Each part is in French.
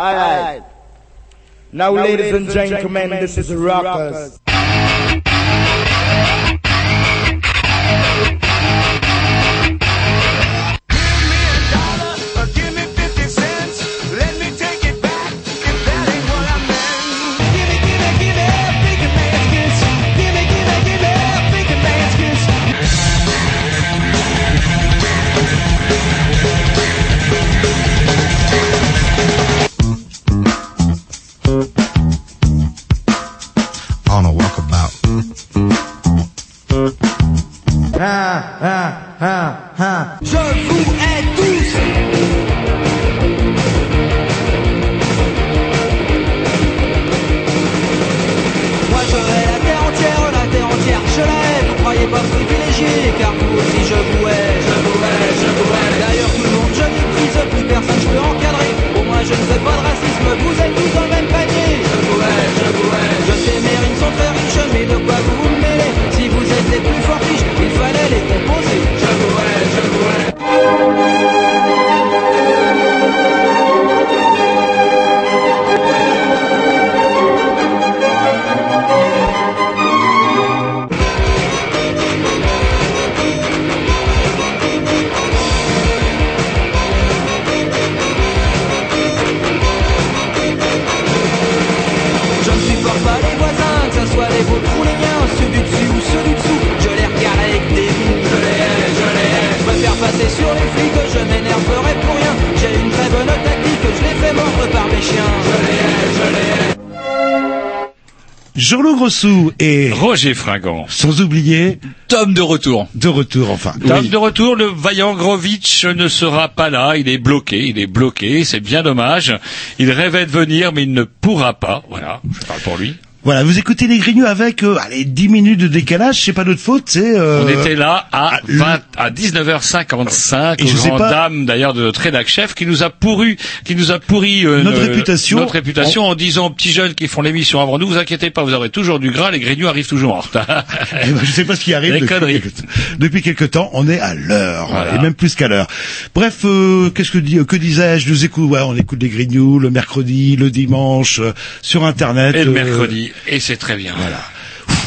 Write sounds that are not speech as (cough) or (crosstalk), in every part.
Alright. Now, ladies and gentlemen, this is Rockers. Et Roger Fringant. sans oublier Tom de retour. de retour enfin. Tom de retour, le vaillant Grovitch ne sera pas là, il est bloqué, il est bloqué, c'est bien dommage. Il rêvait de venir, mais il ne pourra pas. Voilà, je parle pour lui. Voilà, vous écoutez les Grignoux avec euh, allez 10 minutes de décalage, c'est pas notre faute, c'est euh, On était là à, ah, le- 20, à 19h55, Et je aux sais grandes pas- dames d'ailleurs de notre rédac chef qui nous a pourru, qui nous a pourri euh, Notre réputation. notre réputation en disant aux petits jeunes qui font l'émission avant nous, vous inquiétez pas, vous aurez toujours du gras, les Grignoux arrivent toujours en retard. (laughs) Eh ben, je sais pas ce qui arrive depuis conneries. quelque, depuis quelque temps. On est à l'heure Voilà. et même plus qu'à l'heure. Bref, euh, qu'est-ce que dis, que disais-je? Nous écoute, ouais, on écoute les Grignoux le mercredi, le dimanche, euh, sur Internet. Et le euh, et c'est très bien. Voilà.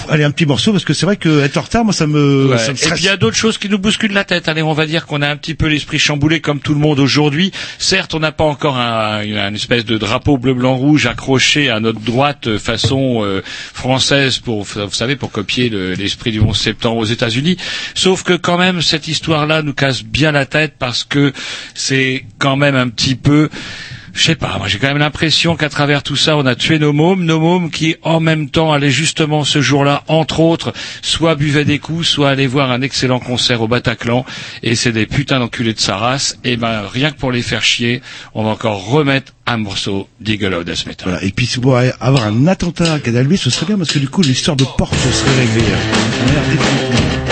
Allez, un petit morceau parce que c'est vrai que être en retard, moi, ça me, Ouais. ça me Et puis il y a d'autres choses qui nous bousculent la tête. Allez, on va dire qu'on a un petit peu l'esprit chamboulé comme tout le monde aujourd'hui. Certes, on n'a pas encore un, une espèce de drapeau bleu blanc rouge accroché à notre droite euh, façon euh, française pour vous savez pour copier le- l'esprit du 11 septembre aux États-Unis. Sauf que quand même cette histoire-là nous casse bien la tête parce que c'est quand même un petit peu je sais pas, moi j'ai quand même l'impression qu'à travers tout ça, on a tué nos mômes, nos mômes qui en même temps allaient justement ce jour-là, entre autres, soit buvaient des coups, soit allaient voir un excellent concert au Bataclan, et c'est des putains d'enculés de sa race, et ben rien que pour les faire chier, on va encore remettre un morceau d'Eagle of Death Metal. Voilà. Et puis si vous avoir un attentat à Cadalby, ce serait bien parce que du coup l'histoire de porte serait réglée.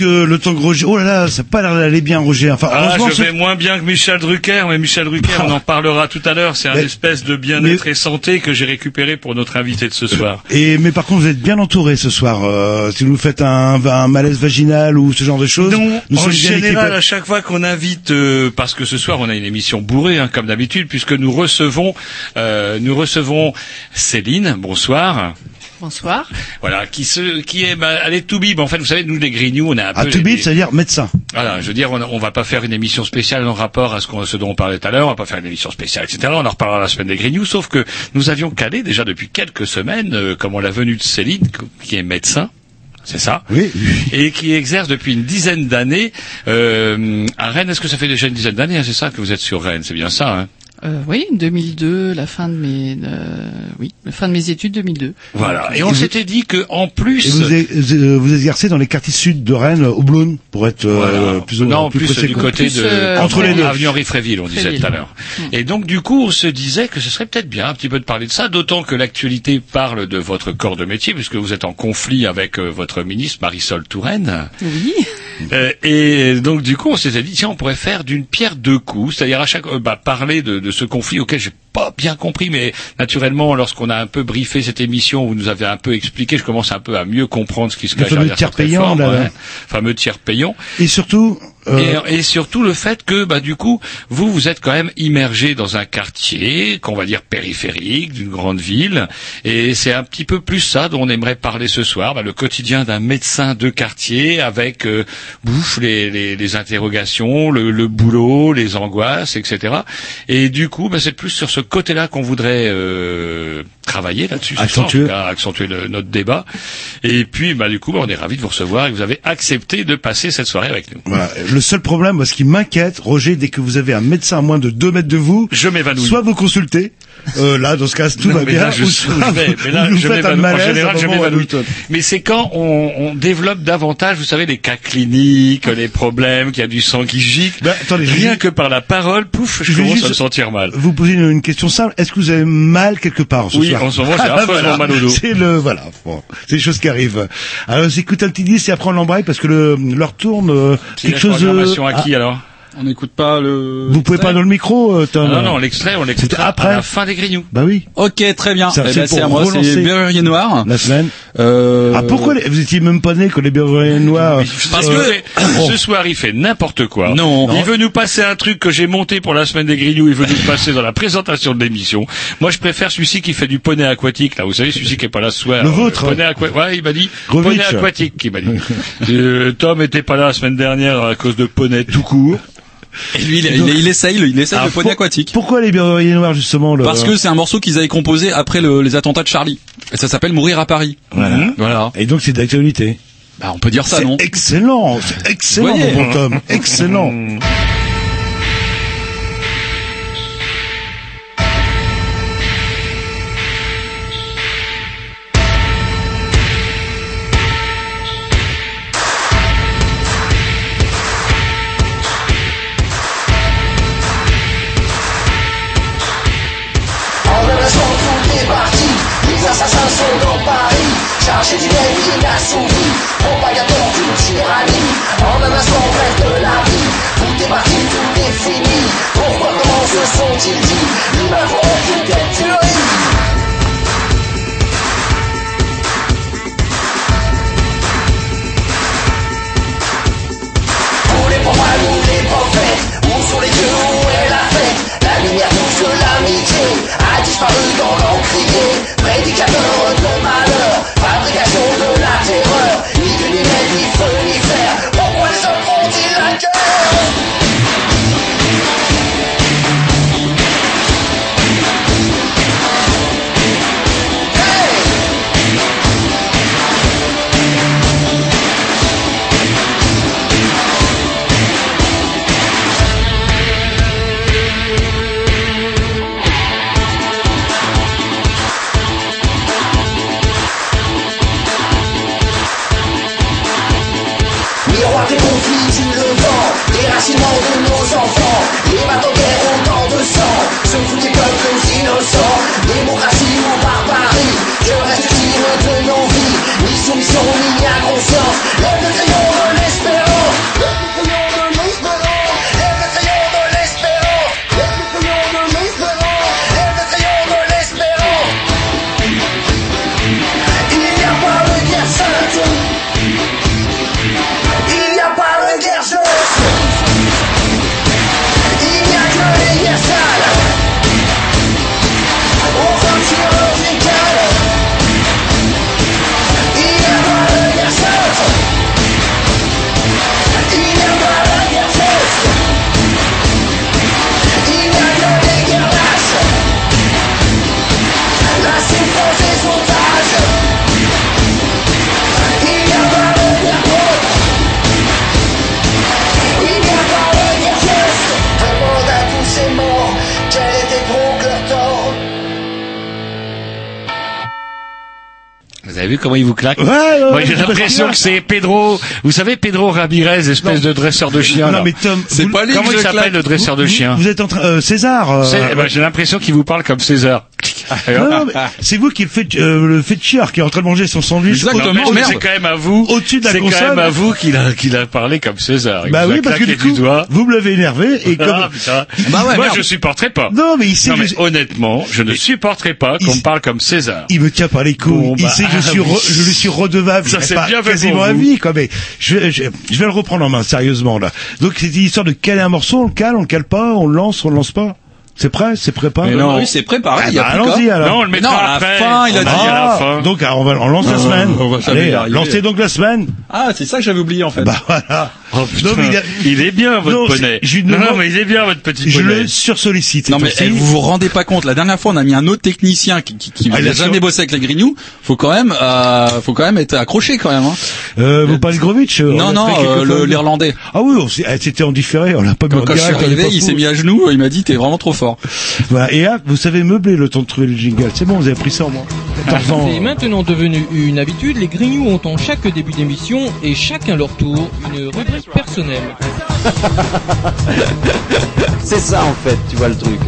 Donc euh, le temps que Roger. Oh là là, ça a pas l'air d'aller bien Roger. Enfin, Ah, je vais moins bien que Michel Drucker, mais Michel Drucker, on en parlera tout à l'heure. C'est un Mais- espèce de bien-être et santé que j'ai récupéré pour notre invité de ce soir. Et mais par contre, vous êtes bien entouré ce soir. Euh, si vous faites un, un malaise vaginal ou ce genre de choses, Non, nous en général, à chaque fois qu'on invite, euh, parce que ce soir on a une émission bourrée, hein, comme d'habitude, puisque nous recevons, euh, nous recevons Céline. Bonsoir. Bonsoir. Voilà, qui se, qui est, bah, elle est tout bib. En fait, vous savez, nous les Grignoux, on a un Ah, peu. to les- be, c'est-à-dire médecin. Voilà, je veux dire, on, on va pas faire une émission spéciale en rapport à ce, qu'on- ce dont on parlait tout à l'heure, on va pas faire une émission spéciale, etc. On en reparlera la semaine des Grignoux, sauf que nous avions calé déjà depuis quelques semaines, euh, comme on l'a venue de Céline, qui est médecin, c'est ça Oui. et qui exerce depuis une dizaine d'années euh, à Rennes. Est-ce que ça fait déjà une dizaine d'années hein, C'est ça que vous êtes sur Rennes, c'est bien ça hein? Euh, oui, 2002, la fin de mes, euh, oui, la fin de mes études 2002. Voilà. Et on s'était dit que en Et plus, vous, êtes- euh, vous exercez dans les quartiers sud de Rennes, au Blône, pour être euh, Voilà. plus, non, plus, plus, précis. du côté Plus, de euh, Entre les deux. avenue Henri Fréville, on disait tout à l'heure. Et donc du coup, on se disait que ce serait peut-être bien un petit peu de parler de ça, d'autant que l'actualité parle de votre corps de métier, puisque vous êtes en conflit avec euh, votre ministre Marisol Touraine. Oui. Euh, et donc du coup, on s'était dit tiens, on pourrait faire d'une pierre deux coups, c'est-à-dire à chaque euh, bah, parler de, de ce conflit auquel j'ai pas bien compris, mais naturellement, lorsqu'on a un peu briefé cette émission, vous nous avez un peu expliqué, je commence un peu à mieux comprendre ce qui se Le cache fameux derrière tiers cette payant, réforme, là. ouais. fameux tiers payant. Et surtout, euh, Et, et surtout le fait que, bah, du coup, vous, vous êtes quand même immergé dans un quartier, qu'on va dire périphérique, d'une grande ville, et c'est un petit peu plus ça dont on aimerait parler ce soir, bah, le quotidien d'un médecin de quartier, avec euh, bouffe les, les, les interrogations, le, le boulot, les angoisses, etc. Et du coup, bah, c'est plus sur ce côté-là qu'on voudrait euh, travailler là-dessus, Accentuer. le- notre débat. Et puis, bah, du coup, bah, on est ravis de vous recevoir et que vous avez accepté de passer cette soirée avec nous. voilà. Le seul problème, moi, ce qui m'inquiète, Roger, dès que vous avez un médecin à moins de 2 mètres de vous, Je m'évanouis. soit vous consultez, euh, là, dans ce cas, tout Non, va mais bien, là, je, (laughs) je vais, mais là, je m'évanouis. En général, je m'évanouis. Mais c'est quand on, on développe davantage, vous savez, les cas cliniques, les problèmes, qu'il y a du sang qui gicle. Ben, attendez, Rien que par la parole, pouf, je Je vais commence juste- à me sentir mal. Vous posez une, une question simple. Est-ce que vous avez mal quelque part ce Oui, soir en ce moment, j'ai (laughs) Ah, voilà. mal au dos. C'est le voilà. Bon, c'est des choses qui arrivent. Alors, j'écoute un petit disque et après on l'embraye parce que le leur tourne euh, quelque chose. programmation à ah, qui alors? On n'écoute pas le. vous pouvez pas dans le micro, euh, Ah Tom. Non, non, l'extrait, on l'extrait après. à la fin des grignoux. Bah oui. Ok, très bien. Eh c'est ben, c'est à moi, c'est Berrurier Noir. La semaine. Euh, Ah pourquoi les- vous étiez même pas né quand les bergers noirs Parce euh, que (coughs) ce soir, il fait n'importe quoi. Non. Il veut nous passer un truc que j'ai monté pour la semaine des grignoux. Il veut nous passer dans la présentation de l'émission. Moi, je préfère celui-ci qui fait du poney aquatique. Là, vous savez, celui-ci qui est pas là ce soir. Le Euh, vôtre. Poney aquatique. Ouais, il m'a dit. Grovitch. Poney aquatique, il m'a dit. (laughs) Euh, Tom était pas là la semaine dernière à cause de poney tout court. Et lui, il, il, il essaye, le- il essaye Ah, le poney pour- aquatique. Pourquoi les bergers noirs justement le... Parce que c'est un morceau qu'ils avaient composé après le- les attentats de Charlie. Et ça s'appelle Mourir à Paris. Voilà. Voilà. Et donc c'est d'actualité. Bah, on peut dire ça, C'est non? excellent, c'est excellent mon bon Tom, excellent. démarqué, défini. Pourquoi, comment se sont-ils dit L'image aucune telle tuerie. Où sont les dieux, où est la fête La lumière douce de l'amitié a disparu dans l'encrier Prédicateur de malheur, fabrication de Woo! Comment il vous claque Ouais, ouais, Moi, j'ai ouais, l'impression que c'est Pedro. Vous savez, Pedro Ramirez, espèce de dresseur de chien. Non, mais Tom, C'est vous- pas lui Comment il s'appelle le dresseur de chien Vous êtes en train, euh, César. euh, ben, J'ai l'impression qu'il vous parle comme César. Non, non, mais c'est vous qui le faites, euh, le faites chieur, qui est en train de manger son sandwich. Exactement. Non, mais c'est quand même à vous. Au-dessus de la C'est quand console. même à vous qu'il a, qu'il a parlé comme César. Il Bah vous a oui, parce que claqué du coup, du doigt. vous me l'avez énervé et comme. Ah, putain. (laughs) Bah ouais, Moi, merde. je supporterai pas. non, mais il sait Non, que mais je- honnêtement, je ne supporterai pas Il- qu'on me parle comme César. il me tient par les couilles. Bon, il bah, sait que je ah, suis, oui. re- je lui suis redevable. Ça, c'est pas bien fait quasiment pour à vous. vie, quoi. Mais je, vais- je, je vais le reprendre en main, sérieusement, là. Donc, c'est une histoire de caler un morceau, on le cale, on le cale pas, on le lance, on le lance pas. C'est prêt? C'est? Mais non. Oui, c'est préparé. Ah, bah, allons-y, alors. Non, on le mettra Non, à la après. fin, il a dit dit à la Ah, fin. donc, ah, on va, on lance la semaine. on va jamais Allez, lancez donc la semaine. Ah, c'est ça que j'avais oublié en fait. Bah, voilà. Oh, putain. Non, mais il a- il est bien, votre Non, poney. je Non, non, mais il est bien, votre petit Je poney. le sursollicite. Non mais eh, vous vous rendez pas compte. La dernière fois, on a mis un autre technicien qui, qui, qui Ah, il n'a a jamais sur- bossé avec les Grignoux. Faut quand même, euh, faut quand même être accroché quand même. Hein. Euh, vous parlez de Grovitch euh, on non, non, euh, l'Irlandais. Ah oui, eh, c'était en différé, on l'a pas mis Quand, en quand je suis arrivé, il s'est mis à genoux. Il m'a dit, t'es vraiment trop fort. Voilà. Et là, vous savez meubler le temps de trouver le jingle. C'est bon, vous avez pris ça en moins. 14 ans. C'est maintenant devenu une habitude, les Grignoux ont en chaque début d'émission et chacun leur tour une rubrique personnelle. (laughs) C'est ça en fait, tu vois le truc.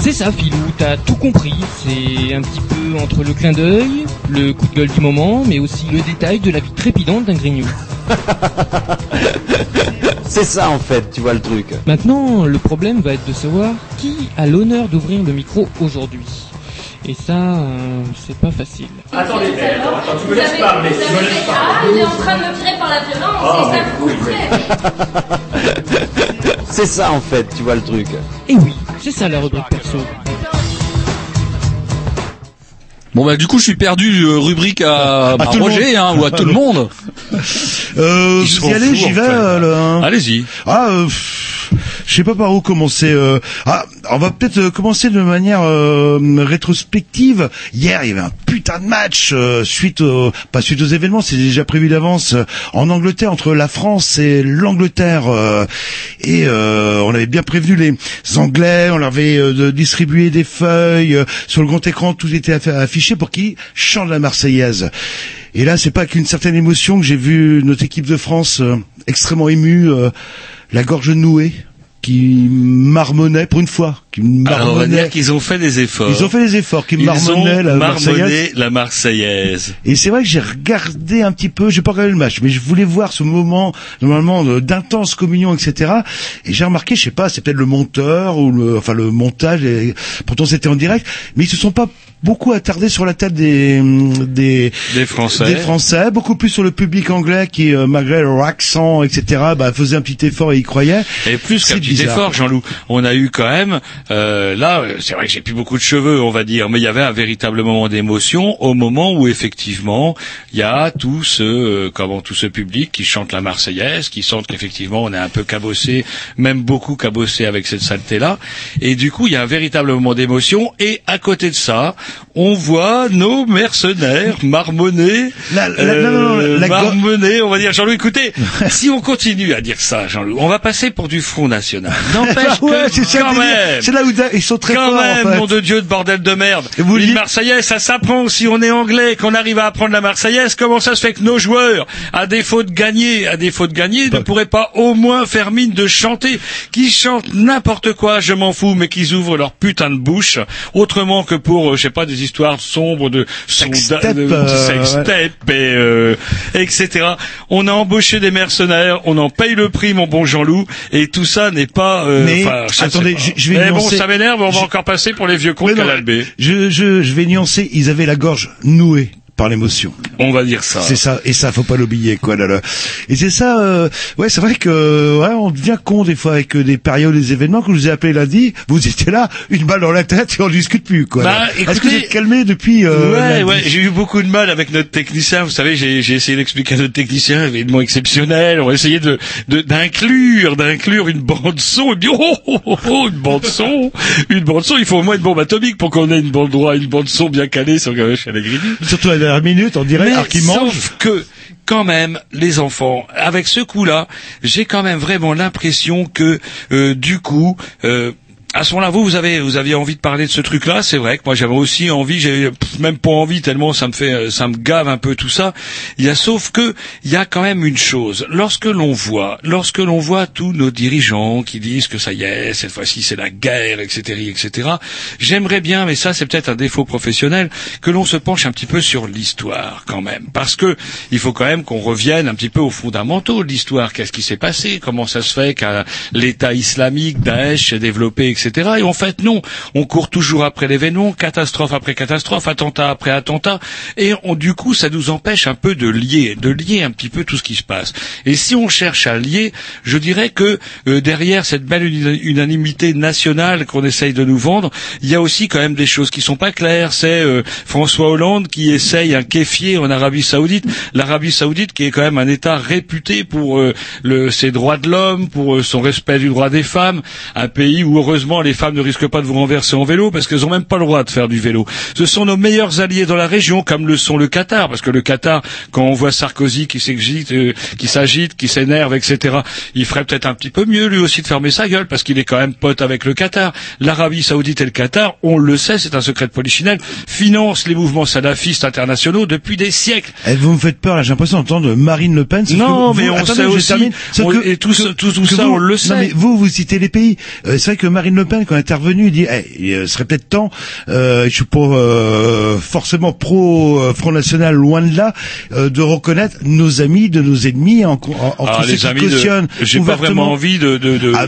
C'est ça Philou, t'as tout compris, c'est un petit peu entre le clin d'œil, le coup de gueule du moment, mais aussi le détail de la vie trépidante d'un Grignou. (laughs) C'est ça en fait, tu vois le truc. Maintenant, le problème va être de savoir qui a l'honneur d'ouvrir le micro aujourd'hui. Et ça, euh, c'est pas facile. Attendez, attends, tu me laisses parler, tu me laisses Ah, il est en train de me tirer par la violence, c'est ça que vous. C'est ça en fait, tu vois le truc. Et oui, c'est ça la rubrique perso. Bon bah du coup, je suis perdu. euh, rubrique à, bah, Roger monde. hein, ou à tout le monde. (laughs) Euh, vous y allez, j'y vais. euh, hein. Allez-y. Ah, euh, je sais pas par où commencer. euh. Ah, on va peut-être commencer de manière euh, rétrospective. Hier, il y avait un putain de match euh, suite, au, pas suite aux événements, c'est déjà prévu d'avance euh, en Angleterre entre la France et l'Angleterre. Et euh, on avait bien prévenu les Anglais, on leur avait euh, distribué des feuilles euh, sur le grand écran, tout était affi- affiché pour qu'ils chantent la Marseillaise. Et là, c'est pas qu'une certaine émotion que j'ai vu notre équipe de France extrêmement émue, la gorge nouée, qui marmonnait pour une fois, qui Alors, on va dire marmonnait. qu'ils ont fait des efforts. Ils ont fait des efforts, qui marmonnaient la Marseillaise. la Marseillaise. Et c'est vrai que j'ai regardé un petit peu, j'ai pas regardé le match, mais je voulais voir ce moment normalement d'intense communion, etc. Et j'ai remarqué, je sais pas, c'est peut-être le monteur ou le, enfin le montage. Et, pourtant c'était en direct, mais ils se sont pas beaucoup attardés sur la tête des des Des Français. des Français, beaucoup plus sur le public anglais qui, euh, malgré leur accent, etc., bah, faisait un petit effort et y croyait. Et plus qu'un petit effort, Jean-Loup. On a eu quand même, euh, là, c'est vrai que j'ai plus beaucoup de cheveux, on va dire, mais il y avait un véritable moment d'émotion au moment où effectivement il y a tout ce, euh, comment tout ce public qui chante la Marseillaise, qui sentent qu'effectivement on est un peu cabossé, même beaucoup cabossé avec cette saleté-là, et du coup il y a un véritable moment d'émotion. Et à côté de ça, on voit nos mercenaires marmonner, La- go- marmonner, on va dire Jean-Loup. Écoutez, (laughs) si on continue à dire ça, Jean-Loup, on va passer pour du Front National. (laughs) N'empêche Ouais, que quand même. C'est là où ils sont très Quand forts, même, en fait. nom de Dieu de bordel de merde. Et vous dites- Marseillaise, ça s'apprend si on est anglais, qu'on arrive à apprendre la Marseillaise. Comment ça se fait que nos joueurs, à défaut de gagner, à défaut de gagner, ne pourraient pas au moins faire mine de chanter, qui chantent n'importe quoi, je m'en fous, mais qu'ils ouvrent leur putain de bouche, autrement que pour, euh, je sais pas, des histoires sombres de de euh, et euh, etc. On a embauché des mercenaires, on en paye le prix, mon bon Jean-Loup, et tout ça n'est pas. euh, Mais, attendez, pas. je- je vais Mais bon, nuancer. ça m'énerve, on va Je- encore passer pour les vieux cons de Canal B. Je, je, je vais nuancer, ils avaient la gorge nouée par l'émotion. On va dire ça. C'est ça, et ça faut pas l'oublier quoi là, là. Et c'est ça, euh, ouais c'est vrai que ouais, on devient con des fois avec euh, des périodes, des événements. Quand je vous ai appelé lundi, vous étiez là, une balle dans la tête et on discute plus quoi. Bah. Est-ce que vous êtes calmé depuis euh, ouais, ouais, j'ai eu beaucoup de mal avec notre technicien. Vous savez, j'ai j'ai essayé d'expliquer à notre technicien, évidemment exceptionnel. On va essayer de de- d'inclure, d'inclure une bande son. Et puis, oh, oh, oh, oh, une bande son, une bande son. Il faut au moins une bombe atomique pour qu'on ait une bande droit, une bande son bien calée sur Gavin Allegrini. Surtout à la dernière minute, on dirait Mais alors qu'ils mangent. sauf que, quand même, les enfants, avec ce coup-là, j'ai quand même vraiment l'impression que, euh, du coup, euh, à ce moment-là, vous, vous avez, vous aviez envie de parler de ce truc-là. C'est vrai que moi, j'avais aussi envie. J'ai même pas envie tellement ça me fait, euh, ça me gave un peu tout ça. Il y a, sauf que, il y a quand même une chose. Lorsque l'on voit, lorsque l'on voit tous nos dirigeants qui disent que ça y est, cette fois-ci c'est la guerre, etc., etc. J'aimerais bien, mais ça c'est peut-être un défaut professionnel, que l'on se penche un petit peu sur l'histoire quand même, parce que il faut quand même qu'on revienne un petit peu aux fondamentaux de l'histoire. Qu'est-ce qui s'est passé? Comment ça se fait qu'un l'État islamique, Daesh, s'est développé, etc. Et en fait, non. On court toujours après l'événement, catastrophe après catastrophe, attentat après attentat, et on, du coup, ça nous empêche un peu de lier, de lier un petit peu tout ce qui se passe. Et si on cherche à lier, je dirais que euh, derrière cette belle unanimité nationale qu'on essaye de nous vendre, il y a aussi quand même des choses qui sont pas claires. C'est euh, François Hollande qui essaye un kéfier en Arabie Saoudite. L'Arabie Saoudite qui est quand même un État réputé pour euh, ses droits de l'homme, pour son respect du droit des femmes, un pays où heureusement les femmes ne risquent pas de vous renverser en vélo parce qu'elles ont même pas le droit de faire du vélo. Ce sont nos meilleurs alliés dans la région, comme le sont le Qatar, parce que le Qatar, quand on voit Sarkozy qui s'agite, euh, qui s'agite, qui s'énerve, etc., il ferait peut-être un petit peu mieux lui aussi de fermer sa gueule parce qu'il est quand même pote avec le Qatar. L'Arabie Saoudite et le Qatar, on le sait, c'est un secret de polichinelle, financent les mouvements salafistes internationaux depuis des siècles. Eh, vous me faites peur, là, j'ai l'impression d'entendre Marine Le Pen. Non, que mais vous- on attendez, sait aussi, termine. On- que- et tout ça- tout- tout que ça, vous- on le Non, sait. mais vous, vous citez les pays. Euh, c'est vrai que Marine Le Pen, quand est intervenue, dit, eh, il euh, serait peut-être temps, euh, je suis pas euh, forcément pro euh, Front National, loin de là, euh, de reconnaître nos amis de nos ennemis en, en, Alors, ceux les qui amis cautionnent j'ai pas vraiment envie de, de, de Ah,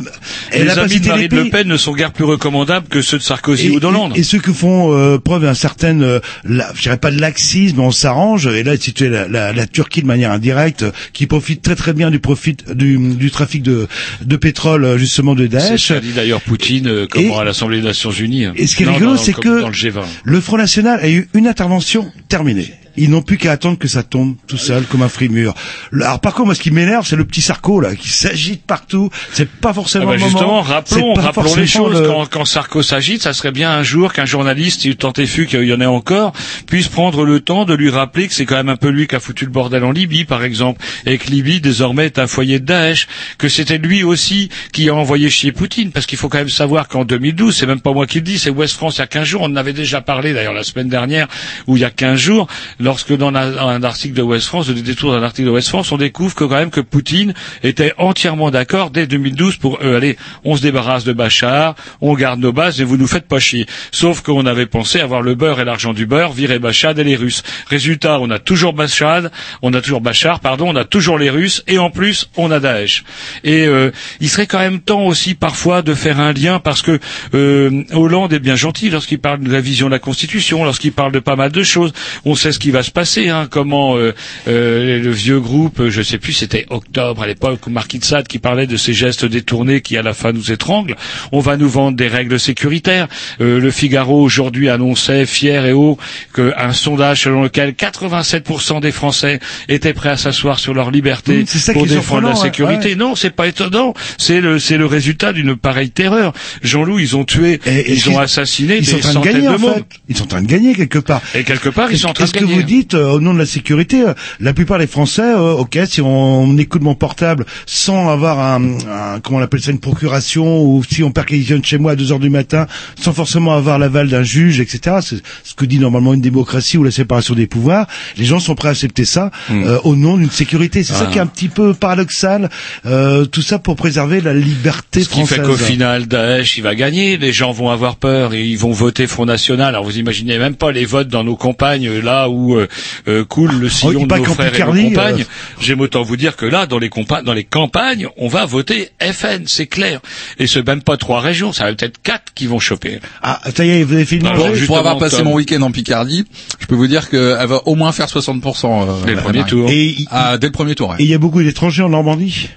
elle les amis de Marine Le. Pen ne sont guère plus recommandables que ceux de Sarkozy ou d'Hollande. Et, et ceux qui font euh, preuve d'un certain, euh, la- je dirais pas de laxisme, on s'arrange. Et là, situer la, la, la Turquie de manière indirecte, euh, qui profite très très bien du profit du, du trafic de, de pétrole justement de C'est Daesh. ce qu'a dit d'ailleurs Poutine euh, comment à l'Assemblée des Nations Unies. Et ce qui est Non, rigolo, c'est que dans le G20. le Front National a eu une intervention terminée. Ils n'ont plus qu'à attendre que ça tombe tout seul comme un frimur. Alors par contre, moi, ce qui m'énerve, c'est le petit Sarko là qui s'agite partout. C'est pas Ah forcément bah le justement, moment. rappelons, rappelons les choses. le- Quand, quand Sarko s'agite, ça serait bien un jour qu'un journaliste, tant est fut qu'il y en ait encore, puisse prendre le temps de lui rappeler que c'est quand même un peu lui qui a foutu le bordel en Libye, par exemple, et que Libye désormais est un foyer de Daesh, que c'était lui aussi qui a envoyé chier Poutine, parce qu'il faut quand même savoir qu'en 2012, c'est même pas moi qui le dis, c'est West France il y a 15 jours, on en avait déjà parlé d'ailleurs la semaine dernière, ou il y a 15 jours, lorsque dans un, article de West France, de détour d'un article de West France, on découvre que quand même que Poutine était entièrement d'accord dès 2012 pour euh, allez, on se débarrasse de Bachar, on garde nos bases et vous nous faites pas chier. Sauf qu'on avait pensé avoir le beurre et l'argent du beurre, virer Bachar et les Russes. Résultat, on a toujours Bachar, on a toujours Bachar, pardon, on a toujours les Russes et en plus on a Daesh. Et euh, il serait quand même temps aussi parfois de faire un lien parce que euh, Hollande est bien gentil lorsqu'il parle de la vision de la Constitution, lorsqu'il parle de pas mal de choses. On sait ce qui va se passer, hein, comment euh, euh, le vieux groupe, euh, je sais plus, c'était Octobre à l'époque, ou Marquis de Sade qui parlait de ces gestes détournés qui à la fin nous étranglent. On va nous vendre des règles sécuritaires. Euh, le Figaro aujourd'hui annonçait fier et haut qu'un sondage selon lequel 87% des Français étaient prêts à s'asseoir sur leur liberté Mmh, ça pour défendre la sécurité. ouais. Non, c'est pas étonnant. C'est le c'est le résultat d'une pareille terreur. Jean-Loup, ils ont tué, Et- et ils ont assassiné ils sont des en train de gagner de en monde. fait. Ils sont en train de gagner quelque part. Et quelque part, ils sont en train de gagner. Vous dites euh, au nom de la sécurité euh, La plupart des Français, euh, ok, si on écoute mon portable sans avoir un, un- comment on appelle ça, une procuration, ou si on perquisitionne chez moi à 2 heures du matin, sans forcément avoir l'aval d'un juge, etc. C'est ce que dit normalement une démocratie ou la séparation des pouvoirs. Les gens sont prêts à accepter ça euh, au nom d'une sécurité. C'est ça Ah. qui est un petit peu paradoxal. euh, tout ça pour préserver la liberté Ce qui française. fait qu'au final, Daesh, il va gagner. Les gens vont avoir peur et ils vont voter Front National. Alors vous imaginez même pas les votes dans nos campagnes, là où euh, euh, coule le Oh, il sillon de paraît nos frères et nos compagnes. euh, J'aime autant vous dire que là, dans les, compa- dans les campagnes, on va voter FN, c'est clair. Et c'est même pas trois régions, ça va peut-être quatre qui vont choper. Ah, ça y est, vous avez fait une Alors, Pour, avoir passé Tom. mon week-end en Picardie, je peux vous dire qu'elle va au moins faire 60% euh, Dès le premier tour. Et Ah, dès le premier tour. ouais. et il y a beaucoup d'étrangers en Normandie?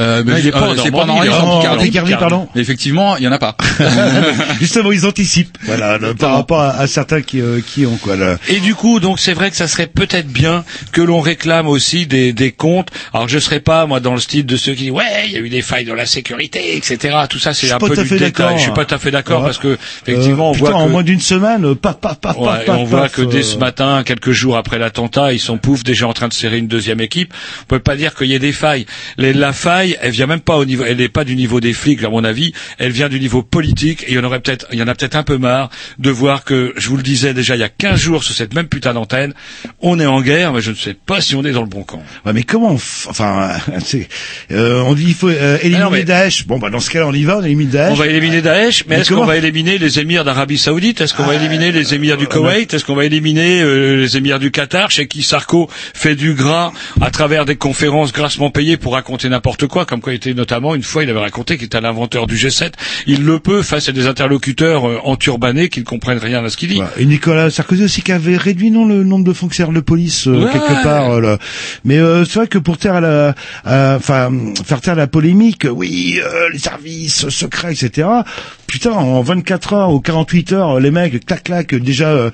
Euh, mais Non, il est pas euh, c'est pas en il Picardie. Pardon. Mais effectivement, il y en a pas. (laughs) Justement, ils anticipent. Voilà, le- par rapport à, à certains qui, euh, qui ont quoi. Là. Et du coup, donc c'est vrai que ça serait peut-être bien que l'on réclame aussi des, des comptes. Alors je serais pas moi dans le style de ceux qui disent ouais, il y a eu des failles dans la sécurité, etc. Tout ça c'est un pas peu du détail. Je suis pas tout à fait d'accord Ouais. parce que effectivement Euh, on putain, voit en que moins d'une semaine, euh, paf, paf, paf, Ouais, on voit paf, que dès euh, ce matin, quelques jours après l'attentat, ils sont pouf déjà en train de serrer une deuxième équipe. On peut pas dire qu'il y ait des failles. Les- la faille, elle vient même pas au niveau, elle n'est pas du niveau des flics, à mon avis, elle vient du niveau politique, et il y en aurait peut-être, il y en a peut-être un peu marre de voir que, je vous le disais déjà il y a 15 jours sur cette même putain d'antenne, on est en guerre, mais je ne sais pas si on est dans le bon camp. Ouais, mais comment on f- enfin (laughs) euh, on dit il faut euh, éliminer non, mais- Daesh. Bon bah dans ce cas-là on y va, on élimine Daesh. On va éliminer Daesh, mais Mais est-ce qu'on va éliminer les émirs d'Arabie Saoudite? Est-ce qu'on va éliminer les émirs du Koweït? Est-ce qu'on va éliminer euh, les émirs du Qatar? Chez qui Sarko fait du gras à travers des conférences grassement payées pour raconter n'importe quoi, comme quoi il était notamment une fois il avait raconté qu'il était l'inventeur du G7. Il le peut face à des interlocuteurs euh, enturbanés qui ne comprennent rien à ce qu'il dit. Et Nicolas Sarkozy aussi qui avait réduit non le nombre de fonctionnaires de police euh, Ouais. quelque part. euh, là. Mais euh, c'est vrai que pour taire la, euh, enfin faire taire la polémique, oui, euh, les services secrets, etc. Putain, en 24 heures ou 48 heures, les mecs, clac clac, déjà euh,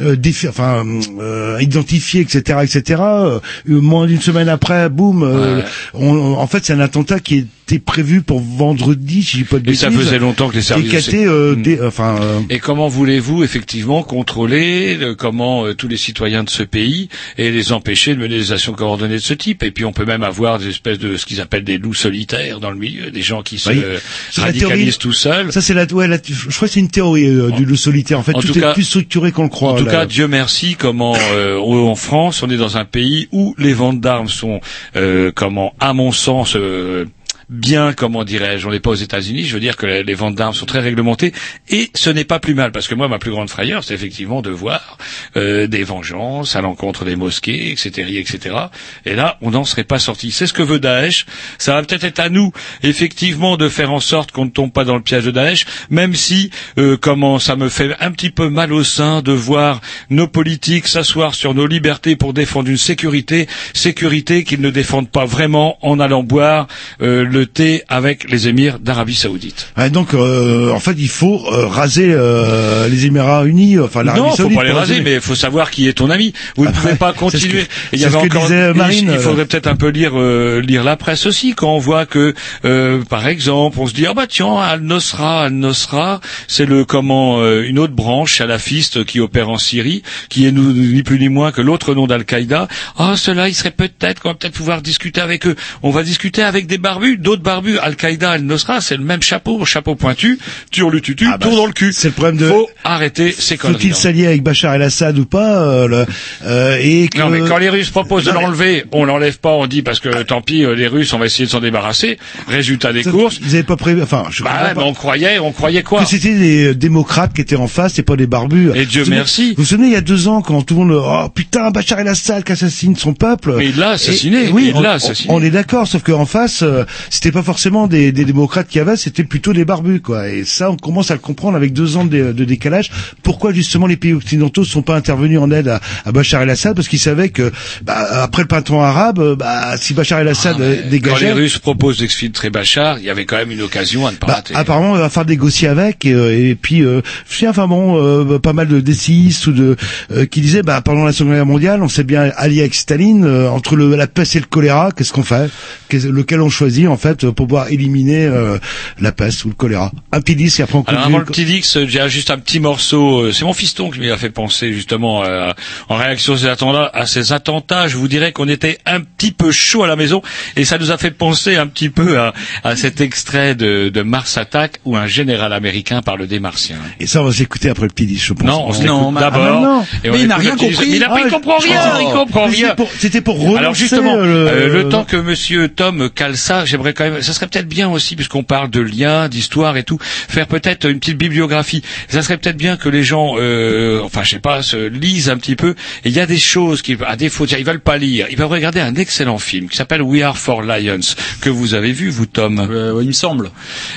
euh, défi- enfin euh, identifiés, etc., etc. Euh, moins d'une semaine après, boum. euh, Ouais. on- en fait, c'est un attentat qui était prévu pour vendredi, si je dis pas de Et ça bêtises, faisait longtemps que les services sé- euh, dé- enfin. euh, Et comment voulez-vous effectivement contrôler euh, comment euh, tous les citoyens de ce pays et les empêcher de mener des actions coordonnées de ce type? Et puis on peut même avoir des espèces de ce qu'ils appellent des loups solitaires dans le milieu, des gens qui se Oui. euh, radicalisent tout seuls. Ça c'est la, ouais, la- je crois que c'est une théorie euh, du loup solitaire. En fait, En tout, tout est plus structuré qu'on le croit. En tout là. cas, Dieu merci, comment euh, en France, on est dans un pays où les ventes d'armes sont, euh, comment, à mon sens, euh, bien, comment dirais-je, on n'est pas aux États-Unis. Je veux dire que les ventes d'armes sont très réglementées et ce n'est pas plus mal parce que moi, ma plus grande frayeur, c'est effectivement de voir euh, des vengeances à l'encontre des mosquées, etc., etc. Et là, on n'en serait pas sorti. C'est ce que veut Daesh. Ça va peut-être être à nous, effectivement, de faire en sorte qu'on ne tombe pas dans le piège de Daesh, même si, euh, comment, ça me fait un petit peu mal au sein de voir nos politiques s'asseoir sur nos libertés pour défendre une sécurité, sécurité qu'ils ne défendent pas vraiment en allant boire euh, le thé avec les émirs d'Arabie Saoudite. Donc, euh, en fait, il faut euh, raser euh, les Émirats Unis, enfin l'Arabie Non, faut Saoudite. pas les raser, mais il faut savoir qui est ton ami. Vous ne Ah, pouvez pas continuer. il y avait encore, Marine, il faudrait euh. peut-être un peu lire euh, lire la presse aussi quand on voit que, euh, par exemple, on se dit ah bah tiens Al Nosra, Al Nosra, c'est le comment euh, une autre branche salafiste qui opère en Syrie, qui est ni plus ni moins que l'autre nom d'Al-Qaïda. Ah cela, il serait peut-être qu'on va peut-être pouvoir discuter avec eux. On va discuter avec des barbus, d'autres barbus. Al-Qaïda, Al Nosra, c'est le même chapeau, chapeau pointu, turlututu, Ah bah, tour dans le cul. C'est le problème de. Faut arrêter ces conneries. Faut-il s'allier avec Bachar el-Assad ou pas euh, le- euh, et que... Non, mais quand les Russes proposent de Non, mais- l'enlever, on l'enlève pas, on dit parce que tant pis, euh, les Russes, on va essayer de s'en débarrasser. Résultat des courses. Ils avaient pas prévu. Enfin, je Bah, ouais, pas. mais on croyait, on croyait quoi que c'était des démocrates qui étaient en face et pas des barbus. Et Dieu Vous vous merci. Vous vous souvenez il y a deux ans quand tout le monde oh putain Bachar el-Assad qui assassine son peuple. Mais il l'a assassiné, Et- oui, il l'a on- assassiné. On, est d'accord, sauf qu'en face euh, c'était pas forcément des, des démocrates qui avaient, c'était plutôt des barbus quoi. Et ça on commence à le comprendre avec deux ans de, de décalage. Pourquoi justement les pays occidentaux ne sont pas intervenus en aide à, à Bachar el-Assad? Parce qu'ils savaient que bah, après le printemps arabe, euh, bah, si Bachar el-Assad euh, Ah, Quand les dégageait. Russes proposent d'exfiltrer Bachar, il y avait quand même une occasion à ne pas Bah, rater. apparemment, on va faire négocier avec, et, euh, et puis, euh, je sais, enfin bon, euh, pas mal de décistes ou de euh, qui disaient, bah, pendant la Seconde Guerre mondiale, on s'est bien allié avec Staline euh, entre le, la peste et le choléra. Qu'est-ce qu'on fait? Lequel on choisit en fait? Pour pouvoir éliminer euh, la peste ou le choléra Un petit disque et après on Alors avant le petit Dix, euh, j'ai juste un petit morceau. euh, C'est mon fiston qui m'y a fait penser justement euh, en réaction à ces attentats. À ces attentats, je vous dirais qu'on était un petit peu chaud à la maison et ça nous a fait penser un petit peu à, à cet extrait de, de Mars Attack où un général américain parle des Martiens. Et ça, on va s'écouter après le petit disque, je pense. Non, on se l'écoute d'abord. ah, Mais il n'a rien compris. Mais il, a pas- il Ah, comprend rien, oh. il comprend rien. c'était pour- C'était pour relancer Alors justement, le, euh, le temps que Monsieur Tom cale ça, j'aimerais quand même, ça serait peut-être bien aussi, puisqu'on parle de liens, d'histoire et tout, faire peut-être une petite bibliographie. Ça serait peut-être bien que les gens, euh, enfin je sais pas, se lisent un petit peu. Et il y a des choses qui, à défaut, ils veulent pas lire, ils peuvent regarder un excellent film qui s'appelle We Are for Lions, que vous avez vu, vous Tom? Euh, il me semble.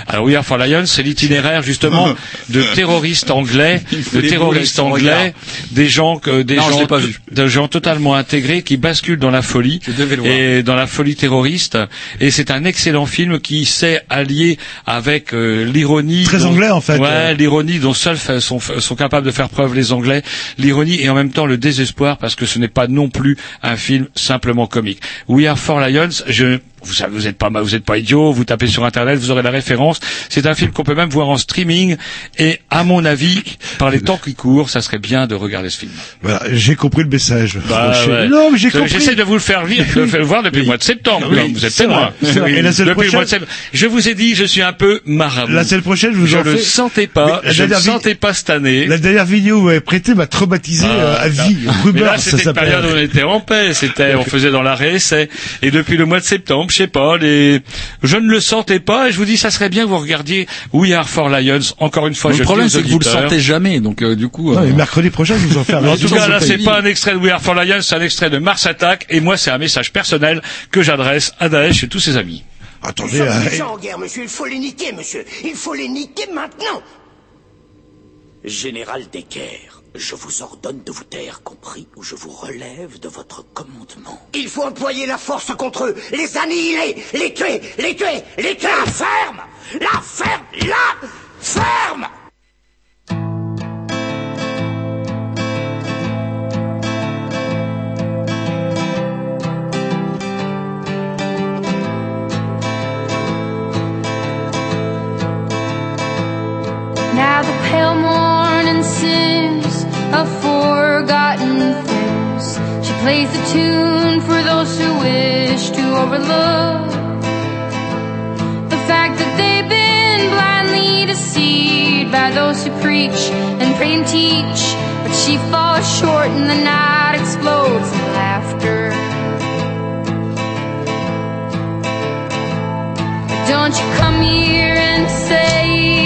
Alors We Are for Lions, c'est l'itinéraire justement (laughs) de terroristes anglais, de terroristes anglais, des gens que des Non, gens pas vu. de gens totalement intégrés qui basculent dans la folie et dans la folie terroriste. Et c'est un excellent film qui sait allier avec euh, l'ironie. Très dont- anglais, en fait. Ouais, l'ironie dont seuls sont, sont capables de faire preuve les Anglais. L'ironie et en même temps le désespoir parce que ce n'est pas non plus un film simplement comique. We Are for Lions. Je vous savez, vous êtes pas vous êtes pas idiot, vous tapez sur internet, vous aurez la référence. C'est un film qu'on peut même voir en streaming et à mon avis, par les temps qui courent, ça serait bien de regarder ce film. Voilà, j'ai compris le message. Bah, ouais. Non, mais j'ai compris. J'essaie de vous le faire vivre, de le faire voir depuis le mois de septembre. Oui, là, vous êtes c'est témoin. c'est vrai. Et la semaine depuis le mois de prochaine septembre. Je vous ai dit, je suis un peu marabout. La semaine prochaine, je vous je en le sentais pas, Mais la je vi- sentais pas cette année. La dernière vidéo m'avez prêtée m'a traumatisé euh, à vie. Mais Rumeur, là, c'était une période où on était en paix. C'était, on faisait dans la réessai. Et depuis le mois de septembre, je sais pas, les, je ne le sentais pas. Et je vous dis, ça serait bien que vous regardiez We Are for Lions. Encore une fois, Le je problème, c'est que vous le sentez jamais, donc euh, du coup. Non, euh, mais mercredi prochain, je vous en (laughs) un En tout cas, là, c'est pas un extrait de We Are for Lions, c'est un extrait de Mars Attack. Et moi, c'est un message personnel que j'adresse à Daesh et tous ses amis. Nous Attendez, sommes euh, déjà en guerre, monsieur. Il faut les niquer, monsieur. Il faut les niquer maintenant. Général Decker, je vous ordonne de vous taire, compris, ou je vous relève de votre commandement. Il faut employer la force contre eux, les annihiler, les tuer, les tuer, les tuer. La ferme La ferme La ferme of forgotten things. She plays the tune for those who wish to overlook the fact that they've been blindly deceived by those who preach and pray and teach. But she falls short and the night explodes in laughter. Don't you come here and say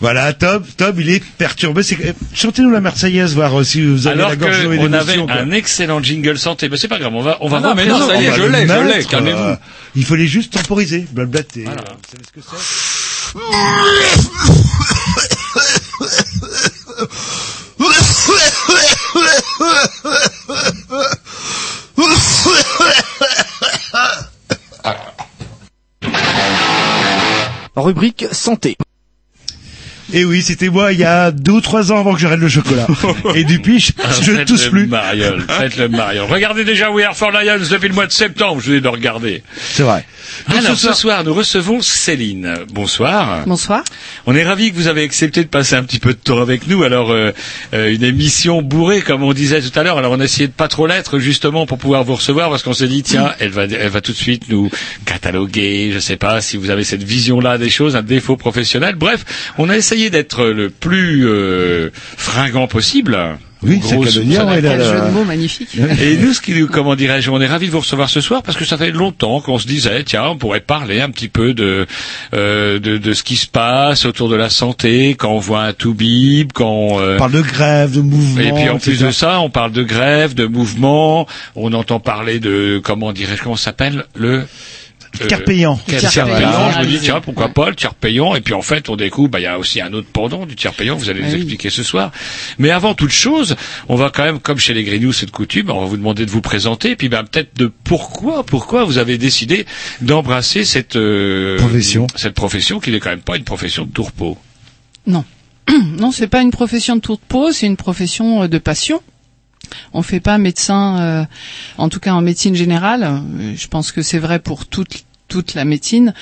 Voilà, Tom, Tom, il est perturbé. C'est... euh, Chantez-nous la Marseillaise, voir euh, si vous avez Alors la gorge nouée qu'on avait quoi. un excellent jingle santé, mais c'est pas grave, on va, on va Ah non, voir mais non, ça y est, On je l'ai, je l'ai, calmez-vous. euh, il fallait juste temporiser, blablater. Vous savez ce que c'est Rubrique santé. Et oui, c'était moi il y a deux ou trois ans avant que j'arrête le chocolat. (laughs) Et depuis, je, je Faites tousse le plus. Mariole, faites le Mariole. Regardez déjà We Are for Lions depuis le mois de septembre, je vous ai de regarder. C'est vrai. Donc, Alors ce ce soir, nous recevons Céline. Bonsoir. Bonsoir. On est ravis que vous avez accepté de passer un petit peu de temps avec nous. Alors, euh, euh, une émission bourrée, comme on disait tout à l'heure. Alors, on a essayé de pas trop l'être, justement, pour pouvoir vous recevoir, parce qu'on s'est dit, tiens, elle va, elle va tout de suite nous cataloguer. Je sais pas si vous avez cette vision-là des choses, un défaut professionnel. Bref, on a essayé d'être le plus euh, fringant possible. Oui, c'est ça ouais, là, là. jeu de mots magnifique. (laughs) Et nous, ce qui, nous- comment dirais-je, on est ravis de vous recevoir ce soir parce que ça fait longtemps qu'on se disait, tiens, on pourrait parler un petit peu de, euh, de, de ce qui se passe autour de la santé, quand on voit un toubib, quand... euh, On parle de grève, de mouvement. et puis en plus de ça, on parle de grève, de mouvement, on entend parler de, comment dirais-je, comment ça s'appelle, le... euh, Tiers payant. tiers Tiers payant, payant. je me dis tiens pourquoi pas le tiers payant et puis en fait on découvre bah il y a aussi un autre pendant du tiers payant vous allez nous Ah oui. expliquer ce soir mais avant toute chose on va quand même comme chez les Grignoux c'est de coutume on va vous demander de vous présenter et puis bah, peut-être de pourquoi pourquoi vous avez décidé d'embrasser cette euh, Profession. cette profession qui n'est quand même pas une profession de tourpeau Non. (clears throat) non, c'est pas une profession de tour de peau, c'est une profession euh, de passion. On fait pas médecin, euh, en tout cas en médecine générale. euh, Je pense que c'est vrai pour toute la médecine.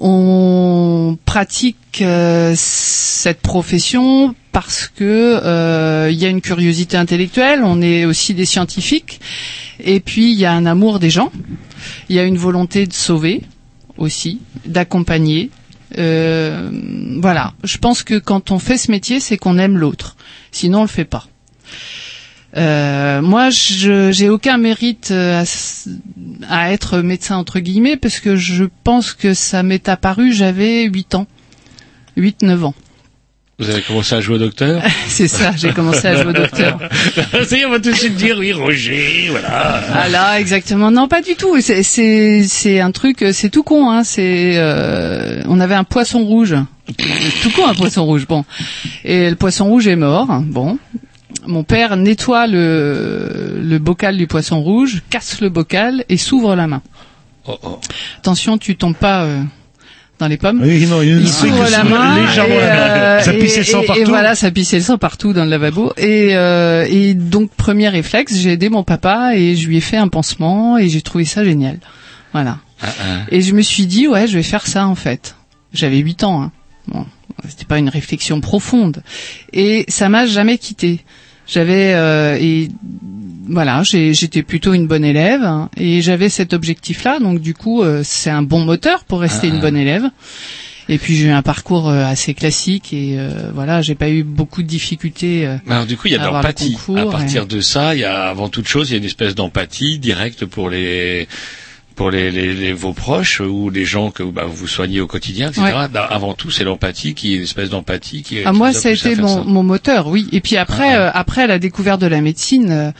On pratique euh, cette profession parce que euh, il y a une curiosité intellectuelle. On est aussi des scientifiques, et puis il y a un amour des gens. Il y a une volonté de sauver aussi, d'accompagner. Euh, voilà. Je pense que quand on fait ce métier, c'est qu'on aime l'autre. Sinon, on le fait pas. Euh, moi, je j'ai aucun mérite euh, à, à être médecin entre guillemets parce que je pense que ça m'est apparu. J'avais 8 ans, 8-9 ans. vous avez commencé à jouer au docteur? (laughs) C'est ça. J'ai commencé à jouer au docteur. (laughs) Ça y est, on va tout de suite dire oui Roger voilà Ah là, exactement. Non, pas du tout. C'est c'est c'est un truc. C'est tout con. Hein. C'est euh, on avait un poisson rouge. tout con un poisson rouge. Bon, et le poisson rouge est mort. Bon. Mon père nettoie le, le bocal du poisson rouge, casse le bocal et s'ouvre la main. Oh, oh. Attention, tu tombes pas euh, dans les pommes. Oui, non, il y a une Il s'ouvre la main. légèrement et, la main. euh, Ça pissait le sang partout. Et voilà, ça pissait le sang partout dans le lavabo. Et, euh, et donc, premier réflexe, j'ai aidé mon papa et je lui ai fait un pansement et j'ai trouvé ça génial. Voilà. Ah, ah. Et je me suis dit, ouais, je vais faire ça en fait. J'avais 8 ans. Hein. Bon, c'était pas une réflexion profonde. Et ça m'a jamais quitté. J'avais euh, et voilà, j'ai- j'étais plutôt une bonne élève hein, et j'avais cet objectif-là. Donc du coup, euh, c'est un bon moteur pour rester Ah, une ah. bonne élève. Et puis j'ai eu un parcours euh, assez classique et euh, voilà, j'ai pas eu beaucoup de difficultés. euh, Alors du coup, il y a de le l'empathie. À partir et- de ça, il y a avant toute chose, il y a une espèce d'empathie directe pour les pour les, les, les- vos proches ou les gens que bah, vous soignez au quotidien, etc. Ouais. Bah, avant tout, c'est l'empathie, qui est une espèce d'empathie qui. Ah, qui moi, ça a été mon, ça. mon moteur, oui. Et puis après, euh, après la découverte de la médecine euh,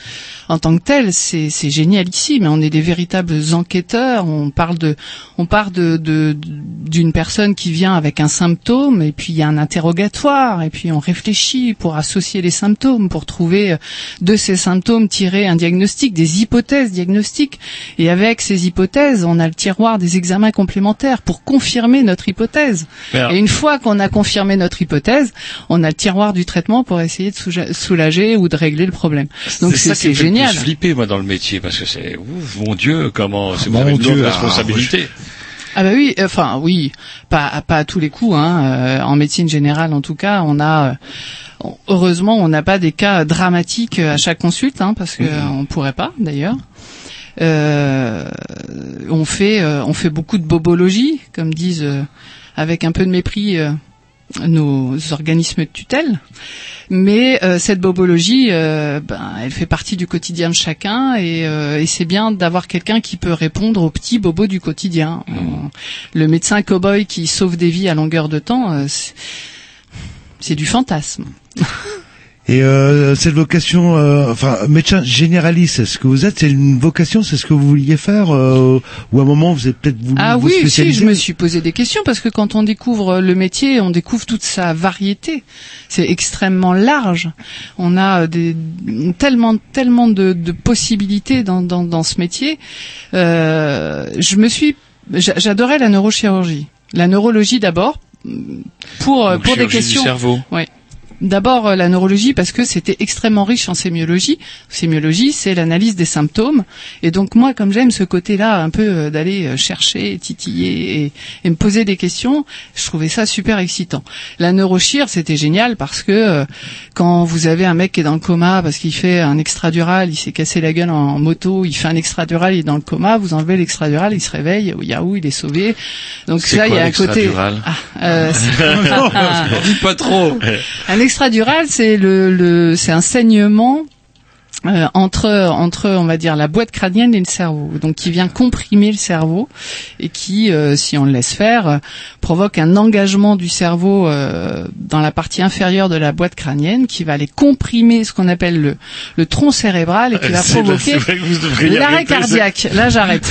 en tant que telle, c'est c'est génial ici. Mais on est des véritables enquêteurs. On parle de, on part de de- d'une personne qui vient avec un symptôme, et puis il y a un interrogatoire, et puis on réfléchit pour associer les symptômes, pour trouver euh, de ces symptômes tirer un diagnostic, des hypothèses diagnostiques. Et avec ces hypothèses, on a le tiroir des examens complémentaires pour confirmer notre hypothèse. Alors- Et une fois qu'on a confirmé notre hypothèse, on a le tiroir du traitement pour essayer de soulager ou de régler le problème. Donc c'est c'est génial. plus flipper moi dans le métier parce que c'est ouf, mon Dieu comment c'est Mon vous avez une Dieu, lourde ah, responsabilité. Ah bah oui, enfin oui, pas pas à tous les coups. Hein. Euh, en médecine générale, en tout cas, on a euh, heureusement on n'a pas des cas dramatiques à chaque consulte, hein, parce que euh, on pourrait pas d'ailleurs. Euh, on fait euh, on fait beaucoup de bobologie, comme disent euh, avec un peu de mépris euh, nos organismes de tutelle. Mais euh, cette bobologie, euh, ben, elle fait partie du quotidien de chacun et, euh, et c'est bien d'avoir quelqu'un qui peut répondre aux petits bobos du quotidien. Euh, Le médecin cow-boy qui sauve des vies à longueur de temps, euh, c'est du fantasme. (laughs) Et euh, cette vocation, euh, enfin médecin généraliste, est-ce que vous êtes C'est une vocation, c'est ce que vous vouliez faire euh, Ou à un moment vous avez peut-être voulu Ah vous oui, si, je me suis posé des questions parce que quand on découvre le métier, on découvre toute sa variété. C'est extrêmement large. On a des, tellement, tellement de, de possibilités dans, dans, dans ce métier. Euh, je me suis, j'a- j'adorais la neurochirurgie, la neurologie d'abord pour Donc, pour des chirurgie du questions. cerveau. Ouais. D'abord euh, la neurologie parce que c'était extrêmement riche en sémiologie. Sémiologie, c'est l'analyse des symptômes. Et donc moi, comme j'aime ce côté-là, un peu euh, d'aller euh, chercher, titiller et, et me poser des questions, je trouvais ça super excitant. La neurochir, c'était génial parce que euh, quand vous avez un mec qui est dans le coma parce qu'il fait un extradural, il s'est cassé la gueule en, moto, il fait un extradural, il est dans le coma, vous enlevez l'extradural, il se réveille, yahoo, il est sauvé. Donc ça, il y a un côté. Ah, euh, (laughs) pas trop. un extradural, c'est le, le c'est un saignement euh, entre entre on va dire la boîte crânienne et le cerveau, donc qui vient comprimer le cerveau et qui, euh, si on le laisse faire, euh, provoque un engagement du cerveau euh, dans la partie inférieure de la boîte crânienne, qui va aller comprimer ce qu'on appelle le le tronc cérébral et qui va (laughs) provoquer l'arrêt cardiaque. Là, j'arrête.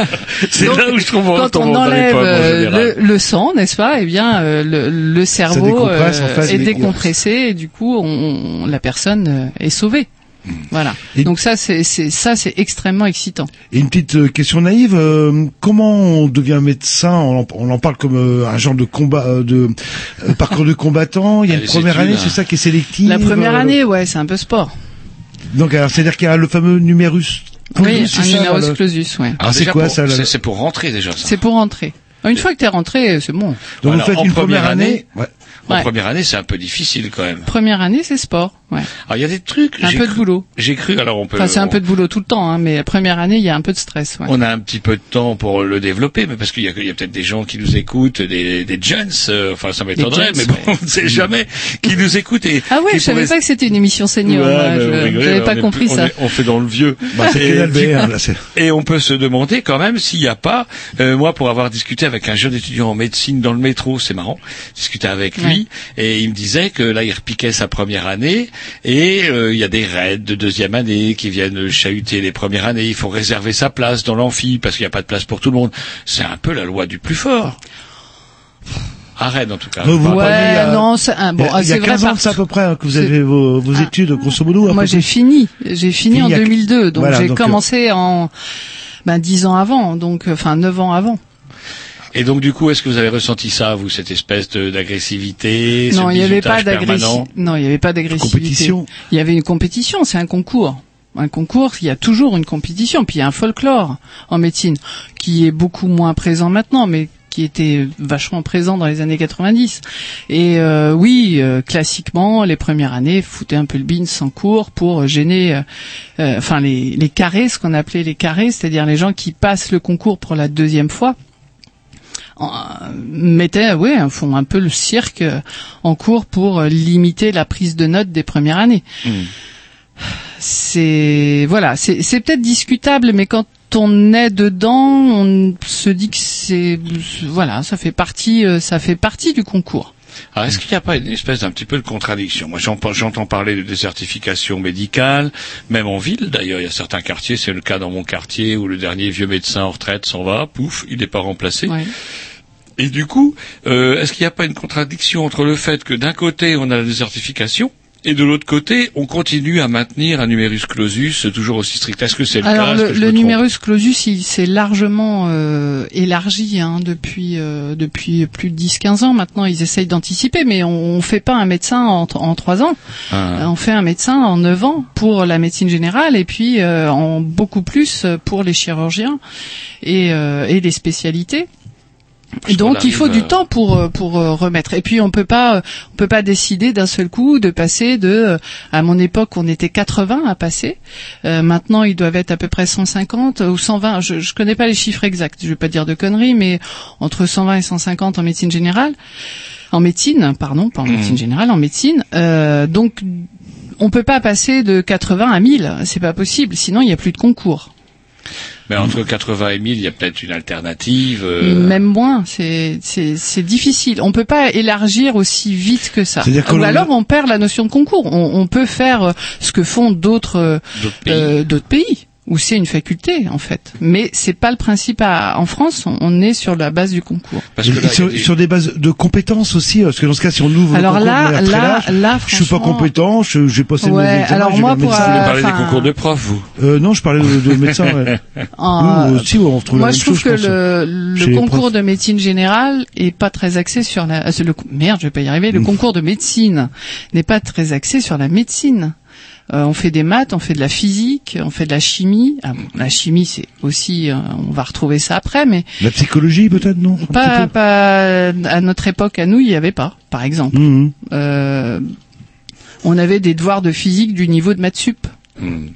(laughs) C'est Donc, là où je trouve on Quand on enlève euh, le, le sang, n'est-ce pas Eh bien, euh, le, le cerveau décompresse, en fait, est décompressé et du coup, on, la personne est sauvée. Voilà. Et- Donc ça, c'est c'est- ça, c'est extrêmement excitant. Et une petite euh, question naïve, euh, comment on devient médecin? On en, on en parle comme euh, un genre de combat, euh, de euh, (laughs) parcours de combattant. Il y a Ah, une première année, c'est ça qui est sélective. La première année, ouais, c'est un peu sport. Donc alors, c'est-à-dire qu'il y a le fameux numérus. Oui, un numerus clausus, ouais. Ah, c'est quoi pour- ça là c'est- C'est pour rentrer déjà ça. C'est pour rentrer. Une fois que t'es rentré, c'est bon. Donc vous faites une première première année. En Ouais. première année, c'est un peu difficile quand même. Première année, c'est sport. Ouais. Alors il y a des trucs. Un peu de boulot. J'ai cru. Alors on peut. Enfin, c'est un on- peu de boulot tout le temps, hein, mais la première année, il y a un peu de stress. Ouais. On a un petit peu de temps pour le développer, mais parce qu'il y a, peut-être des gens qui nous écoutent, des, des jeunes, euh, enfin ça m'étonnerait, jeunes, mais bon, (laughs) on ne sait jamais, qui nous écoutent et Ah ouais, je savais pas que c'était une émission senior. Mais je on pas compris plus- ça. On, est- on fait dans le vieux. Bah, Et coup- là, c'est- Et on peut se demander quand même s'il n'y a pas, euh, moi pour avoir discuté avec un jeune étudiant en médecine dans le métro, c'est marrant, discuté avec lui, et il me disait que là il repiquait sa première année, et euh, il y a des raids de deuxième année qui viennent chahuter les premières années, il faut réserver sa place dans l'amphi parce qu'il n'y a pas de place pour tout le monde. C'est un peu la loi du plus fort. À Rennes en tout cas. Vous Ouais, a- non, c'est un- bon, il y a, ah, il y a c'est vrai 15 ans par- de ça à peu près hein, que vous avez vos, vos Ah. études, grosso modo. Moi, j'ai fini. J'ai fini en Fini il y a- 2002, donc Voilà, j'ai euh, commencé en ben dix ans avant, donc euh, enfin neuf ans avant. Et donc du coup, est-ce que vous avez ressenti ça, vous, cette espèce de- d'agressivité non, ce il n'y avait pas d'agressivité. Non, il n'y avait pas d'agressivité. Compétition. Il y avait une compétition, c'est un concours. Un concours, il y a toujours une compétition, puis il y a un folklore en médecine qui est beaucoup moins présent maintenant, mais qui était vachement présent dans les années 90. Et euh, oui, euh, classiquement, les premières années foutaient un peu le bin sans cours pour gêner, euh, euh, enfin les, les carrés, ce qu'on appelait les carrés, c'est-à-dire les gens qui passent le concours pour la deuxième fois oui, font un peu le cirque euh, en cours pour euh, limiter la prise de notes des premières années. Hmm. C'est voilà, c'est c'est peut-être discutable, mais quand quand on est dedans, on se dit que c'est voilà, ça fait partie, euh, ça fait partie du concours. Alors, est-ce qu'il n'y a pas une espèce d'un petit peu de contradiction? Moi, j'en- j'entends parler de désertification médicale, même en ville. D'ailleurs, il y a certains quartiers, c'est le cas dans mon quartier, où le dernier vieux médecin en retraite s'en va, pouf, il n'est pas remplacé. Ouais. Et du coup, euh, est-ce qu'il n'y a pas une contradiction entre le fait que d'un côté, on a la désertification, et de l'autre côté, on continue à maintenir un numerus clausus toujours aussi strict Est-ce que c'est le Alors cas? Le, que je le me trompe? numerus clausus, il s'est largement euh, élargi hein, depuis euh, depuis plus de 10-15 ans. Maintenant, ils essayent d'anticiper, mais on, on fait pas un médecin en, en 3 ans. Ah. On fait un médecin en 9 ans pour la médecine générale et puis euh, en beaucoup plus pour les chirurgiens et, euh, et les spécialités. Donc il faut du temps pour euh, pour euh, remettre. Et puis on peut pas euh, on peut pas décider d'un seul coup de passer de à mon époque on était 80 à passer. Euh, maintenant ils doivent être à peu près 150 ou 120. Je je connais pas les chiffres exacts. Je vais pas dire de conneries, mais entre 120 et 150 en médecine générale. En médecine, pardon, pas en médecine générale, en médecine. Euh, donc on peut pas passer de 80 à 1000, c'est pas possible. Sinon il y a plus de concours. Mais entre 80 et 1000, il y a peut-être une alternative. euh, Même moins, c'est c'est c'est difficile. On peut pas élargir aussi vite que ça. C'est-à-dire que Ou alors on perd la notion de concours. On, on peut faire ce que font d'autres euh, D'autres pays. euh, d'autres pays où c'est une faculté en fait. Mais c'est pas le principe à- en France. On, on est sur la base du concours. Parce que là, sur, des- sur des bases de compétences aussi, parce que dans ce cas, si on ouvre Alors le concours là- de là- large, là, je suis pas franchement- compétent, je j'ai passé Ouais, mes examens, alors moi, pour. Vous euh, parler des concours de profs, vous Euh, non, je parlais de, de médecins. Ouais. En- (laughs) Nous aussi, on retrouve Moi, la je même trouve chose, que pense. le, le concours de médecine générale est pas très axé sur la. euh, Le, merde, je vais pas y arriver. Le concours de médecine n'est pas très axé sur la médecine. Euh, on fait des maths, on fait de la physique, on fait de la chimie. Ah bon, la chimie, c'est aussi, euh, on va retrouver ça après, mais La psychologie, peut-être, non pas, petit peu pas à notre époque, à nous, il y avait pas, par exemple. Mhm. Euh, on avait des devoirs de physique du niveau de maths sup. Hmm.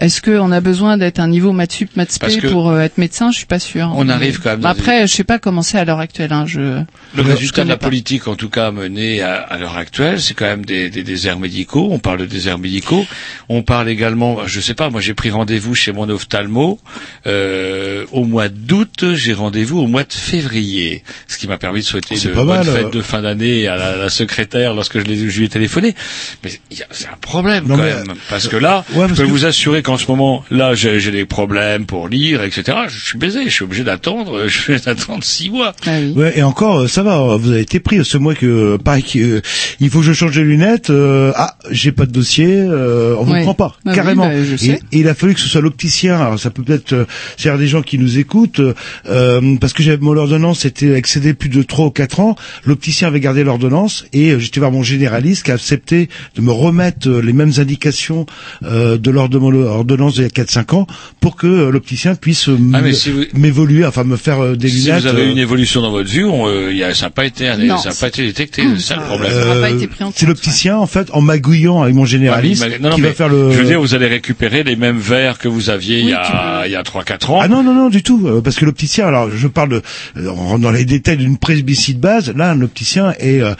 Est-ce qu'on a besoin d'être un niveau maths sup, maths spé pour euh, être médecin? Je suis pas sûr. on arrive quand même dans Après, je sais pas comment c'est à l'heure actuelle. Hein, je. Le je résultat de la pas. politique, en tout cas menée à, à l'heure actuelle, c'est quand même des, des déserts médicaux. On parle de déserts médicaux. On parle également, je sais pas, moi j'ai pris rendez-vous chez mon ophtalmo euh, au mois d'août. J'ai rendez-vous au mois de février, ce qui m'a permis de souhaiter de mal, fêtes euh. de fin d'année à la, la secrétaire lorsque je, lui ai téléphoné. Mais il y a- c'est un problème Non, quand mais, même, parce que là, ouais, je peux que- vous assurer qu'en ce moment, là, j'ai des problèmes pour lire, etc. Je suis baisé. Je suis obligé d'attendre. (laughs) Je vais attendre six mois. Ah oui. Ouais, et encore, euh, ça va, vous avez été pris ce mois que, euh, pareil, que, euh, il faut que je change de lunettes, euh, ah, j'ai pas de dossier, euh, on vous Ouais. prend pas, Bah oui, carrément. bah, je et, il a fallu que ce soit l'opticien, alors ça peut peut-être, euh, c'est des gens qui nous écoutent, euh, parce que j'avais mon ordonnance était excédée plus de 3 ou 4 ans, l'opticien avait gardé l'ordonnance, et euh, j'étais voir mon généraliste qui a accepté de me remettre euh, les mêmes indications euh, de l'ordre de mon ordonnance d'il y a 4-5 ans, pour que euh, l'opticien puisse euh, Ah, mais m- si vous- m'évoluer, enfin me faire euh, des si lunettes. vous avez une évolution dans votre vue, on, euh, il y a, ça n'a pas été, Non, ça n'a pas été détecté. C'est ça le problème. Euh, C'est l'opticien en fait en magouillant avec mon généraliste Ouais, mais- non, non, qui va faire le. Je veux dire, vous allez récupérer les mêmes verres que vous aviez il y a, il y a 3-4 ans. Ah non non non du tout parce que l'opticien alors je parle de on rentre dans les détails d'une presbytie de base là un opticien est euh,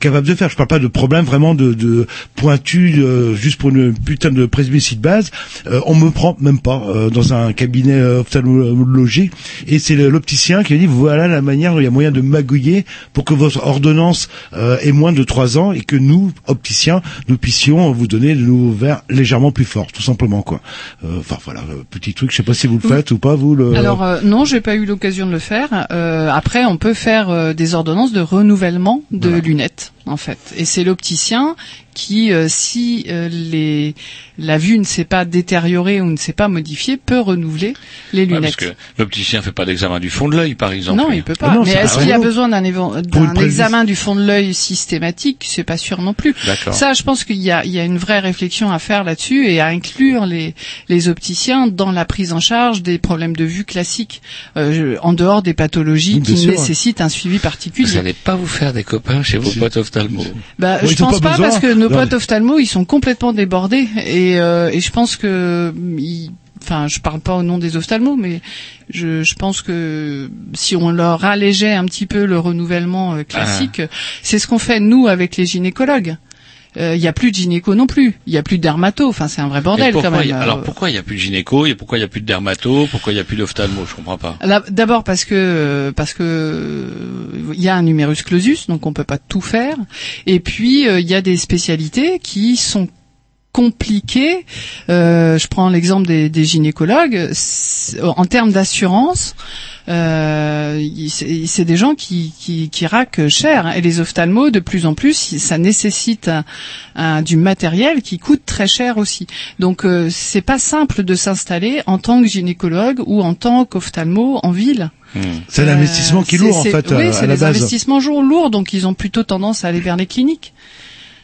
capable de faire je parle pas de problème vraiment de, de pointu euh, juste pour une putain de presbytie de base Euh, on me prend même pas euh, dans un cabinet euh, ophtalmologique et c'est l'opticien qui me dit voilà la manière dont il y a moyen de magouiller pour que votre ordonnance euh, ait moins de 3 ans et que nous opticiens nous puissions vous donner de nouveaux verres légèrement plus forts tout simplement quoi Euh, enfin voilà petit truc je sais pas si vous le Oui. faites ou pas vous le Alors euh, non, j'ai pas eu l'occasion de le faire. Euh, après, on peut faire euh, des ordonnances de renouvellement de lunettes, en fait. Et c'est l'opticien qui, euh, si euh, les la vue ne s'est pas détériorée ou ne s'est pas modifiée, peut renouveler les Ouais, lunettes. parce que l'opticien fait pas d'examen du fond de l'œil, par exemple. Non, il peut pas. Ah non, Mais est-ce qu'il y a besoin d'un examen du fond de l'œil systématique C'est pas sûr non plus. D'accord. Ça, je pense qu'il y a, il y a une vraie réflexion à faire là-dessus et à inclure les, les opticiens dans la prise en charge des problèmes de vue classiques, euh, en dehors des pathologies Oui, qui sûr. nécessitent un suivi Vous particulier. n'allez pas vous faire des copains chez vos potes ophtalmo. Bah, je pense pas parce que nos potes ophtalmo, ils sont complètement débordés et, euh, et je pense que ils- Enfin, je parle pas au nom des ophtalmos, mais je, je pense que si on leur allégeait un petit peu le renouvellement euh, classique, c'est ce qu'on fait nous avec les gynécologues. Euh, il y a plus de gynéco non plus. Il y a plus de dermato. Enfin, c'est un vrai bordel pourquoi quand même. a- alors Euh, pourquoi il y a plus de gynéco et pourquoi il y a plus de dermato? Pourquoi il y a plus d'ophtalmo? Je comprends pas. D'abord parce que parce que euh, il y a un numerus clausus, donc on peut pas tout faire. Et puis euh, il y a des spécialités qui sont compliquées. Euh, je prends l'exemple des, des gynécologues. C'est- En termes d'assurance, euh, c'est c'est des gens qui, qui, qui raquent cher. Et les ophtalmos, de plus en plus, ça nécessite un- un- du matériel qui coûte très cher aussi. Donc euh, c'est pas simple de s'installer en tant que gynécologue ou en tant qu'ophtalmo en ville. C'est un Euh, investissement qui est c'est- lourd en c'est- fait Oui, euh, c'est des base. investissements jour lourds, donc ils ont plutôt tendance à aller vers les cliniques.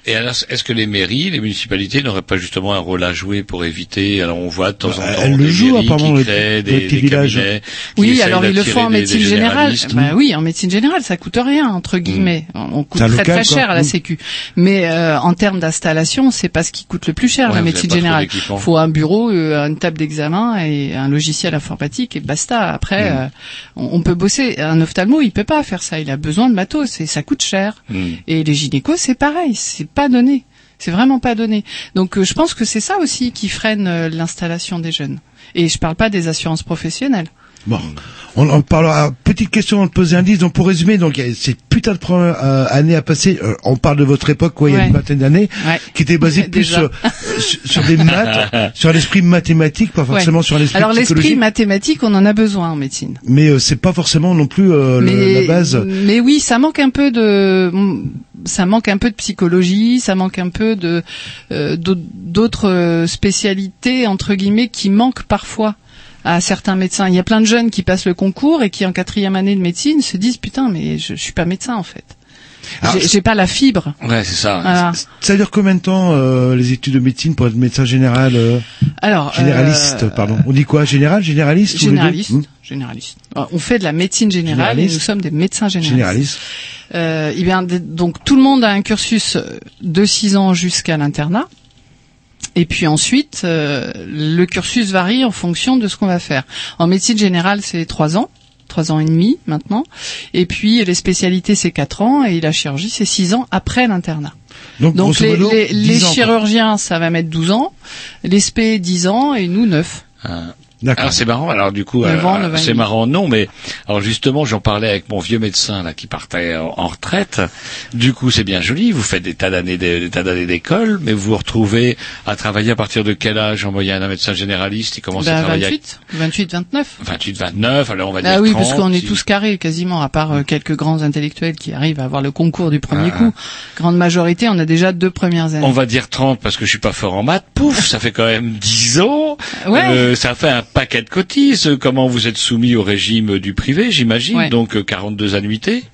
Et alors, est-ce que les mairies, les municipalités n'auraient pas justement un rôle à jouer pour éviter Alors on voit de temps en temps elles le des jouent, apparemment, qui créent des, petits des villages. cabinets. Oui, alors ils le font en médecine générale. Bah oui, en médecine générale, ça coûte rien entre guillemets. On coûte très local, très quoi. cher à la Mm. Sécu. Mais euh, en termes d'installation, c'est pas ce qui coûte le plus cher Ouais, la médecine générale. d'équipement. Faut un bureau, euh, une table d'examen et un logiciel informatique et basta. Après, Mm. euh, on, on peut bosser. Un ophtalmo, il peut pas faire ça. Il a besoin de matos et ça coûte cher. Et les gynécos, c'est pareil, c'est pas donné. C'est vraiment pas donné. Donc euh, je pense que c'est ça aussi qui freine euh, l'installation des jeunes. Et je parle pas des assurances professionnelles. Bon, on en parlera. Petite question avant de poser un 10. Donc pour résumer, donc il y a ces putains de premières euh, années à passer. euh, on parle de votre époque, quoi, il y a Ouais. une vingtaine d'années, Ouais. qui était basée (laughs) plus sur, euh, sur- sur des maths, (laughs) sur l'esprit mathématique, pas forcément Ouais. sur l'esprit Alors l'esprit mathématique, on en a besoin en médecine. Mais euh, c'est pas forcément non plus euh, le- la base. mais oui, ça manque un peu de, ça manque un peu de psychologie, ça manque un peu de euh, d'aut- d'autres euh, spécialités entre guillemets qui manquent parfois à certains médecins. Il y a plein de jeunes qui passent le concours et qui en quatrième année de médecine se disent putain mais je, je suis pas médecin en fait. J'ai- pas la fibre. Ouais, c'est ça. Voilà. Ça dure combien de temps euh, les études de médecine pour être médecin général euh, Alors Généraliste, euh, pardon. On dit quoi Général Généraliste Généraliste, Hmm généraliste. Alors, On fait de la médecine générale et nous sommes des médecins généralistes. Généraliste. Euh, eh bien, donc tout le monde a un cursus de 6 ans jusqu'à l'internat. Et puis ensuite, euh, le cursus varie en fonction de ce qu'on va faire. En médecine générale, c'est 3 ans, 3 ans et demi maintenant. Et puis les spécialités, c'est 4 ans et la chirurgie, c'est 6 ans après l'internat. Donc, les, modo, les, 10 les ans, quoi. chirurgiens, ça va mettre 12 ans, les spé 10 ans et nous 9. Ah. D'accord. Alors c'est marrant. Alors du coup, euh, c'est marrant, non, mais alors justement, j'en parlais avec mon vieux médecin là qui partait en, en retraite. Du coup, c'est bien joli. Vous faites des tas d'années, des, des tas d'années d'école, mais vous vous retrouvez à travailler à partir de quel âge En moyenne, un médecin généraliste, il commence à Bah, travailler 28, 28, 29. à 28, 29. Alors on va dire Ah oui, 30, parce qu'on est tous carrés quasiment, à part euh, quelques grands intellectuels qui arrivent à avoir le concours du premier Ah. coup. Grande majorité, on a déjà deux premières années. On va dire 30 parce que je suis pas fort en maths. Pouf, ça fait quand même 10 ans. Ouais. Euh, ça fait un paquet de cotises. Comment vous êtes soumis au régime du privé, j'imagine. Ouais. Donc euh, 42 annuités.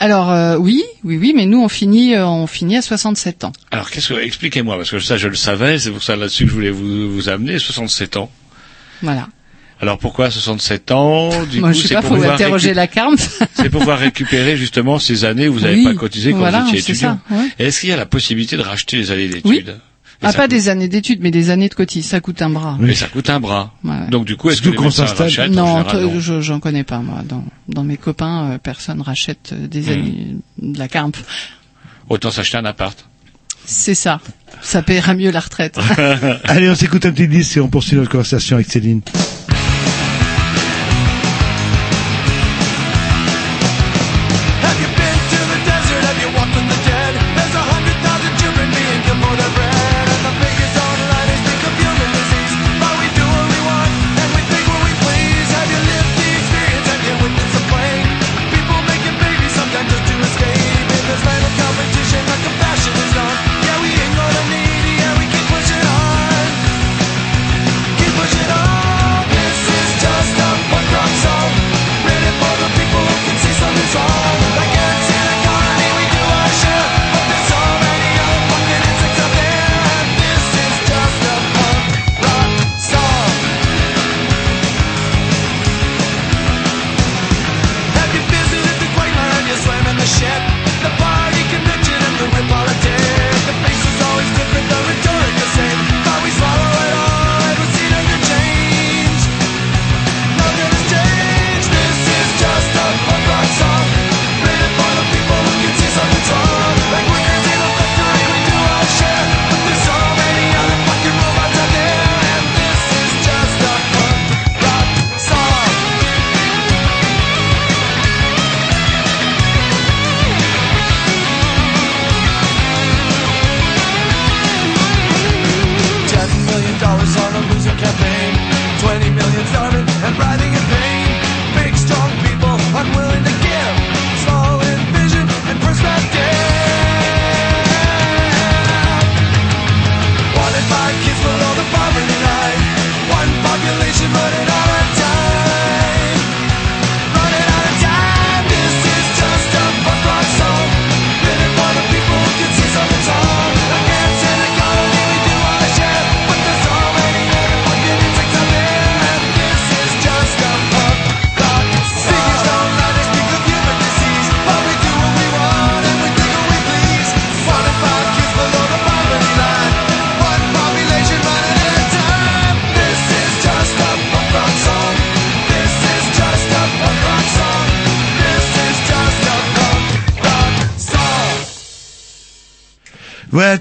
Alors euh, oui, oui, oui, mais nous on finit, euh, on finit à 67 ans. Alors qu'est-ce que expliquez-moi parce que ça je le savais, c'est pour ça là-dessus que je voulais vous, vous amener 67 ans. Voilà. Alors pourquoi 67 ans Du Moi coup, je sais c'est pas, pour faut pouvoir interroger récup- la carme. C'est pour pouvoir récupérer justement ces années où vous n'avez Oui, pas cotisé quand voilà, vous étiez étudiant. ça, ouais. Est-ce qu'il y a la possibilité de racheter les années d'études? Oui. Ah pas coûte- des années d'études, mais des années de cotise, ça coûte un bras. Mais ça coûte un bras. Ouais, ouais. Donc du coup, est-ce que qu'on s'installe- Non, non je- j'en connais pas moi. Dans, dans mes copains, euh, personne rachète euh, des Hmm. années de la carpe. Autant s'acheter un appart. C'est ça. Ça paiera mieux la retraite. (laughs) Allez, on s'écoute un petit disque et on poursuit notre conversation avec Céline.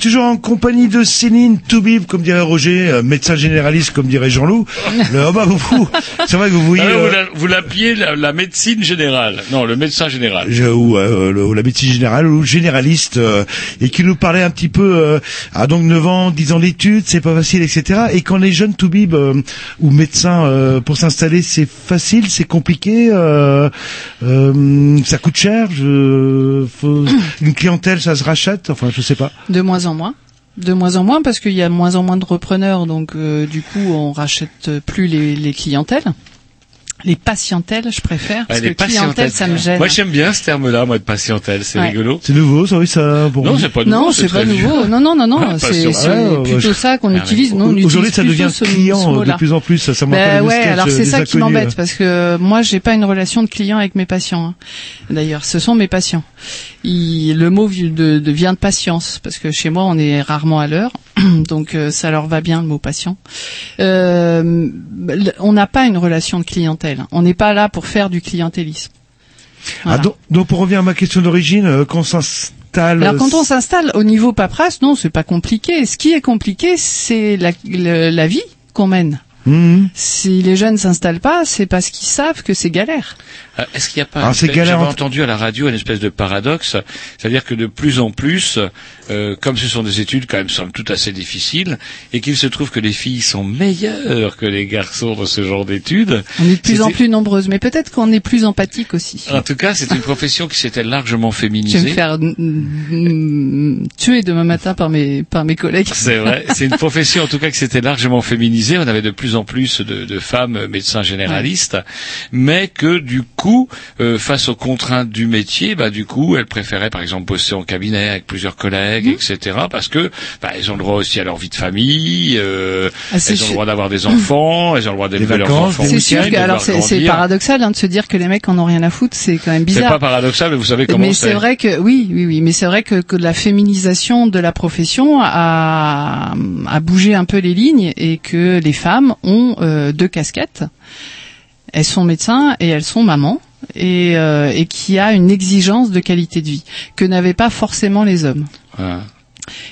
Toujours en compagnie de Céline Toubib, comme dirait Roger, euh, médecin généraliste, comme dirait Jean-Loup. (laughs) Le, oh bah, vous, vous- c'est vrai que vous voyez... Ah, euh, vous la- vous l'appeliez la, la médecine générale. Non, le médecin général. je- ou, euh, le- ou la médecine générale ou généraliste euh, et qui nous parlait un petit peu euh, à donc 9 ans 10 ans d'études c'est pas facile etc et quand les jeunes toubib euh, ou médecins euh, pour s'installer c'est facile c'est compliqué euh, euh, ça coûte cher je, faut, une clientèle ça se rachète enfin je sais pas De moins en moins. De moins en moins parce qu'il y a de moins en moins de repreneurs, donc euh, du coup on rachète plus les, les clientèles. Les patientèles, je préfère, parce les que clientèle, patientèles. ça me gêne. Moi, j'aime bien ce terme-là, moi, de patientèle. C'est Ouais. rigolo. c'est nouveau ça oui ça pour Non, c'est pas nouveau. non, c'est pas nouveau. Non, non, non, non. Ah, c'est ouais, plutôt ça qu'on Ah, utilise. Non, on aujourd'hui ça devient ce- client euh, de plus en plus ça, ça Ben le ouais, sketch, alors euh, c'est ça qui m'embête parce que moi j'ai pas une relation de client avec mes patients. hein. D'ailleurs, ce sont mes patients. Il- le mot de, de- vient de patience parce que chez moi on est rarement à l'heure, (clears throat) donc euh, ça leur va bien le mot patient. Euh, on n'a pas une relation de clientèle. On n'est pas là pour faire du clientélisme. Ah, donc, donc pour revenir à ma question d'origine euh, quand on s'installe Alors quand on s'installe au niveau paperasse, non, c'est pas compliqué. Ce qui est compliqué, c'est la vie qu'on mène. Si les jeunes s'installent pas, c'est parce qu'ils savent que c'est galère. Euh, Est-ce qu'il n'y a pas Ah, J'avais en- entendu à la radio une espèce de paradoxe, c'est-à-dire que de plus en plus, euh, comme ce sont des études quand même somme toute assez difficiles, et qu'il se trouve que les filles sont meilleures que les garçons dans ce genre d'études. On est de plus en plus nombreuses, mais peut-être qu'on est plus empathique aussi. En tout cas, c'est une profession qui s'était largement Je vais féminisée. me faire tuer demain matin par mes par mes collègues. C'est vrai. C'est une profession, en tout cas, qui s'était largement féminisée. On avait de plus en plus de, de femmes médecins généralistes, mais que du coup, euh, face aux contraintes du métier, bah du coup, elles préféraient, par exemple, bosser en cabinet avec plusieurs collègues, Mhm. etc. Parce que bah, elles ont le droit aussi à leur vie de famille. euh, Ah, c'est elles ont le droit d'avoir des enfants. Elles ont le droit d'élever leurs enfants. C'est sûr que alors c'est c'est paradoxal hein, de se dire que les mecs en ont rien à foutre, c'est quand même C'est bizarre. pas paradoxal, mais vous savez comment mais c'est vrai que oui, oui, oui, mais c'est vrai que, que la féminisation de la profession a, a bougé un peu les lignes et que les femmes ont euh, deux casquettes. Elles sont médecins et elles sont mamans et, euh, et qui a une exigence de qualité de vie que n'avaient pas forcément les hommes.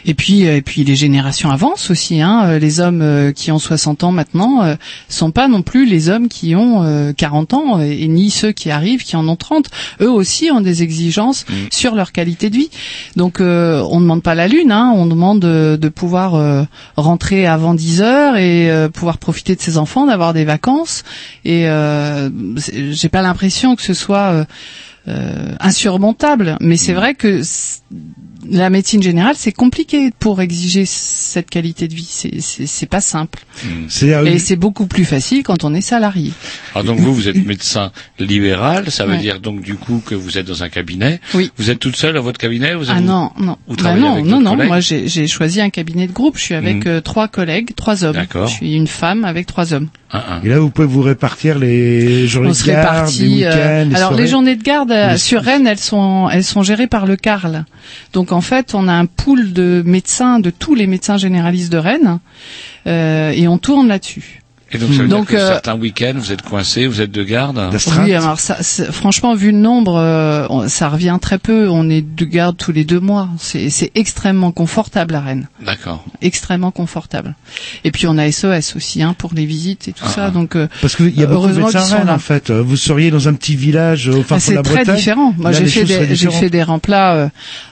Et puis, euh, et puis les générations avancent aussi. Hein. Euh, Les hommes euh, qui ont 60 ans maintenant sont pas non plus les hommes qui ont euh, 40 ans et ni ceux qui arrivent qui en ont 30. Eux aussi ont des exigences Mm. sur leur qualité de vie. Donc euh, on ne demande pas la lune, hein. on demande de pouvoir euh, rentrer avant 10 heures et euh, pouvoir profiter de ses enfants, d'avoir des vacances. Et euh, j'ai pas l'impression que ce soit euh, euh, insurmontable, mais c'est vrai que la médecine générale, c'est compliqué pour exiger cette qualité de vie. C'est- C'est c'est pas simple. c'est euh, Et c'est beaucoup plus facile quand on est salarié. Alors donc vous, vous êtes médecin libéral, ça veut Ouais. dire donc du coup que vous êtes dans un cabinet. Oui. Vous êtes toute seule dans votre cabinet vous Ah avez- non, non. Vous Bah non, avec non, non. Moi, j'ai j'ai choisi un cabinet de groupe. Je suis avec Mhm. euh, trois collègues, trois hommes. D'accord. Je suis une femme avec trois hommes. Ah, ah. et là vous pouvez vous répartir les journées On de garde, les répartit. week-ends euh, les alors soirées. les journées de garde euh, sur Rennes, elles sont elles sont gérées par le Carl. Donc en fait, on a un pool de médecins, de tous les médecins généralistes de Rennes, euh, et on tourne là-dessus. Et donc ça veut Donc, dire que euh, certains week-ends vous êtes coincés, vous êtes de garde. Oui, alors ça, c'est- franchement, vu le nombre, euh, ça revient très peu. On est de garde tous les deux mois. C'est c'est extrêmement confortable à Rennes, D'accord. extrêmement confortable. Et puis on a SOS aussi hein, pour les visites et tout Ah, ça. ah. Donc euh, Parce qu'il y a beaucoup de Heureusement médecins Rennes, en fait. Vous seriez dans un petit village euh, au fin ah, fond de c'est la très Bretagne. différent. Moi, j'ai fait des fait des remplats euh,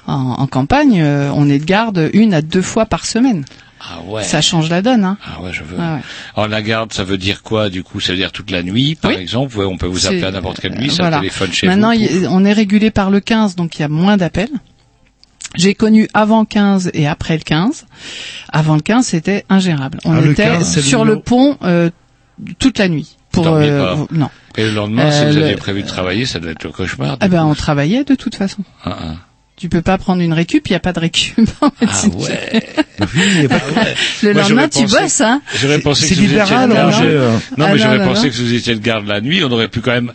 en, en campagne. euh, on est de garde une à deux fois par semaine. Ah ouais. Ça change la donne. Hein. Ah ouais, je veux. Ah ouais. Alors la garde, ça veut dire quoi du coup? Ça veut dire toute la nuit, par Oui. exemple? Ouais, on peut vous appeler à n'importe quelle nuit, euh, ça voilà. téléphone chez Maintenant, vous. y- on est régulé par le 15, donc il y a moins d'appels. J'ai connu avant 15 et après le 15. Avant le 15, c'était ingérable. On Ah, le était 15, c'est le sur le pont euh, toute la nuit. Pour pas vous- non. Et le lendemain, si Euh, vous le- aviez prévu de travailler, ça doit être le cauchemar. Ah ben coup. on travaillait de toute façon. Ah, ah. Tu peux pas prendre une récup, il y a pas de récup. (laughs) en Ah médecine. ouais. Oui, il y a pas- Le Moi, lendemain, tu pensé- bosses, hein. J'aurais pensé que vous étiez garde. Non, Ah, mais j'aurais pensé que vous étiez de garde la nuit. On aurait pu quand même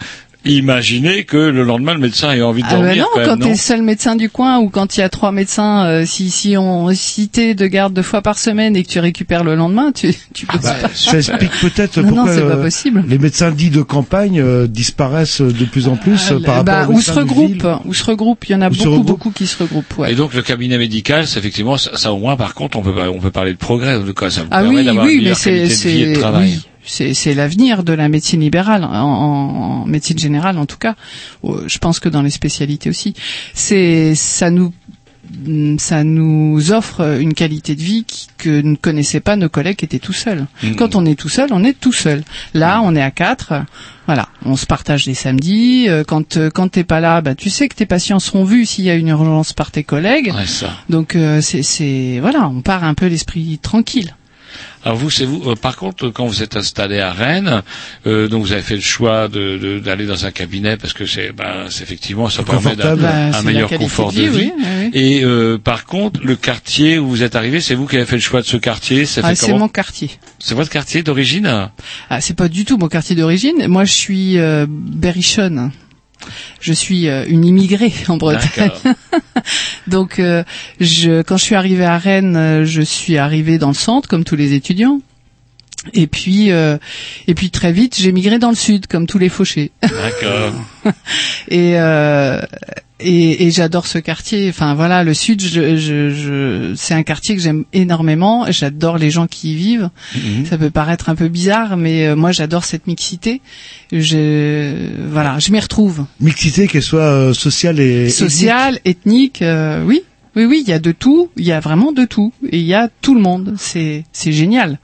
Imaginez que le lendemain le médecin ait envie de Ah dormir non, quand quand non le seul médecin du coin ou quand il y a trois médecins, euh, si si on si t'es de garde deux fois par semaine et que tu récupères le lendemain, tu tu peux Bah, pas. ça explique peut-être Non, non, pourquoi c'est pas euh, possible. les médecins dits de campagne euh, disparaissent de plus en plus euh, par Bah, rapport aux ou se regroupent, ou se regroupent. Il y en a beaucoup, beaucoup qui se regroupent. Ouais. Et donc le cabinet médical, c'est effectivement ça, ça au moins par contre on peut on peut parler de progrès en tout cas ça vous Ah permet oui, d'avoir oui, une mais meilleure c'est qualité de vie et de c'est travail. oui, c'est l'avenir de la médecine libérale en, en- médecine générale en tout cas. Euh, Je pense que dans les spécialités aussi. C'est ça nous ça nous offre une qualité de vie que ne connaissaient pas nos collègues qui étaient tout seuls. Mhm. Quand on est tout seul, on est tout seul. Là, on est à quatre. Voilà, on se partage les samedis. Euh, Quand euh, quand t'es pas là, bah tu sais que tes patients seront vus s'il y a une urgence par tes collègues. Ouais, ça. Donc euh, c'est c'est voilà, on part un peu l'esprit tranquille. Alors vous, c'est vous. euh, par contre, quand vous êtes installé à Rennes, euh, donc vous avez fait le choix de de- d'aller dans un cabinet parce que c'est, ben, c'est effectivement, ça permet Bah, un c'est meilleur confort de de vie, vie. oui, oui, oui. Et euh, par contre, le quartier où vous êtes arrivé, c'est vous qui avez fait le choix de ce quartier. Ça Ah, c'est mon quartier. C'est votre quartier d'origine? Ah, c'est pas du tout mon quartier d'origine. Moi, je suis euh, berrichonne. Je suis euh, une immigrée (laughs) en Bretagne. (laughs) Donc, euh, je, quand je suis arrivée à Rennes, euh, je suis arrivée dans le centre, comme tous les étudiants. Et puis, euh, et puis très vite, j'ai migré dans le sud, comme tous les fauchés. D'accord. (laughs) et euh, et, et j'adore ce quartier. Enfin voilà, le sud, je, je, je, c'est un quartier que j'aime énormément. J'adore les gens qui y vivent. Mhm. Ça peut paraître un peu bizarre, mais euh, moi j'adore cette mixité. Je voilà, je m'y retrouve. Mixité, qu'elle soit euh, sociale et Sociale, ethnique, euh, oui. Oui, oui, il y a de tout, il y a vraiment de tout, et il y a tout le monde. C'est, c'est génial,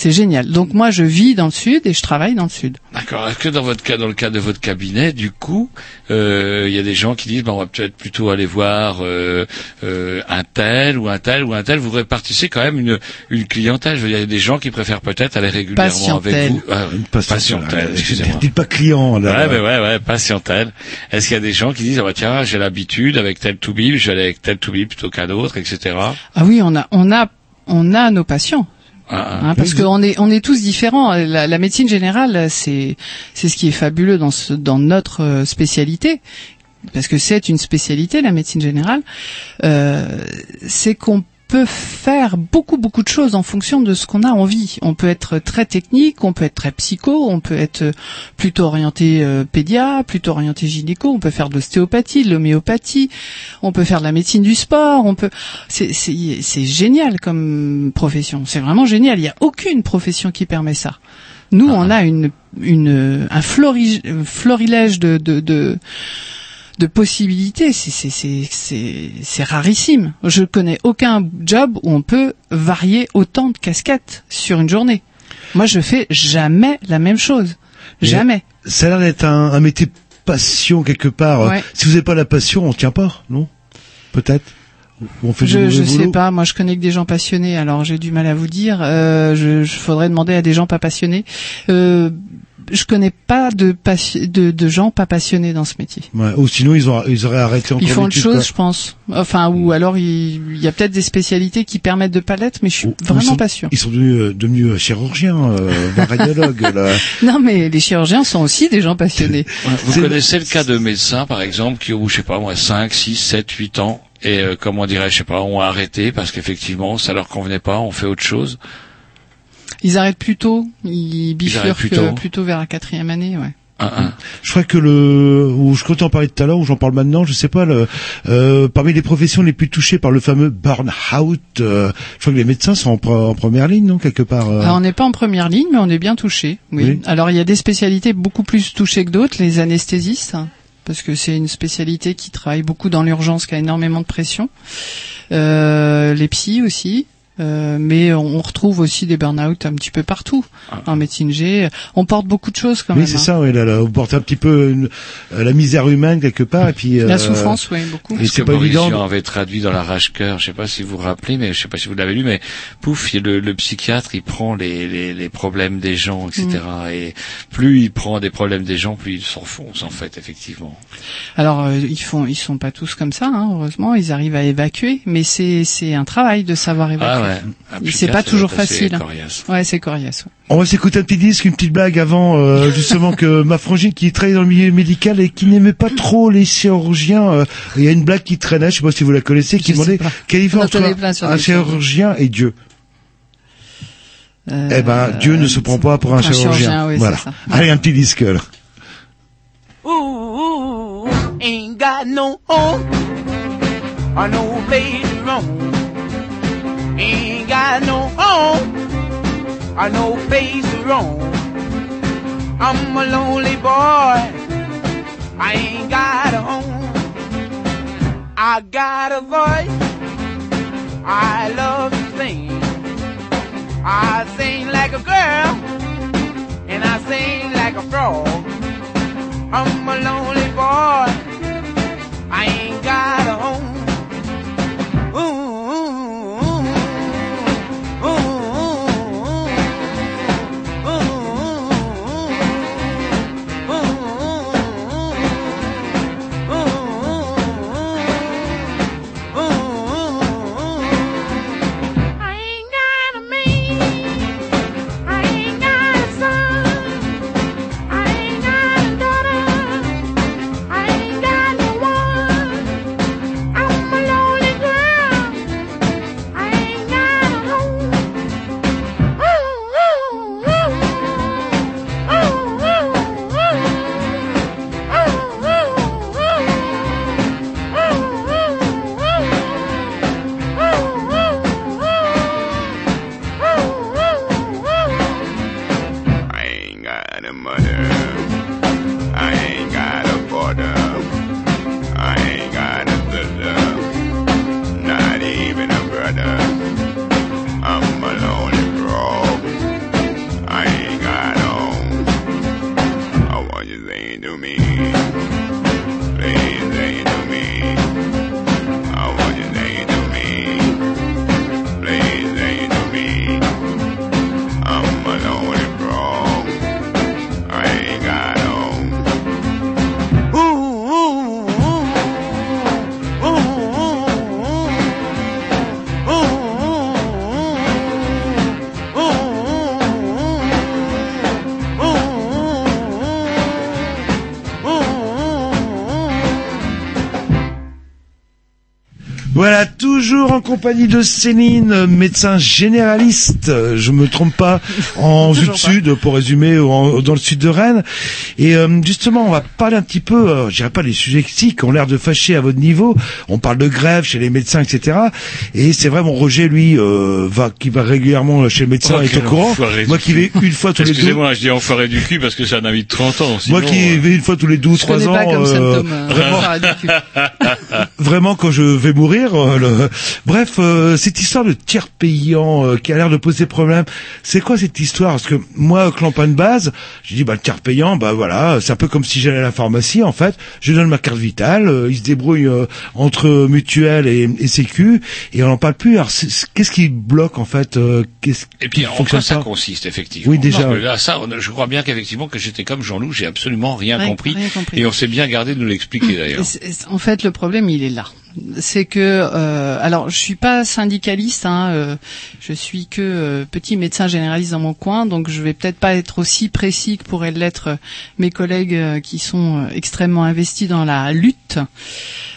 c'est génial. Donc moi, je vis dans le sud et je travaille dans le sud. D'accord. Est-ce que dans votre cas, dans le cadre de votre cabinet, du coup, euh, il y a des gens qui disent, ben, on va peut-être plutôt aller voir euh, euh, un tel ou un tel ou un tel. Vous répartissez quand même une une clientèle. Il y a des gens qui préfèrent peut-être aller régulièrement Patientèle. avec vous. Ah, Une patientèle. patientèle, excusez-moi. Dites pas client, là. Ouais, mais ouais, ouais, patientèle. Est-ce qu'il y a des gens qui disent, ah bah tiens, j'ai l'habitude avec tel toubib, je vais aller avec tel toubib plutôt qu'un autre, etc. Ah oui, on a, on a, on a nos patients. Ah, Hein, parce qu'on est on est tous différents. La, la médecine générale, c'est c'est ce qui est fabuleux dans ce, dans notre euh, spécialité, parce que c'est une spécialité la médecine générale. Euh, c'est qu'on peut faire beaucoup beaucoup de choses en fonction de ce qu'on a envie. On peut être très technique, on peut être très psycho, on peut être plutôt orienté euh, pédia, plutôt orienté gynéco, on peut faire de l'ostéopathie, de l'homéopathie, on peut faire de la médecine du sport, on peut c'est c'est c'est génial comme profession, c'est vraiment génial, il y a aucune profession qui permet ça. Nous, on a une une un flori- un florilège de de, de de possibilités, c'est rarissime. Je connais aucun job où on peut varier autant de casquettes sur une journée. Moi, je fais jamais la même chose. Mais Jamais. Ça a l'air d'être un, un métier passion quelque part. Ouais. Si vous n'avez pas la passion, on tient pas, non? Peut-être. On fait Je, je sais pas, moi je connais que des gens passionnés, alors j'ai du mal à vous dire. Euh, je, je faudrait demander à des gens pas passionnés. Euh, je connais pas de, passi- de de gens pas passionnés dans ce métier. Ouais, Ou sinon, ils, ont, ils auraient arrêté Ils font autre chose, quoi. je pense. Enfin, ou alors il, il y a peut-être des spécialités qui permettent de pas l'être, mais je suis Ou- vraiment sont- pas sûre. Ils sont devenus, euh, devenus euh, chirurgiens, euh, radiologues. là. (laughs) Non, mais les chirurgiens sont aussi des gens passionnés. (laughs) Vous connaissez le cas de médecins, par exemple, qui ont, je sais pas, moi, 5, 6, 7, 8 ans, et euh, comment dirais je sais pas, ont arrêté parce qu'effectivement, ça leur convenait pas, on fait autre chose. Ils arrêtent plus tôt, ils bifurquent tôt. plutôt vers la quatrième année, ouais. Un, un. Je crois que le, ou je comptais en parler tout à l'heure, ou j'en parle maintenant, je sais pas, le, euh, parmi les professions les plus touchées par le fameux burn-out, euh, je crois que les médecins sont en, pre- en première ligne, non, quelque part. euh. Alors, on n'est pas en première ligne, mais on est bien touché. Oui. Oui. Alors il y a des spécialités beaucoup plus touchées que d'autres, les anesthésistes, hein, parce que c'est une spécialité qui travaille beaucoup dans l'urgence, qui a énormément de pression. Euh, les psys aussi. Euh, mais on retrouve aussi des burn-out un petit peu partout en médecine G. On porte beaucoup de choses quand oui, même. c'est hein. ça, oui, là, là, vous portez un petit peu une- euh, la misère humaine quelque part, et puis. La euh, souffrance, oui, beaucoup. Et Ce c'est que pas évident. Vian avait traduit dans la rage cœur, je sais pas si vous vous rappelez, mais je sais pas si vous l'avez lu, mais pouf, le, le psychiatre, il prend les, les, les problèmes des gens, etc. Mm. Et plus il prend des problèmes des gens, plus il s'enfonce, en fait, effectivement. Alors euh, ils font, ils sont pas tous comme ça, hein, heureusement. Ils arrivent à évacuer, mais c'est c'est un travail de savoir évacuer. Ah Ouais. C'est pas toujours facile. coriace. Ouais, c'est coriace. ouais. On va s'écouter un petit disque, une petite blague avant, euh, (laughs) justement que ma frangine qui travaille dans le milieu médical et qui n'aimait pas trop les chirurgiens, euh, il y a une blague qui traînait, je sais pas si vous la connaissez, qui Je demandait quelle différence connaît entre plein sur un chirurgien et Dieu. Euh, eh ben, Dieu ne se prend pas pour un, un chirurgien, chirurgien. oui, voilà. ça. Allez, un petit disque. alors. Ooh, ain't got no home or no place to roam. I ain't got no home or no place to roam. I'm a lonely boy. I ain't got a home. I got a voice. I love to sing. I sing like a girl and I sing like a frog. I'm a lonely boy. I ain't got a home. Ooh, en compagnie de Céline, médecin généraliste, je me trompe pas, en (laughs) Toujours Sud-Sud, pour résumer, ou en- dans le sud de Rennes. Et euh, justement, on va parler un petit peu, euh, je dirais pas les sujets qui qui ont l'air de fâcher à votre niveau. On parle de grève chez les médecins, etc. Et c'est vrai, mon Roger, lui, euh, va, qui va régulièrement chez le médecin, Oh, est au courant. Moi qui vais une fois tous les deux. Excusez-moi, je dis enfoiré du cul parce que c'est un ami de 30 ans. Moi sinon, qui euh, vais une fois tous les 12, Je 3 connais ans, pas comme euh, symptôme. euh, vraiment. (laughs) vraiment quand je vais mourir. euh, le- Bref, euh, cette histoire de tiers payant euh, qui a l'air de poser problème, c'est quoi cette histoire? Parce que moi, campagne de base, j'ai dit bah le tiers payant, bah voilà, c'est un peu comme si j'allais à la pharmacie en fait. Je donne ma carte vitale, euh, ils se débrouillent euh, entre mutuelle et, et sécu, et on n'en parle plus. Alors qu'est-ce qui bloque en fait euh, Qu'est-ce Et puis en quoi ça consiste effectivement? Oui, déjà, Parce que oui. là, ça, on je crois bien qu'effectivement que j'étais comme Jean-Loup, j'ai absolument rien, compris, rien compris. et on s'est bien gardé de nous l'expliquer d'ailleurs. En fait, le problème, il est C'est que, euh, alors, je suis pas syndicaliste, hein, euh, je suis que euh, petit médecin généraliste dans mon coin, donc je vais peut-être pas être aussi précis que pourraient l'être euh, mes collègues qui sont extrêmement investis dans la lutte.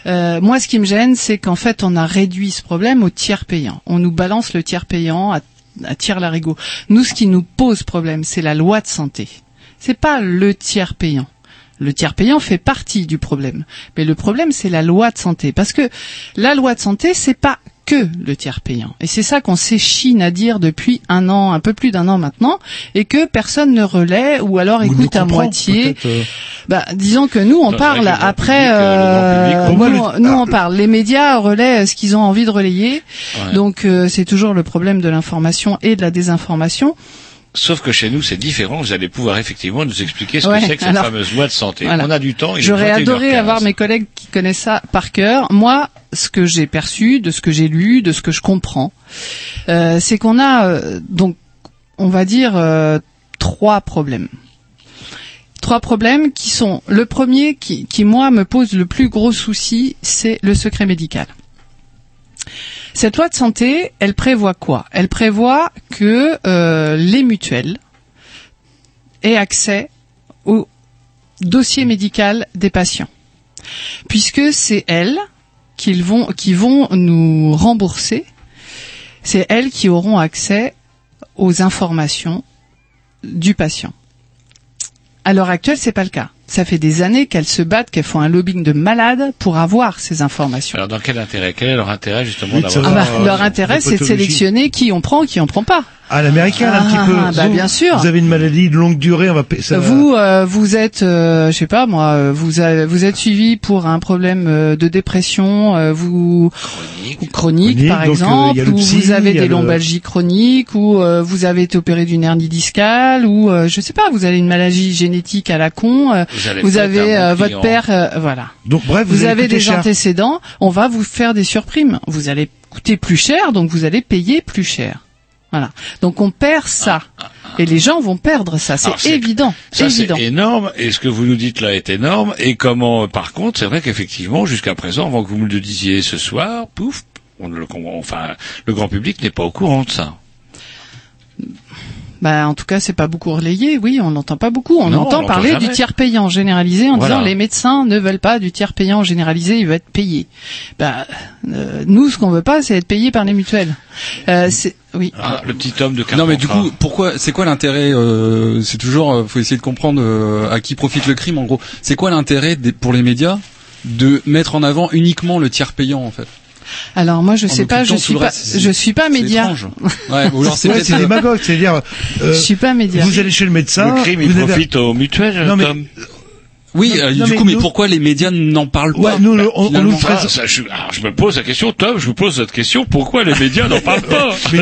Moi, ce qui me gêne, c'est qu'en fait, on a réduit ce problème au tiers payant. On nous balance le tiers payant à, à tir larigot. Nous, ce qui nous pose problème, c'est la loi de santé. C'est pas le tiers payant. Le tiers payant fait partie du problème. Mais le problème, c'est la loi de santé. Parce que la loi de santé, c'est pas que le tiers payant. Et c'est ça qu'on s'échine à dire depuis un an, un peu plus d'un an maintenant, et que personne ne relaie ou alors écoute à moitié. euh. Bah, disons que nous, on parle après. public, euh, euh, nous, nous, on parle. Les médias relaient ce qu'ils ont envie de relayer. Ouais. Donc, euh, c'est toujours le problème de l'information et de la désinformation. Sauf que chez nous, c'est différent. Vous allez pouvoir effectivement nous expliquer ce Ouais, que c'est que cette alors, fameuse loi de santé. voilà. On a du temps. J'aurais 21h15. adoré avoir mes collègues qui connaissent ça par cœur. Moi, ce que j'ai perçu, de ce que j'ai lu, de ce que je comprends, euh, c'est qu'on a euh, donc, on va dire, euh, trois problèmes. Trois problèmes qui sont le premier qui, qui moi me pose le plus gros souci, c'est le secret médical. Cette loi de santé, elle prévoit quoi? Elle prévoit que euh, les mutuelles aient accès au dossier médical des patients, puisque c'est elles qui vont qui vont nous rembourser. C'est elles qui auront accès aux informations du patient. À l'heure actuelle, c'est pas le cas. Ça fait des années qu'elles se battent, qu'elles font un lobbying de malades pour avoir ces informations. Alors dans quel intérêt? Quel est leur intérêt justement Oui, d'avoir Ah bah, leur euh, intérêt, c'est de sélectionner qui on prend, qui on prend pas. À l'américaine, un petit peu. Ah, bah, Vous- bien sûr. Vous avez une maladie de longue durée, on va ça. Vous, euh, vous êtes, euh, je sais pas moi, euh, vous avez- vous êtes suivi pour un problème euh, de dépression, euh, vous ou chronique, Chronique, par donc, euh, exemple, ou vous avez des le- lombalgies chroniques, ou euh, vous avez été opéré d'une hernie discale, ou euh, je sais pas, vous avez une maladie génétique à la con, euh, Vous allez vous avez votre père, euh, voilà. Donc bref, vous, avez des cher. antécédents, on va vous faire des surprimes. Vous allez coûter plus cher, donc vous allez payer plus cher. Voilà. Donc on perd ça. Et les gens vont perdre ça. C'est évident. Ça c'est énorme. Et ce que vous nous dites là est énorme. Et comment, par contre, c'est vrai qu'effectivement, jusqu'à présent, avant que vous me le disiez ce soir, pouf, on ne le comprend. Enfin, le grand public n'est pas au courant de ça. Bah, en tout cas, c'est pas beaucoup relayé. Oui, on n'entend pas beaucoup. On Non, on entend l'entend parler jamais. du tiers payant généralisé en Voilà. disant les médecins ne veulent pas du tiers payant généralisé, ils veulent être payés. Bah, euh, nous, ce qu'on veut pas, c'est être payé par les mutuelles. Euh, c'est oui. Ah, le petit homme de Non mais du coup, pourquoi C'est quoi l'intérêt euh, C'est toujours, euh, faut essayer de comprendre euh, à qui profite le crime. En gros, c'est quoi l'intérêt des- pour les médias de mettre en avant uniquement le tiers payant en fait? Alors moi, je En sais pas, je suis pas, reste, je suis pas média. Ouais, ou alors c'est (laughs) Ouais, euh, démagogue, c'est-à-dire. euh, Je suis pas média. Vous allez chez le médecin. le crime, vous il avez- profite aux mutuelles, Non, mais- Tom. Oui, Non, euh, non, du mais coup, mais nous- pourquoi les médias n'en parlent Ouais, pas nous, le- on, on nous Ah, ça, je, alors, je me pose la question, Tom, je vous pose cette question, pourquoi les médias n'en parlent pas (laughs)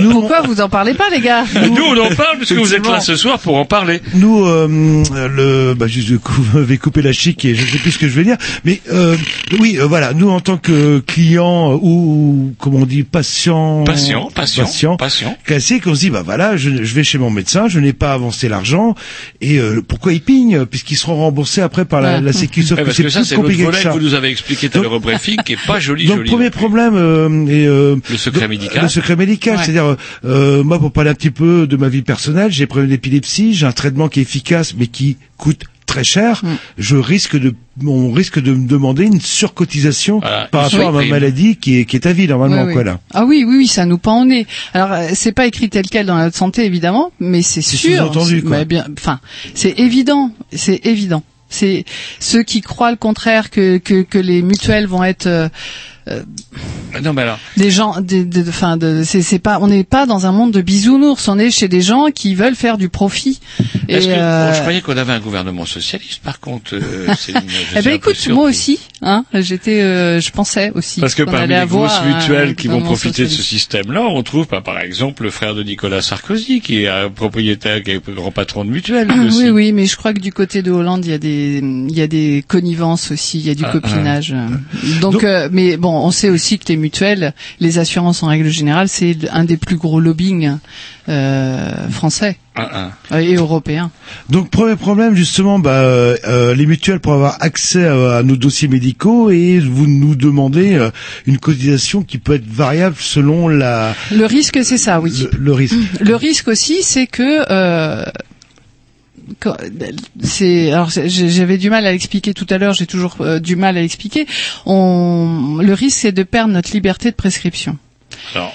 Nous, on- Pourquoi vous en parlez pas, les gars (laughs) Nous, on en parle puisque vous êtes là ce soir pour en parler. Nous, euh, le, bah, juste, vous m'avez coupé la chic et je sais plus ce que je vais dire. Mais euh, oui, euh, voilà, nous en tant que clients euh, ou, comment on dit, patients, Patient, patient, patients, patient. classiques, on se dit, bah voilà, je, je vais chez mon médecin, je n'ai pas avancé l'argent et euh, pourquoi ils pignent puisqu'ils seront remboursés après par la, la Sécu. Sauf Ouais, que parce c'est que ça, plus c'est l'autre que volet que vous nous avez expliqué tout à l'heure au briefing, qui est pas (laughs) joli, Donc joli. premier plus. problème euh, et euh, Le secret médical. Le secret médical, Ouais. c'est-à-dire euh, moi pour parler un petit peu de ma vie personnelle, j'ai problème d'épilepsie, j'ai un traitement qui est efficace mais qui coûte très cher. Mm. Je risque de on risque de me demander une surcotisation Voilà, par rapport à ma maladie qui est qui est à vie normalement Oui, oui. quoi là. Ah oui, oui, oui, ça nous pend au nez. Alors euh, c'est pas écrit tel quel dans la santé évidemment, mais c'est sûr. quoi. mais bien, enfin, c'est évident, c'est évident. C'est ceux qui croient le contraire que que, que les mutuelles vont être euh, Non, mais alors, des gens, des, des- enfin, de, c'est c'est pas, on n'est pas dans un monde de bisounours. On est chez des gens qui veulent faire du profit. Et que, euh, bon, je croyais qu'on avait un gouvernement socialiste, par contre, euh, (laughs) Céline, je eh ben un écoute, moi aussi, hein, j'étais, euh, je pensais aussi. Parce que parmi les grosses un mutuelles qui vont profiter de ce système-là, on trouve bah, par exemple le frère de Nicolas Sarkozy, qui est un propriétaire, qui est grand patron de mutuelle. aussi. Oui, oui, mais je crois que du côté de Hollande, il y a des, il y a des connivences aussi, il y a du Ah, copinage. Donc, Donc- euh, mais bon, on sait aussi que les mutuelles, les assurances en règle générale, c'est un des plus gros lobbying euh, français Ah, euh, et européens. Donc premier problème justement, bah, euh, les mutuelles pour avoir accès à, à nos dossiers médicaux et vous nous demandez euh, une cotisation qui peut être variable selon la Le risque, c'est ça, oui. le, le risque. Le risque aussi, c'est que euh, c'est alors j'avais du mal à l'expliquer tout à l'heure, j'ai toujours euh, du mal à l'expliquer. On le risque c'est de perdre notre liberté de prescription. Alors,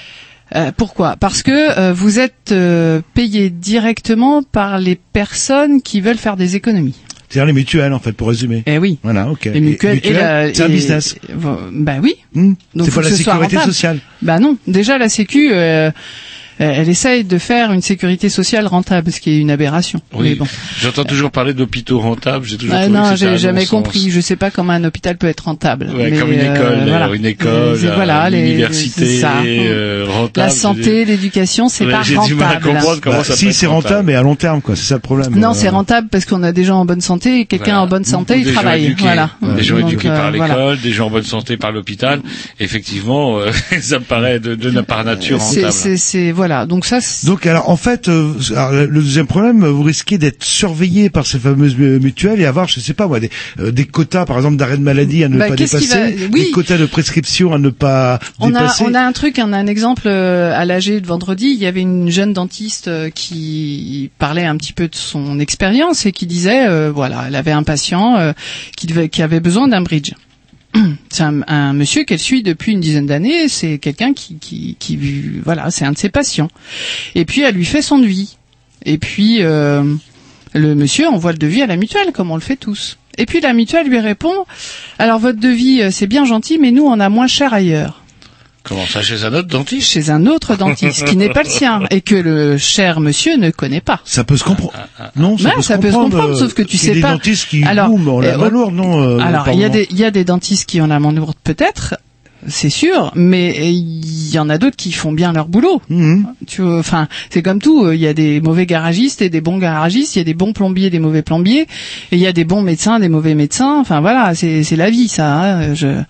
Euh, pourquoi? Parce que euh, vous êtes euh, payé directement par les personnes qui veulent faire des économies. C'est-à-dire les mutuelles en fait pour résumer. Eh oui. Voilà, ok. Les mutuelles, et la- c'est un business. et- bah oui. Hmm. Donc, C'est faut pas la sécurité sociale. Bah non. Déjà la Sécu, euh, elle essaye de faire une sécurité sociale rentable, ce qui est une aberration. Mais oui. bon. J'entends toujours parler d'hôpitaux rentables. J'ai toujours Ah trouvé non, que c'était un j'ai jamais compris. Je sais pas comment un hôpital peut être rentable. Ouais, Mais, comme une euh, école, voilà. alors une école, voilà, une les- université c'est ça. euh, rentable. La santé, l'éducation, c'est Ouais, pas J'ai du mal à rentable. comprendre comment Bah, ça si c'est rentable, mais à long terme quoi, c'est ça le problème. Non, Euh, c'est rentable parce qu'on a des gens en bonne santé et quelqu'un Voilà. en bonne santé, il des travaille. Voilà. Des gens éduqués euh, par l'école, des gens en bonne santé par l'hôpital. Effectivement, euh, (laughs) ça me paraît de, par nature rentable. c'est, c'est- voilà. Voilà. Donc ça, c'est- Donc alors en fait, euh, alors, le deuxième problème, vous risquez d'être surveillé par ces fameuses mu- mutuelles et avoir, je sais pas moi, des, euh, des quotas par exemple d'arrêt de maladie à ne Bah, pas dépasser, va- oui. des quotas de prescription à ne pas On a, on a un truc, on a un exemple euh, à l'AG de vendredi. Il y avait une jeune dentiste qui parlait un petit peu de son expérience et qui disait, euh, voilà, elle avait un patient euh, qui, devait, qui avait besoin d'un bridge. C'est un, monsieur qu'elle suit depuis une dizaine d'années. C'est quelqu'un qui, qui, qui, voilà, c'est un de ses patients. Et puis elle lui fait son devis. Et puis euh, le monsieur envoie le devis à la mutuelle, comme on le fait tous. Et puis la mutuelle lui répond alors votre devis euh, c'est bien gentil, mais nous on a moins cher ailleurs Comment ça, chez un autre dentiste chez un autre dentiste qui n'est pas le sien et que le cher monsieur ne connaît pas. Ça peut se comprendre. Ah, Non, ça, Bah, peut, ça se peut se comprendre, euh, sauf que tu il y a sais des pas. dentistes qui Alors, boum, ont la euh, main lourde, non euh, Alors, il y a des, il y a des dentistes qui ont la main lourde peut-être, c'est sûr, mais il y en a d'autres qui font bien leur boulot. Mhm. Tu enfin, c'est comme tout. euh, Il y a des mauvais garagistes et des bons garagistes. Il y a des bons plombiers, des mauvais plombiers. Et il y a des bons médecins, des mauvais médecins. Enfin voilà, c'est c'est la vie, ça. hein, Je...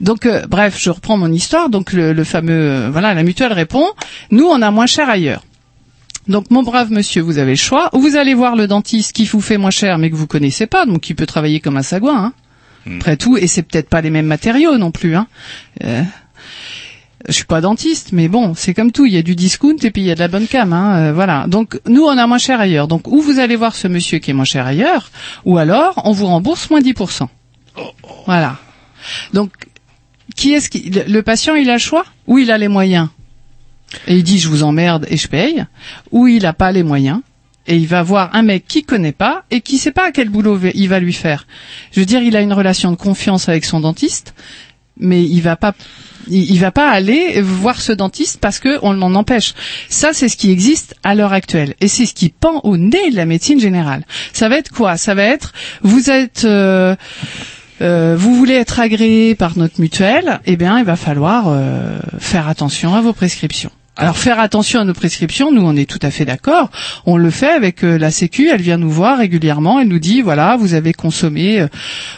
Donc euh, bref, je reprends mon histoire. Donc le, le fameux, euh, voilà, la mutuelle répond. Nous, on a moins cher ailleurs. Donc mon brave monsieur, vous avez le choix. Ou vous allez voir le dentiste qui vous fait moins cher, mais que vous connaissez pas, donc qui peut travailler comme un sagouin. Hein. Après tout, et c'est peut-être pas les mêmes matériaux non plus. Hein. Euh, je suis pas dentiste, mais bon, c'est comme tout. Il y a du discount et puis il y a de la bonne cam. Hein, euh, voilà. Donc nous, on a moins cher ailleurs. Donc ou vous allez voir ce monsieur qui est moins cher ailleurs, ou alors on vous rembourse moins 10%. Voilà. Donc qui est-ce qui le, patient il a le choix? Ou il a les moyens et il dit je vous emmerde et je paye, ou il a pas les moyens et il va voir un mec qui connaît pas et qui sait pas quel boulot il va lui faire. Je veux dire, il a une relation de confiance avec son dentiste, mais il va pas il va pas aller voir ce dentiste parce que on l'en empêche. Ça, c'est ce qui existe à l'heure actuelle et c'est ce qui pend au nez de la médecine générale. Ça va être quoi? Ça va être vous êtes euh, euh, vous voulez être agréé par notre mutuelle, eh bien, il va falloir euh, faire attention à vos prescriptions. Alors faire attention à nos prescriptions, nous on est tout à fait d'accord. On le fait avec euh, la Sécu, elle vient nous voir régulièrement, elle nous dit voilà, vous avez consommé, euh,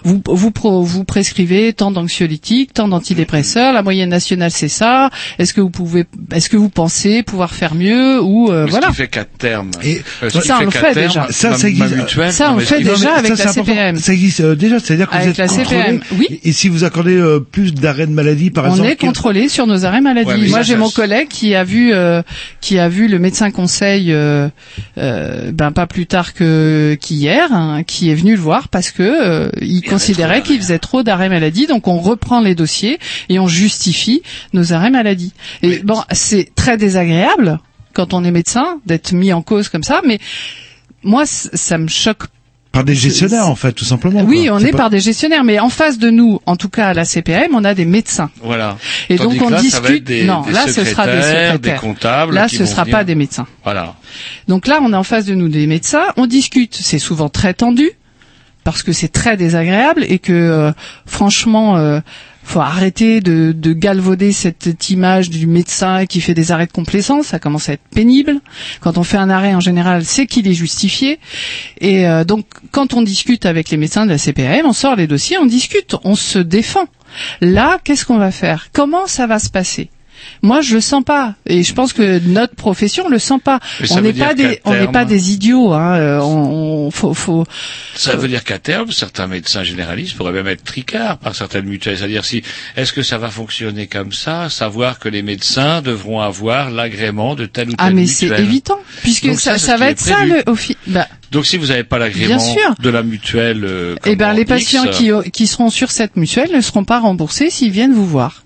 vous vous pro- vous prescrivez tant d'anxiolytiques, tant d'antidépresseurs, la moyenne nationale c'est ça. Est-ce que vous pouvez, est-ce que vous pensez pouvoir faire mieux ou euh, Mais voilà. Ce qui fait qu'à terme, Et euh, ce qui ça, on fait le fait terme, déjà. Ça, ça existe. ma mutuelle, Ça, on le fait déjà avec ça, la. CPM. Ça existe euh, déjà, c'est-à-dire que Avec vous êtes la contrôlé. CPM, oui. Et, si vous accordez euh, plus d'arrêts de maladie, par on exemple, est quel- contrôlé sur nos arrêts maladie. Ouais, Moi, j'ai mon collègue qui a vu euh, qui a vu le médecin conseil euh, euh, ben pas plus tard que qu'hier, hein, qui est venu le voir parce que euh, il considérait qu'il faisait trop d'arrêts maladie. Donc on reprend les dossiers et on justifie nos arrêts maladie. Et bon, c'est très désagréable quand on est médecin d'être mis en cause comme ça, mais moi, ça me choque par des gestionnaires, en fait, tout simplement. oui, quoi. on est pas- par des gestionnaires, mais en face de nous, en tout cas à la CPM, on a des médecins. Voilà. Et Tandis donc on là, discute. Des, non, des là ce sera des secrétaires, secrétaires. des comptables. Là, qui ce vont sera venir. pas des médecins. Voilà. Donc là, on est en face de nous des médecins, on discute. C'est souvent très tendu parce que c'est très désagréable et que euh, franchement, euh, faut arrêter de, de galvauder cette image du médecin qui fait des arrêts de complaisance. Ça commence à être pénible. Quand on fait un arrêt, en général, c'est qu'il est justifié. Et euh, donc, quand on discute avec les médecins de la CPAM, on sort les dossiers, on discute, on se défend. Là, qu'est-ce qu'on va faire? Comment ça va se passer? Moi, je le sens pas, et je pense que notre profession le sent pas. On n'est pas des, on n'est pas des idiots. Hein. euh, On, on- faut, faut, Ça veut dire qu'à terme, certains médecins généralistes pourraient même être tricards par certaines mutuelles. C'est-à-dire si, est-ce que ça va fonctionner comme ça, savoir que les médecins devront avoir l'agrément de telle ou telle Ah mais c'est évident puisque Donc ça, ça, va être ça le au fi- bah, Donc si vous n'avez pas l'agrément de la mutuelle, euh, eh ben les X, patients qui qui seront sur cette mutuelle ne seront pas remboursés s'ils viennent vous voir.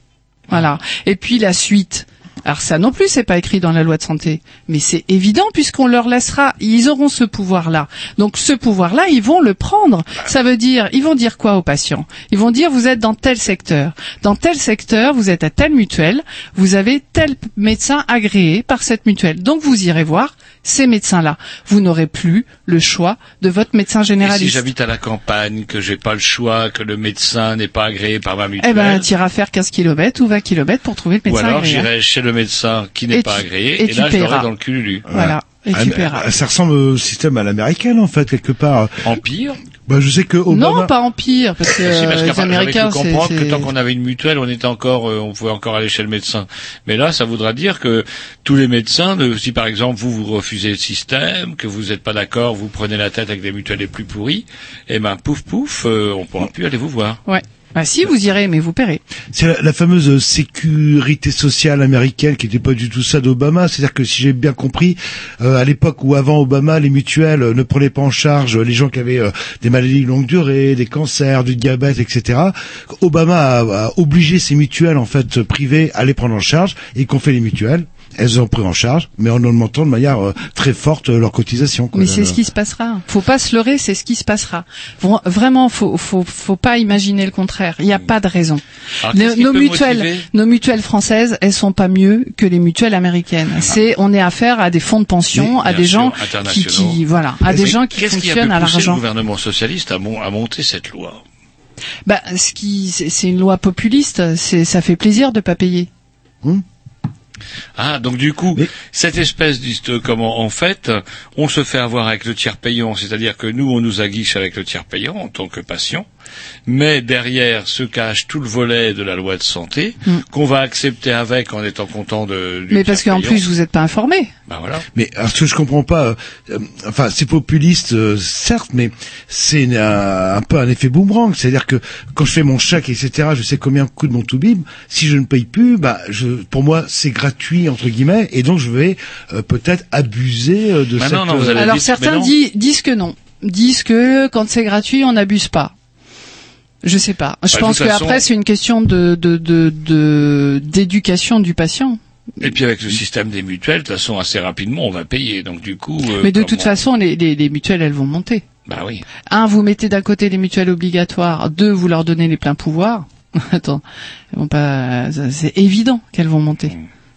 Voilà. Et puis la suite. Alors ça non plus c'est pas écrit dans la loi de santé, mais c'est évident puisqu'on leur laissera, ils auront ce pouvoir-là. Donc ce pouvoir-là, ils vont le prendre. Ça veut dire, ils vont dire quoi aux patients? Ils vont dire vous êtes dans tel secteur, dans tel secteur, vous êtes à telle mutuelle, vous avez tel médecin agréé par cette mutuelle. Donc vous irez voir ces médecins-là. Vous n'aurez plus le choix de votre médecin Et si généraliste. j'habite à la campagne, que j'ai pas le choix, que le médecin n'est pas agréé par ma mutuelle, Eh ben, tu iras faire 15 km ou 20 km pour trouver le ou médecin alors agréé. j'irai chez le médecin qui n'est pas tu- agréé, et là je l'aurai dans le cululu. Voilà. Et Ah, ah, Ça ressemble au système à l'américaine, en fait, quelque part. Empire Bah, je sais que Obama. Non, pas empire, parce que parce euh, qu'à les j'avais Américains, c'est... comprendre que tant qu'on avait une mutuelle, on était encore, euh, on pouvait encore aller chez le médecin. Mais là, ça voudra dire que tous les médecins, de- si par exemple vous vous refusez le système, que vous n'êtes pas d'accord, vous prenez la tête avec des mutuelles les plus pourries, eh ben pouf pouf, euh, on pourra plus aller vous voir. Ouais. Bah si, vous irez, mais vous paierez. C'est la, fameuse sécurité sociale américaine qui n'était pas du tout ça d'Obama. C'est-à-dire que si j'ai bien compris, euh, à l'époque où avant Obama, les mutuelles ne prenaient pas en charge les gens qui avaient euh, des maladies de longue durée, des cancers, du diabète, etc. Obama a, a obligé ces mutuelles en fait privées à les prendre en charge et qu'on fait les mutuelles. Elles ont pris en charge, mais en augmentant de manière euh, très forte euh, leurs cotisations. quoi. Mais c'est ce qui se passera. Faut pas se leurrer, c'est ce qui se passera. Vra- Vraiment, faut, faut, faut pas imaginer le contraire. Il n'y a pas de raison. Alors, qui nos mutuelles, nos mutuelles françaises, elles sont pas mieux que les mutuelles américaines. C'est, on est affaire à des fonds de pension, à des sûr, gens qui, qui, voilà, à des Mais gens qui qu'est-ce qui a fonctionnent pu à pousser le l'argent. gouvernement socialiste à, mon- à monter cette loi? Bah, ce qui, c'est une loi populiste. C'est, ça fait plaisir de pas payer. Ah, donc du coup, cette espèce d'hist- comment en fait, on se fait avoir avec le tiers payant, c'est-à-dire que nous, on nous aguiche avec le tiers payant en tant que patient, mais derrière se cache tout le volet de la loi de santé Mm. qu'on va accepter avec en étant content de. Du Mais parce qu'en plus, vous n'êtes pas informé. Ben voilà. Mais alors, ce que je comprends pas, euh, euh, enfin c'est populiste euh, certes, mais c'est une- un, un peu un effet boomerang. C'est-à-dire que quand je fais mon chèque, etc., je sais combien coûte mon toubib. Si je ne paye plus, bah je, pour moi c'est gratuit entre guillemets, et donc je vais euh, peut-être abuser euh, de Bah cette. non, non, vous Alors certains disent que non, disent que quand c'est gratuit, on n'abuse pas. Je sais pas. Je Bah, de pense façon- qu'après c'est une question de de de de- d'éducation du patient. Et puis avec le système des mutuelles, de toute façon, assez rapidement, on va payer. Donc du coup. euh, Mais de toute façon, les, les, les mutuelles, elles vont monter. Bah oui. Un, vous mettez d'un côté les mutuelles obligatoires. Deux, vous leur donnez les pleins pouvoirs. (laughs) Attends, elles vont pas. C'est évident qu'elles vont monter.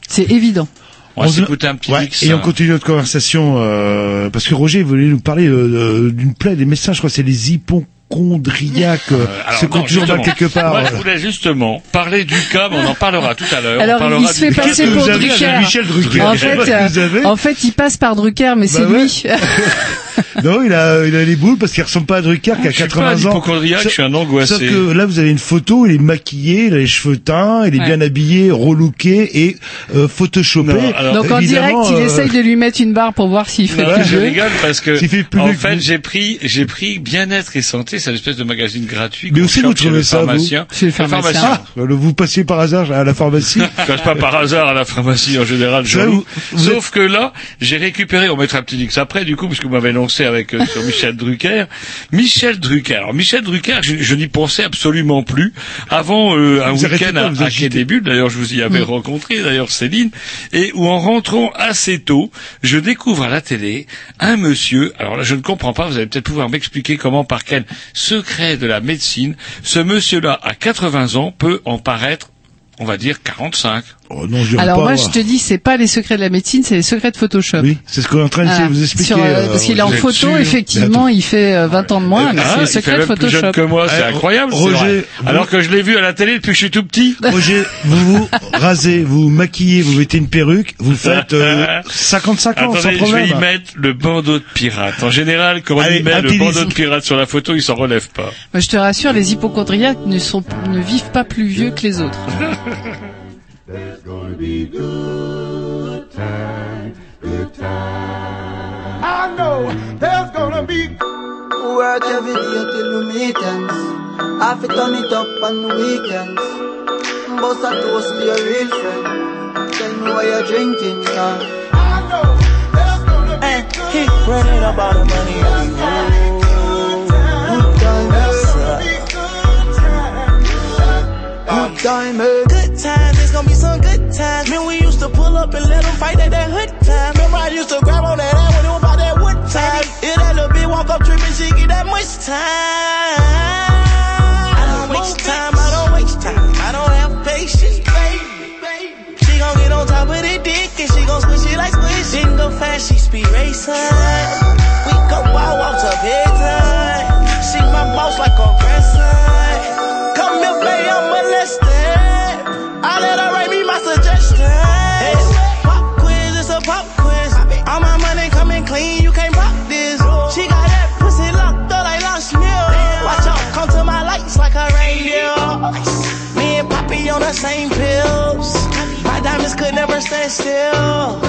C'est évident. On va On s'écouter un petit Ouais, mix. et on hein. continue notre conversation euh, parce que Roger voulait nous parler euh, d'une plaie des médecins. Je crois que c'est les hypochondriaques. Alors, se non, comptent toujours mal quelque part. Moi, je voulais justement parler du cas, mais on en parlera tout à l'heure. Alors, on il se fait passer pour Drucker. Michel Drucker. En fait, euh, en fait, il passe par Drucker, mais c'est Bah ouais. lui. (laughs) Non, il a, il a les boules parce qu'il ressemble pas à Drucker qui a Je suis pas 80 un ans. hypochondriaque, je suis un angoissé. Sauf que là, vous avez une photo, il est maquillé, il a les cheveux teints, il est Ouais. bien habillé, relooké et euh, photoshopé. Non, alors, Donc en direct, il euh, essaye de lui mettre une barre pour voir s'il fait Non, plus je rigole parce que fait plus en fait vous. j'ai pris j'ai pris bien-être et santé, c'est une espèce de magazine gratuit. Mais qu'on aussi vous trouvez ça, vous pharmacien. Chez le pharmacien. Ah, vous passiez par hasard à la pharmacie. Quand (laughs) je pas par hasard à la pharmacie en général, je vous- vous Sauf que là, j'ai récupéré, on mettra un petit X après, du coup, parce que vous m'avez lancé avec euh, sur Michel Drucker. Michel Drucker. Alors Michel Drucker, je, je n'y pensais absolument plus avant euh, un week-end à, à. Quai des Bulles. D'ailleurs, je vous y avais rencontré, d'ailleurs Céline, et où en rentrant assez tôt, je découvre à la télé un monsieur. Alors là, je ne comprends pas. Vous allez peut-être pouvoir m'expliquer comment, par quel secret de la médecine, ce monsieur-là, à 80 ans, peut en paraître, on va dire, 45. Oh non, je Alors pas moi, je te dis, c'est pas les secrets de la médecine, c'est les secrets de Photoshop. Oui, c'est ce qu'on est en train de vous expliquer. Sur, euh, euh, parce qu'il est en photo, effectivement, il fait euh, 20 ans de moins, mais Ah, c'est les il fait secrets de même plus jeune Photoshop. que moi, c'est Eh, incroyable. Roger, vrai. vous- Alors que je l'ai vu à la télé depuis que je suis tout petit. Roger, vous vous rasez, vous vous maquillez, vous mettez une perruque, vous faites euh, 55 ans sans Attendez, je vais problème. y mettre le bandeau de pirate. En général, quand on Allez, y met le bandeau de pirate sur la photo, il s'en relève pas. Moi, je te rassure, les hypochondriaques ne sont, ne vivent pas plus vieux que les autres. (laughs) I know there's gonna be Work every day till we meet ends. I fi turn it up on the weekends. Bust a toast to your real friend. Tell me why you're drinking, son. I know there's gonna be Eh, good keep running about the money on the road. Good times, uh, good time, eh. Good times, there's gonna be some good times. Man, we used to pull up and let them fight at that hood time. Remember, I used to grab on that ass when it was about that wood time. If that little bitch walk up tripping, she get that much time. I don't waste time, I don't waste time. I don't have patience, baby. She gon' get on top of the dick and she gon' squish it like squish. Didn't go fast, she speed racing. We go wild walks up every time. She my boss like a grandson. The same pills. My diamonds could never stand still.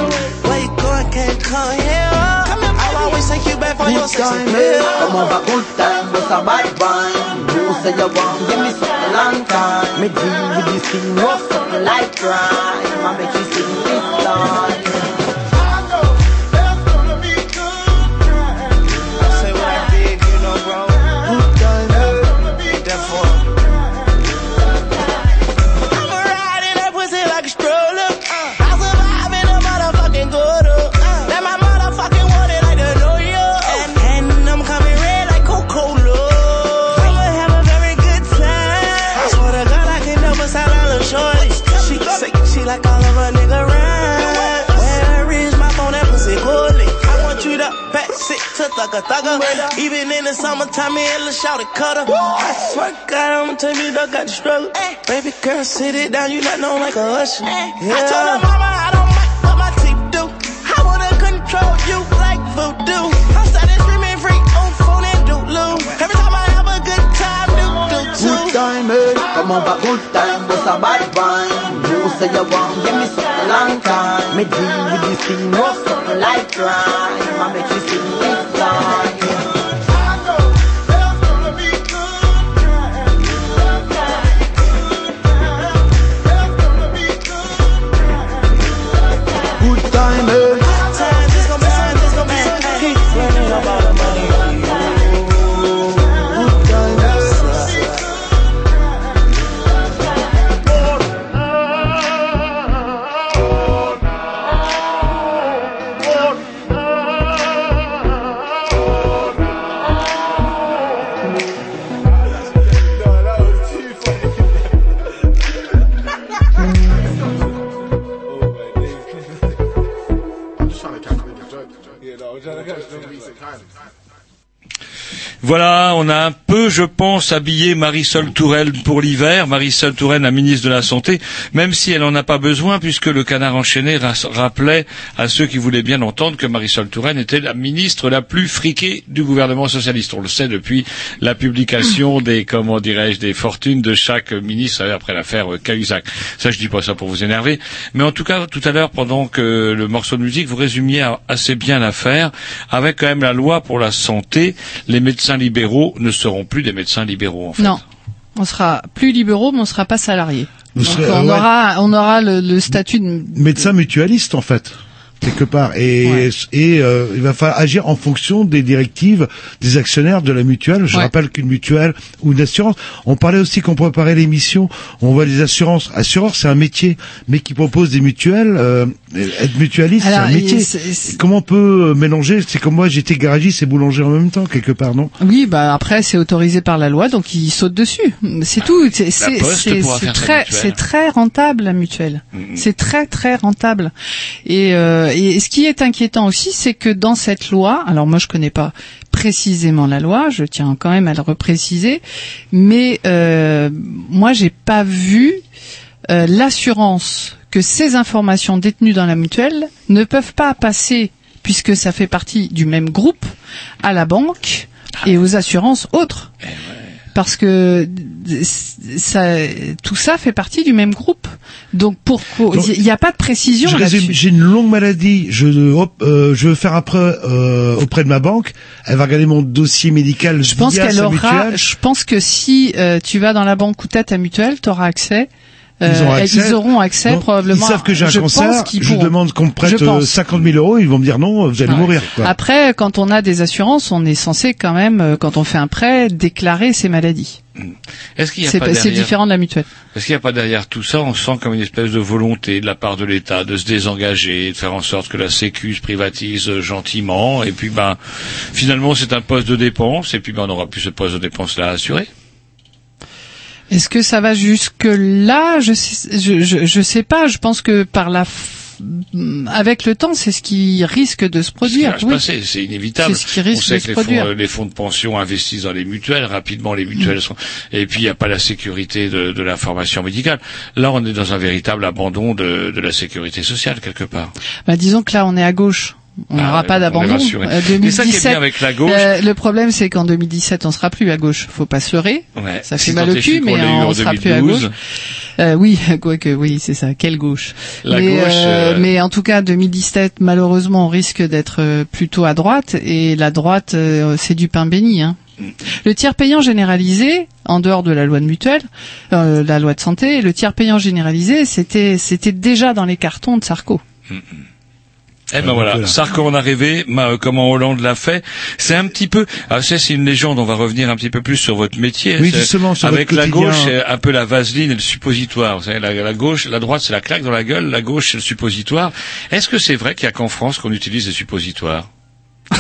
Where you going, can't come here. I'll always take you back for your sexy time, eh? Come on back good time, but a bad wine. You say you want, give me something long time. Me deal with this thing, rough something like crime. I make you sing this line. Thugger thugger. Even in the summertime, me and Lil Shouty cutter. I swear to God, I'ma tell you, dog got the struggle. Baby girl, sit it down, you not know like a usher. Yeah. I told her mama I don't like what my teeth do. I wanna control you like voodoo. I started screaming free on phone and doodloo. Every time I have a good time, do do too. Good time, eh? Come on back good time, but a bad wine. You say you want, give me something long time. Me deal with this thing, rough something like crime. I make you sing Lord. Voilà, on a peu, je pense, habillé Marisol Touraine pour l'hiver. Marisol Touraine, la ministre de la Santé, même si elle n'en a pas besoin, puisque le canard enchaîné ra- rappelait à ceux qui voulaient bien entendre que Marisol Touraine était la ministre la plus friquée du gouvernement socialiste. On le sait depuis la publication (clears throat) des, comment dirais-je, des fortunes de chaque ministre euh, après l'affaire euh, Cahuzac. Ça, je dis pas ça pour vous énerver. Mais en tout cas, tout à l'heure, pendant que le morceau de musique, vous résumiez assez bien l'affaire, avec quand même la loi pour la santé, les médecins libéraux ne seront plus des médecins libéraux, en fait. Non. On sera plus libéraux, mais on sera pas salariés. Vous Donc, serez- on ouais. aura, on aura le, le statut de médecin mutualiste en fait quelque part et, et euh, il va falloir agir en fonction des directives des actionnaires de la mutuelle. Je Ouais. rappelle qu'une mutuelle ou une assurance. On parlait aussi qu'on préparait l'émission. On voit les assurances. Assureur, c'est un métier, mais qui propose des mutuelles. euh, être mutualiste, c'est un métier. Comment on peut euh, mélanger? C'est comme moi, j'étais garagiste et boulanger en même temps quelque part, non? Oui, bah après c'est autorisé par la loi, donc ils sautent dessus. C'est tout. C'est très, c'est très rentable la mutuelle. C'est très très rentable. Et, euh, et ce qui est inquiétant aussi, c'est que dans cette loi, alors moi je connais pas précisément la loi, je tiens quand même à le repréciser, mais euh, moi j'ai pas vu euh, l'assurance que ces informations détenues dans la mutuelle ne peuvent pas passer, puisque ça fait partie du même groupe, à la banque et aux assurances autres. Parce que ça, tout ça fait partie du même groupe. Donc pourquoi il n'y a pas de précision j'ai une longue maladie, je, hop, euh, je veux faire prêt euh, auprès de ma banque, elle va regarder mon dossier médical Je pense qu'elle aura. mutuelle. Je pense que si euh, tu vas dans la banque ou t'as ta mutuelle, tu auras accès. Ils, euh, ont accès. ils auront accès Donc, probablement. Ils savent que j'ai un je cancer. pense qu'ils je pourront. demande qu'on me prête Je pense. euh, 50 000 euros. Ils vont me dire non, vous allez Ouais. mourir. Quoi. Après, quand on a des assurances, on est censé quand même, euh, quand on fait un prêt, déclarer ses maladies. Est-ce qu'il y a C'est pas c'est derrière- différent de la mutuelle. Est-ce qu'il n'y a pas derrière tout ça, on sent comme une espèce de volonté de la part de l'État de se désengager, de faire en sorte que la Sécu se privatise gentiment, et puis ben finalement c'est un poste de dépense, et puis ben on n'aura plus ce poste de dépense là à assurer. Est-ce que ça va jusque là Je sais, je, je, je sais pas. Je pense que par la, f- avec le temps, c'est ce qui risque de se produire. oui. c'est inévitable. C'est ce qui risque on sait de que se les fonds, produire. les fonds de pension investissent dans les mutuelles, rapidement les mutuelles sont, et puis il n'y a pas la sécurité de, de l'information médicale. Là, on est dans un véritable abandon de, de la sécurité sociale quelque part. Bah, disons que là, on est à gauche. On Ah n'aura ouais, pas d'abandon. Euh, Mais ça qui est 2017, bien avec la gauche- euh, le problème, c'est qu'en 2017, on sera plus à gauche. Faut pas se leurrer. Ouais. Ça Si fait mal au cul, mais on sera plus à 2012. gauche. Euh, oui, (laughs) quoique, oui, c'est ça. Quelle gauche La mais, gauche, euh, mais en tout cas, 2017, malheureusement, on risque d'être euh, plutôt à droite, et la droite, euh, c'est du pain béni. Hein. Le tiers payant généralisé, en dehors de la loi de mutuelle, euh, la loi de santé, le tiers payant généralisé, c'était c'était déjà dans les cartons de Sarko. Eh ben voilà, Sarko en a rêvé, ma- euh, comment Hollande l'a fait. C'est un petit peu, ah, c'est une légende. On va revenir un petit peu plus sur votre métier. Oui, justement, sur avec votre la quotidien. gauche, c'est un peu la vaseline et le suppositoire. Vous savez, la, la gauche, la droite c'est la claque dans la gueule, la gauche c'est le suppositoire. Est-ce que c'est vrai qu'il y a qu'en France qu'on utilise des suppositoires? (laughs)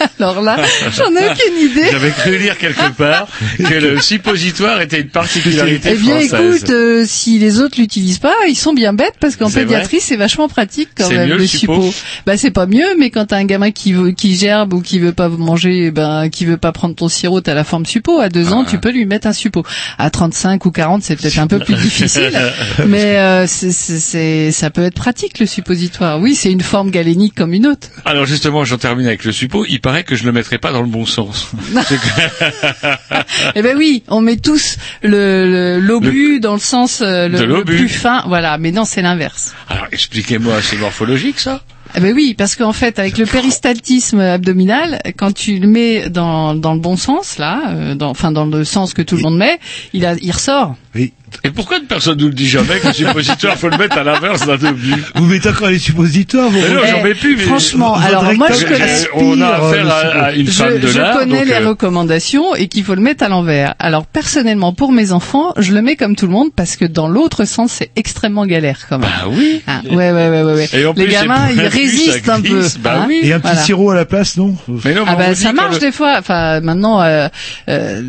(laughs) Alors là, j'en ai aucune idée. J'avais cru lire quelque (laughs) part que le suppositoire était une particularité Eh bien, française. écoute, euh, si les autres l'utilisent pas, ils sont bien bêtes parce qu'en pédiatrie, c'est vachement pratique quand même mieux, le suppo suppo. Bah c'est pas mieux, mais quand t'as un gamin qui veut, qui gerbe ou qui veut pas manger, ben qui veut pas prendre ton sirop, t'as la forme suppo. À deux ans, Ah. tu peux lui mettre un suppo. À 35 ou 40, c'est peut-être un peu plus difficile, (laughs) mais euh, c'est- ça peut être pratique le suppositoire. Oui, c'est une forme galénique comme une autre. Alors justement, j'en termine avec le suppo. Il paraît que je le mettrai pas dans le bon sens. (laughs) (laughs) Eh ben oui, on met tous le, le- l'obus dans le sens euh, le, le plus fin. Voilà, mais non, c'est l'inverse. Alors expliquez-moi, c'est morphologique ça? Eh ben oui, parce qu'en fait, avec le péristaltisme abdominal, quand tu le mets dans, dans le bon sens, là, euh, dans, enfin dans le sens que tout le monde met, il, a, il ressort. Oui. Et pourquoi une personne nous le dit jamais que le suppositoire faut le mettre à l'inverse d'un obus? Vous mettez encore les suppositoires, vous Mais non, j'en mets plus. Mais franchement, alors moi je connais, aspire, on a affaire le à, à une je, connais donc, les euh, recommandations et qu'il faut le mettre à l'envers. Alors personnellement, pour mes enfants, je le mets comme tout le monde parce que dans l'autre sens, c'est extrêmement galère quand même. Bah oui. Ah, ouais, ouais, ouais, ouais, ouais. Et en Les plus, gamins, ils ça un peu. bah hein. oui. Et un petit Voilà. sirop à la place, non Mais non, mais Ah bah ça marche le- des fois. Enfin maintenant, euh, euh,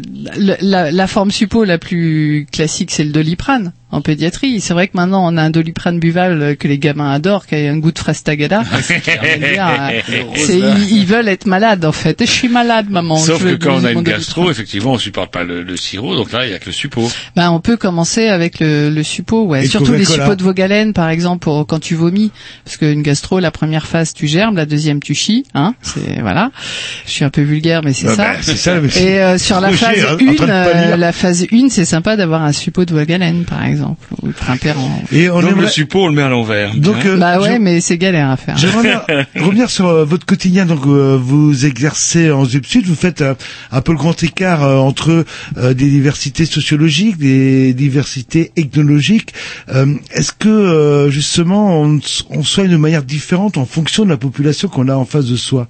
la, la forme suppo la plus classique, c'est le doliprane en pédiatrie. C'est vrai que maintenant on a un doliprane buval euh, que les gamins adorent, qui a un goût de fraise tagada. (laughs) C'est- ils, ils veulent être malades en fait. Et je suis malade, maman. Sauf Je que quand on a une Doliprane. gastro, effectivement, on supporte pas le, le sirop, donc là, il y a que le suppo. Ben, on peut commencer avec le, le suppo, ouais. Et Surtout les suppos de vos galènes, par exemple, pour quand tu vomis, parce qu'une gastro, la première phase tu germes, la deuxième tu chies, hein. C'est voilà. Je suis un peu vulgaire, mais c'est Bah, ça. c'est ça, mais- Et euh, sur la phase hein, en train 1, de pâlir. la phase 1, c'est sympa d'avoir un suppôt de vos galènes, par exemple, ou. Et on donc aimerait- le suppo, on le met à l'envers. Donc, euh, Bah je- ouais, mais c'est galère à faire. J'aimerais revenir sur euh, votre quotidien. Donc, euh, vous exercez en ZUP Sud, vous faites euh, un peu le grand écart euh, entre euh, des diversités sociologiques, des diversités ethnologiques. Euh, Est-ce que euh, justement on, on soigne de manière différente en fonction de la population qu'on a en face de soi?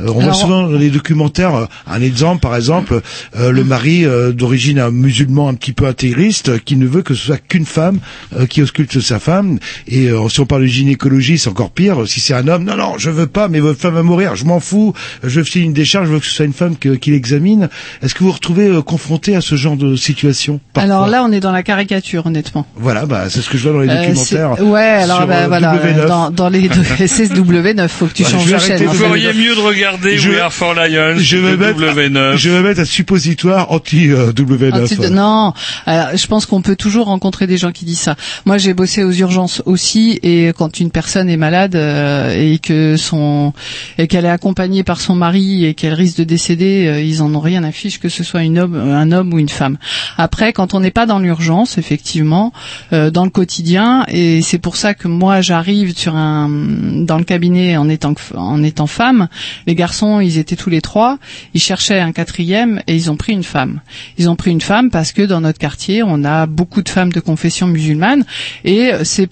Euh, On voit souvent dans les documentaires un exemple, par exemple, euh, le mari euh, d'origine un musulman un petit peu intégriste qui ne veut que ce soit qu'une femme euh, qui ausculte sa femme. Et euh, si on parle de gynécologie, c'est encore pire. Si c'est un homme, non, non, je veux pas, mais votre femme va mourir, je m'en fous, je file une décharge, je veux que ce soit une femme que- qui l'examine. Est-ce que vous vous retrouvez euh, confronté à ce genre de situation parfois Alors là, on est dans la caricature, honnêtement. Voilà, bah, c'est ce que je vois dans les Euh, documentaires. ouais, alors sur, bah, voilà, W9. dans, dans les (laughs) c'est W9, faut que tu Ouais, changes de chaîne. hein. Vous feriez mieux de regarder Je- We Are for Lions, je vais mettre, W9. je vais mettre un suppositoire anti euh, W9. Ah, tu te- non, Alors, je pense qu'on peut toujours rencontrer des gens qui disent ça. Moi, j'ai bossé aux urgences aussi, et quand une personne est malade euh, et que son et qu'elle est accompagnée par son mari et qu'elle risque de décéder, euh, ils en ont rien à fiche que ce soit une homme, un homme ou une femme. Après, quand on n'est pas dans l'urgence, effectivement, euh, dans le quotidien, et c'est pour ça que moi j'arrive sur un dans le cabinet en étant en étant femme. Les garçons, ils étaient tous les trois, ils cherchaient un quatrième et ils ont pris une femme. Ils ont pris une femme parce que dans notre quartier, on a beaucoup de femmes de confession musulmane et c'est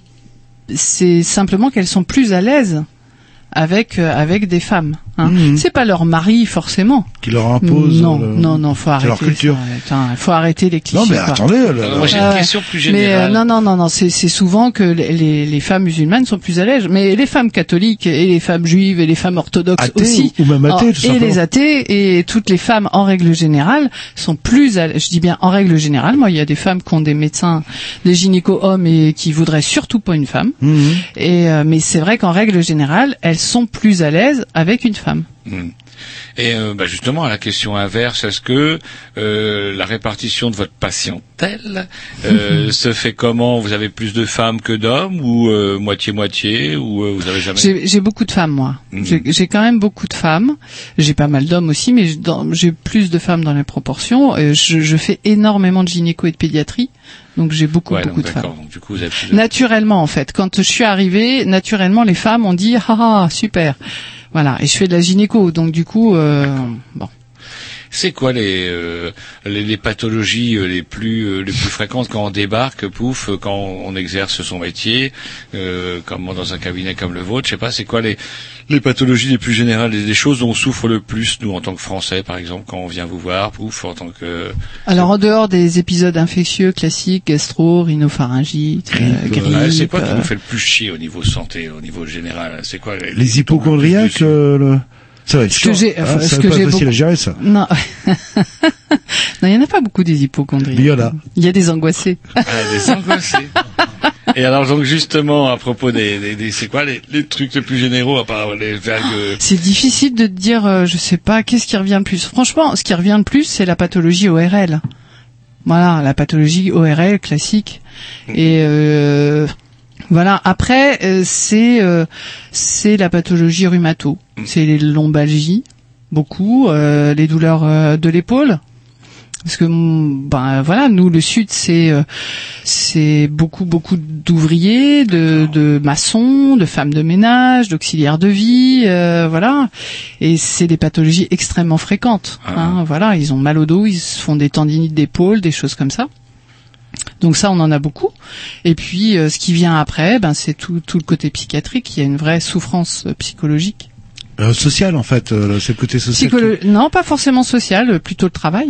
c'est simplement qu'elles sont plus à l'aise avec euh, avec des femmes. Hein. C'est pas leur mari forcément. Qui leur impose. Non, euh, non, non, faut c'est arrêter. leur culture. ça. Attends, faut arrêter les clichés. Non, mais quoi. attendez. là, Euh, moi, j'ai une ouais. question plus Mais euh, générale. non, non, non, non, c'est c'est souvent que les, les, femmes musulmanes sont plus à l'aise, mais les femmes catholiques et les femmes juives et les femmes orthodoxes Athées aussi, ou même athées, tout et simplement. les athées et toutes les femmes en règle générale sont plus, à, je dis bien en règle générale. Moi, il y a des femmes qui ont des médecins, des gynéco hommes et qui voudraient surtout pas une femme. Mhm. Et euh, mais c'est vrai qu'en règle générale, elles sont plus à l'aise avec une femme. Hmm. Et euh, bah, justement, à la question inverse, est-ce que euh, la répartition de votre patientèle euh, (laughs) se fait comment? Vous avez plus de femmes que d'hommes ou euh, moitié-moitié ou vous avez jamais? J'ai beaucoup de femmes, moi. Mhm. J'ai- quand même beaucoup de femmes. J'ai pas mal d'hommes aussi, mais j'ai plus de femmes dans les proportions. Je, je fais énormément de gynéco et de pédiatrie, donc j'ai beaucoup, Ouais, beaucoup donc de femmes. Donc, du coup, vous avez plus de... Naturellement, en fait, quand je suis arrivée, naturellement, les femmes ont dit ah ah super, voilà. Et je fais de la gynéco, donc du coup, euh, bon. C'est quoi les, euh, les les pathologies euh, les plus euh, les plus fréquentes quand on débarque, pouf, euh, quand on exerce son métier, euh, comme dans un cabinet comme le vôtre, je sais pas, c'est quoi les les pathologies les plus générales, les, les choses dont on souffre le plus nous en tant que Français, par exemple, quand on vient vous voir, pouf, en tant que Alors en dehors des épisodes infectieux classiques, gastro, rhinopharyngite, euh, grippe, Ouais, c'est quoi qui nous fait le plus chier au niveau santé, au niveau général? C'est quoi les, Les hypochondriaques, euh, le... ça va être Ce chiant. que ça ce va que pas facile beaucoup- à gérer ça. Non, (laughs) non, il y en a pas beaucoup des hypochondries. Il y en a. Il y a des angoissés. Ah, des (laughs) angoissés. Et alors donc justement à propos des, des, des- c'est quoi les, les trucs les plus généraux à part les vagues euh, C'est difficile de te dire, euh, je sais pas, qu'est-ce qui revient le plus. Franchement, ce qui revient le plus, c'est la pathologie ORL. Voilà, la pathologie ORL classique. Et euh, voilà. Après, euh, c'est euh, c'est la pathologie rhumato. C'est les lombalgies, beaucoup, euh, les douleurs euh, de l'épaule. Parce que mm, ben voilà, nous le sud c'est c'est beaucoup beaucoup d'ouvriers, de, de maçons, de femmes de ménage, d'auxiliaires de vie, euh, voilà. Et c'est des pathologies extrêmement fréquentes. hein, voilà, ils ont mal au dos, ils se font des tendinites d'épaule, des choses comme ça. Donc ça, on en a beaucoup. Et puis, euh, ce qui vient après, ben, c'est tout, le côté psychiatrique. Il y a une vraie souffrance psychologique. Euh, social en fait, euh, c'est le côté social. Psycholo- Non, pas forcément sociale, euh, plutôt le travail.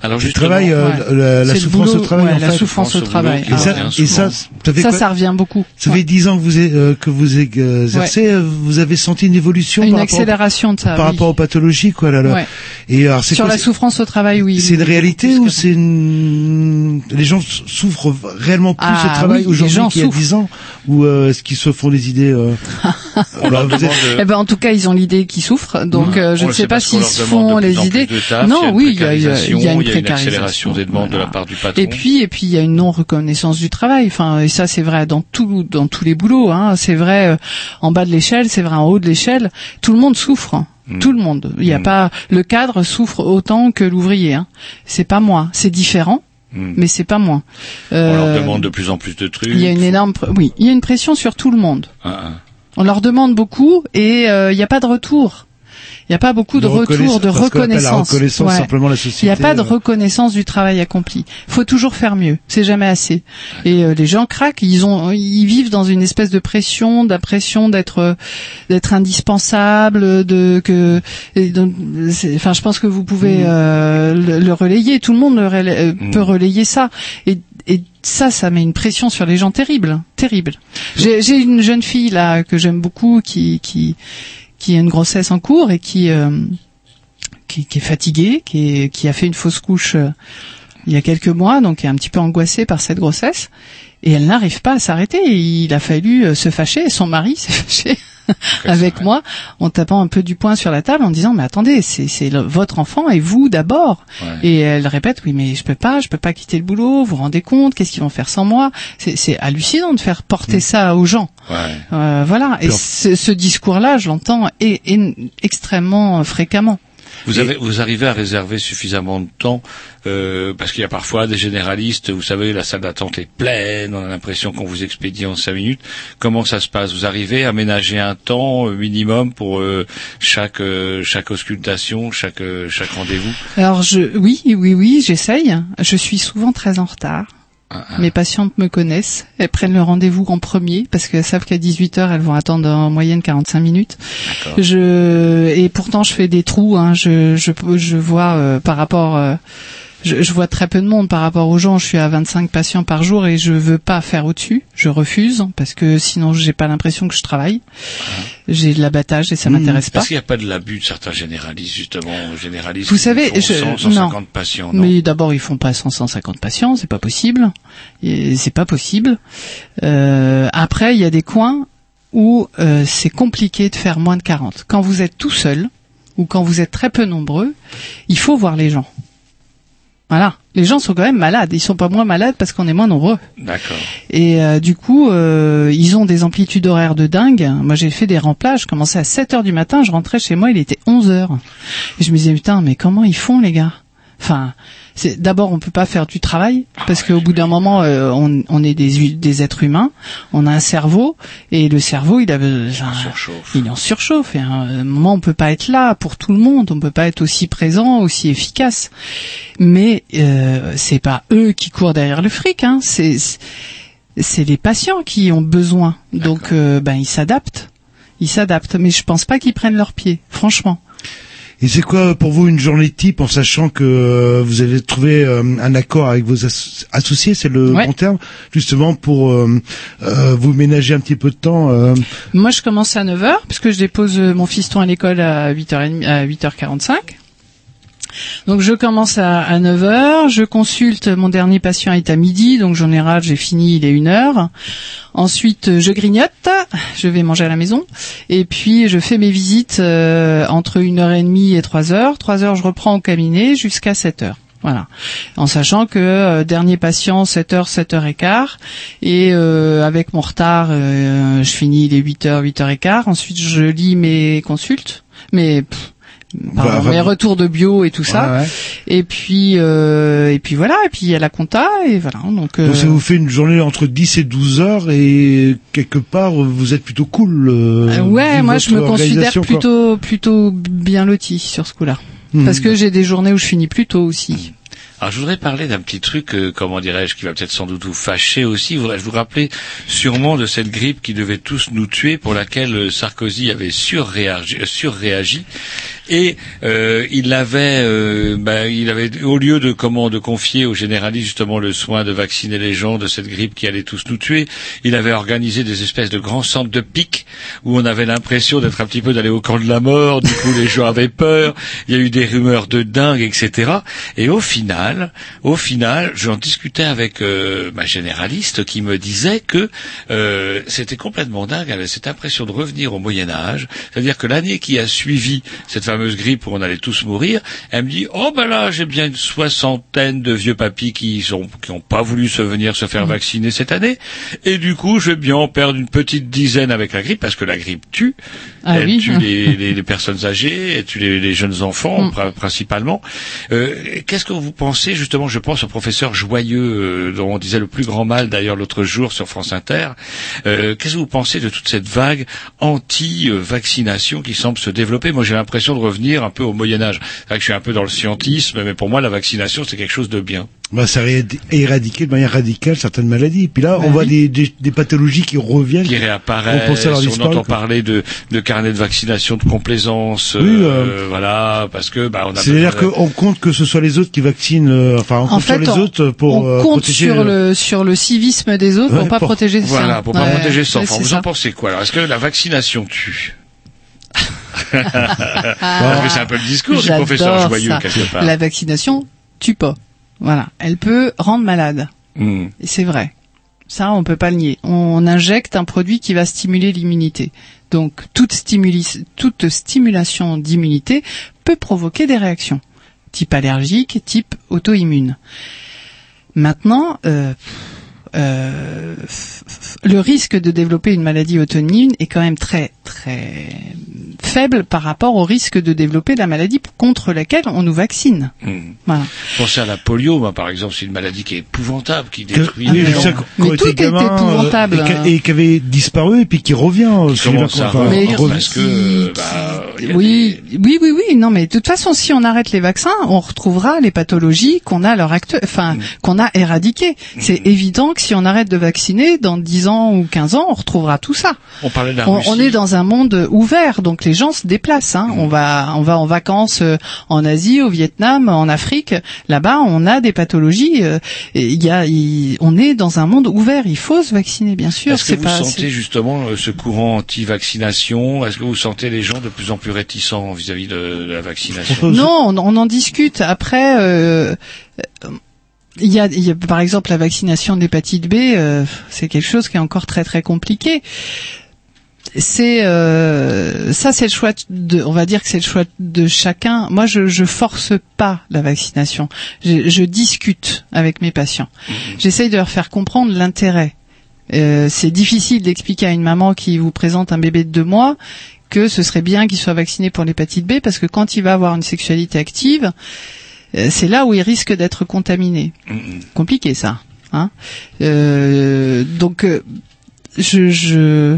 Alors Le travail, euh, Ouais. la, souffrance boulot, au travail ouais, en la fait. souffrance au travail. Et ça, Ah, et ça, ça fait ça, revient beaucoup. Ça fait dix ans que vous, euh, que vous exercez, euh, vous avez senti une évolution Une par rapport, accélération de ça, par oui. rapport aux pathologies, quoi, là, là. Ouais. Et alors, c'est Sur quoi, la souffrance au travail, oui. c'est une réalité ou c'est une... les gens souffrent réellement plus Ah, au travail oui, les aujourd'hui gens qu'il y a. 10 ans ou euh, est-ce qu'ils se font des idées (laughs) euh... Eh ben, en tout cas, ils ont l'idée qu'ils souffrent. Donc, Ouais. euh, je On ne sais pas s'ils se font les idées. taf, non, y oui, il y a, y y une précarisation, il y a une précarisation. accélération des demandes de la part du patron. Et puis, et puis, il y a une non reconnaissance du travail. Enfin, et ça, c'est vrai dans tout, dans tous les boulots. Hein. C'est vrai euh, en bas de l'échelle, c'est vrai en haut de l'échelle. Tout le monde souffre. Mm. Tout le monde. Il n'y a pas le cadre souffre autant que l'ouvrier. Hein. C'est pas moi. C'est différent, Mm. mais c'est pas moi. On leur Euh, demande de plus en plus de trucs. Il y a une énorme, pr- oui, il y a une pression sur tout le monde. Ah, ah. On leur demande beaucoup et euh, il n'y a pas de retour. Il n'y a pas beaucoup de, De retour, de reconnaissance. reconnaissance simplement la Il n'y a pas de euh. reconnaissance du travail accompli. faut toujours faire mieux. C'est jamais assez. Et euh, les gens craquent. Ils ont, ils vivent dans une espèce de pression, d'impression d'être, euh, d'être indispensable, de que. et donc, c'est- Enfin, je pense que vous pouvez euh, le, le relayer. Tout le monde le euh, peut relayer ça. Et et ça, ça met une pression sur les gens terrible, terrible. J'ai une jeune fille là que j'aime beaucoup qui qui qui a une grossesse en cours et qui euh, qui, qui est fatiguée, qui qui a fait une fausse couche euh, il y a quelques mois, donc est un petit peu angoissée par cette grossesse et elle n'arrive pas à s'arrêter. Et Il a fallu euh, se fâcher. et Son mari (laughs) s'est fâché avec moi en tapant un peu du poing sur la table en disant mais attendez c'est votre enfant et vous d'abord et elle répète oui mais je peux pas je peux pas quitter le boulot vous vous rendez compte qu'est-ce qu'ils vont faire sans moi? C'est c'est hallucinant de faire porter ça aux gens Ouais. Euh, voilà et ce, ce discours là je l'entends extrêmement fréquemment Vous avez, vous arrivez à réserver suffisamment de temps euh, parce qu'il y a parfois des généralistes. Vous savez, la salle d'attente est pleine. On a l'impression qu'on vous expédie en cinq minutes. Comment ça se passe? Vous arrivez à ménager un temps euh, minimum pour euh, chaque euh, chaque auscultation, chaque chaque rendez-vous? Alors je, oui, oui, oui, j'essaye. Je suis souvent très en retard. Mes patientes me connaissent. Elles prennent le rendez-vous en premier parce qu'elles savent qu'à 18 heures, elles vont attendre en moyenne 45 minutes. Je et pourtant je fais des trous. Hein. Je, je, je vois euh, par rapport. euh, je, je vois très peu de monde par rapport aux gens. Je suis à 25 patients par jour et je veux pas faire au-dessus. Je refuse parce que sinon j'ai pas l'impression que je travaille. J'ai de l'abattage et ça m'intéresse pas. Parce qu'il n'y a pas de l'abus de certains généralistes justement, généralistes. Vous savez, font je, 100, non. 150 patients. Non? Mais d'abord, ils font pas 100, 150 patients, c'est pas possible. C'est pas possible. Euh, après, il y a des coins où euh, c'est compliqué de faire moins de 40. Quand vous êtes tout seul, ou quand vous êtes très peu nombreux, il faut voir les gens. Voilà, les gens sont quand même malades. Ils sont pas moins malades parce qu'on est moins nombreux. D'accord. Et euh, du coup, euh, ils ont des amplitudes horaires de dingue. Moi, j'ai fait des remplages. Je commençais à 7 heures du matin. Je rentrais chez moi, il était 11 heures. Et je me disais, putain, mais comment ils font, les gars? Enfin, c'est d'abord, on peut pas faire du travail parce qu'au bout d'un moment, euh, on, on est des, êtres humains. On a un cerveau et le cerveau, il a besoin, il en surchauffe. Et à un moment, on peut pas être là pour tout le monde. On peut pas être aussi présent, aussi efficace. Mais euh, c'est pas eux qui courent derrière le fric. Hein. C'est c'est les patients qui ont besoin. Donc, euh, ben, ils s'adaptent. Ils s'adaptent. Mais je pense pas qu'ils prennent leurs pieds, franchement. Et c'est quoi pour vous une journée type en sachant que euh, vous avez trouvé euh, un accord avec vos as- associés, c'est le Ouais. bon terme, justement pour euh, euh, vous ménager un petit peu de temps euh, Moi, je commence à 9h, puisque je dépose euh, mon fiston à l'école à 8h30, à 8h45. Donc je commence à, à 9h, je consulte mon dernier patient est à midi, donc en général j'ai fini, il est 1h. Ensuite euh, je grignote, je vais manger à la maison, et puis je fais mes visites euh, entre 1h30 et 3h. 3h je reprends au cabinet jusqu'à 7h. Voilà. En sachant que euh, dernier patient 7h 7h15 et euh, avec mon retard euh, je finis les 8h 8h15 ensuite je lis mes consultes pff, pardon, Bah, mes retours de bio et tout ça Ouais, ouais. et puis euh, et puis voilà et puis il y a la compta et voilà donc, euh, Donc ça vous fait une journée entre 10 et 12 heures et quelque part vous êtes plutôt cool. euh, euh, ouais moi je me considère quoi. plutôt plutôt bien loti sur ce coup-là Mhm. parce que j'ai des journées où je finis plus tôt aussi Alors je voudrais parler d'un petit truc, euh, comment dirais-je, qui va peut-être sans doute vous fâcher aussi. Je voudrais vous rappeler sûrement de cette grippe qui devait tous nous tuer, pour laquelle euh, Sarkozy avait surréagi, euh, surréagi. Et euh, il avait, euh, bah, il avait au lieu de comment de confier aux généralistes justement le soin de vacciner les gens de cette grippe qui allait tous nous tuer, il avait organisé des espèces de grands centres de piques où on avait l'impression d'être un petit peu d'aller au camp de la mort. Du coup, les gens avaient peur. Il y a eu des rumeurs de dingue, etc. Et au final, au final, j'en discutais avec euh, ma généraliste qui me disait que euh, c'était complètement dingue. Elle avait cette impression de revenir au Moyen Âge, c'est-à-dire que l'année qui a suivi cette fameuse grippe où on allait tous mourir, elle me dit oh ben là j'ai bien une soixantaine de vieux papis qui sont qui ont pas voulu se venir se faire vacciner cette année, et du coup je vais bien en perdre une petite dizaine avec la grippe parce que la grippe tue, Ah elle oui. tue (laughs) les, les- les personnes âgées, elle tue les, les jeunes enfants Mm. pri- principalement. Euh, Qu'est-ce que vous pensez justement Je pense au professeur Joyeux euh, dont on disait le plus grand mal d'ailleurs l'autre jour sur France Inter. Euh, Qu'est-ce que vous pensez de toute cette vague anti-vaccination qui semble se développer? Moi j'ai l'impression de revenir un peu au Moyen Âge. C'est vrai que je suis un peu dans le scientisme, mais pour moi la vaccination c'est quelque chose de bien. Bah, ça a éradiqué de manière radicale certaines maladies. Et puis là, Bah on voit oui. des, des, des pathologies qui reviennent. qui réapparaissent, On entend parler de, de carnet de vaccination de complaisance, Oui, euh, voilà, parce que bah, on a C'est-à-dire de- qu'on compte que ce soit les autres qui vaccinent, euh, enfin, on En compte sur fait, les on, autres pour on euh, compte protéger. sur le sur le civisme des autres Ouais, pour pas pour- protéger ça. Voilà, pour pas Ouais, protéger enfant. c'est Vous ça. en pensez quoi alors Est-ce que la vaccination tue. Parce que c'est un peu le discours du professeur Joyeux ça. quelque part. La vaccination tue pas. Voilà, elle peut rendre malade. Hmm. Et c'est vrai. Ça, on peut pas le nier. On injecte un produit qui va stimuler l'immunité. Donc, toute, stimuli- toute stimulation d'immunité peut provoquer des réactions, type allergique, type auto-immune. Maintenant, euh, euh, le risque de développer une maladie auto-immune est quand même très très faible par rapport au risque de développer la maladie contre laquelle on nous vaccine. Hmm. Voilà. Pensez à la polio, par exemple, c'est une maladie qui est épouvantable, qui détruit oui, les gens. Mais était tout euh, épouvantable, et, qui- et qui avait disparu et puis qui revient. Enfin, Mais parce que bah, Oui, oui, oui, oui. Non, mais de toute façon, si on arrête les vaccins, on retrouvera les pathologies qu'on a à l'heure actuelle, enfin, Mm. qu'on a éradiquées. C'est évident que si on arrête de vacciner, dans 10 ans ou 15 ans, on retrouvera tout ça. On parlait de la On, on est dans un monde ouvert, donc les gens se déplacent. Hein. On va, on va en vacances euh, en Asie, au Vietnam, en Afrique. Là-bas, on a des pathologies. euh, Il y a, on est dans un monde ouvert. Il faut se vacciner, bien sûr. Est-ce que vous pas. sentez justement euh, ce courant anti-vaccination? Est-ce que vous sentez les gens de plus en plus réticents vis-à-vis de, de la vaccination? Non, on, on en discute. Après, euh, il y, a, il y a, par exemple la vaccination de l'hépatite B. euh, c'est quelque chose qui est encore très très compliqué. c'est euh, ça c'est le choix de on va dire que c'est le choix de chacun moi je je force pas la vaccination je, je discute avec mes patients j'essaye de leur faire comprendre l'intérêt Euh, c'est difficile d'expliquer à une maman qui vous présente un bébé de deux mois que ce serait bien qu'il soit vacciné pour l'hépatite B parce que quand il va avoir une sexualité active c'est là où il risque d'être contaminé compliqué ça hein Euh, donc euh, je, je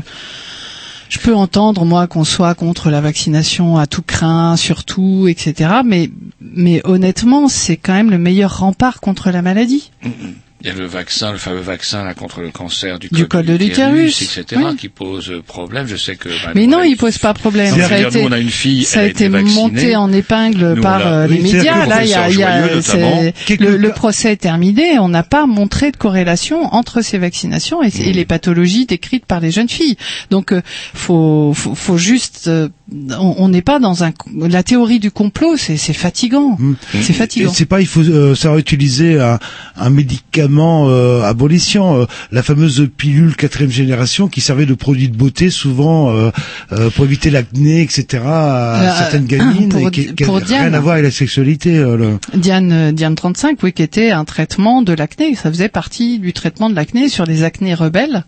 je peux entendre moi qu'on soit contre la vaccination à tout craint, surtout, etc. Mais mais honnêtement, c'est quand même le meilleur rempart contre la maladie. Il y a le vaccin, le fameux vaccin là, contre le cancer du, Du col de l'utérus, etc., oui. qui pose euh, problème. Je sais que. bah, Mais non, il pose pas problème. Ça a dire, été, nous, on a une fille, ça a été monté en épingle Nous, par euh, oui, les médias. Là, il y a, il y a- notamment. le, le procès est terminé. On n'a pas montré de corrélation entre ces vaccinations et, Mmh. et les pathologies décrites par les jeunes filles. Donc, euh, faut, faut, faut juste. euh, on n'est pas dans un. La théorie du complot, c'est c'est fatigant. C'est fatigant. C'est pas, il faut euh, savoir utiliser un, un médicament euh, abolition, euh, la fameuse pilule quatrième génération qui servait de produit de beauté souvent euh, euh, pour éviter l'acné, etc. à Euh, certaines gamines pour et qui, qui pour avait rien Diane. à voir avec la sexualité. le- Diane, Diane 35, oui, qui était un traitement de l'acné. Ça faisait partie du traitement de l'acné sur les acnés rebelles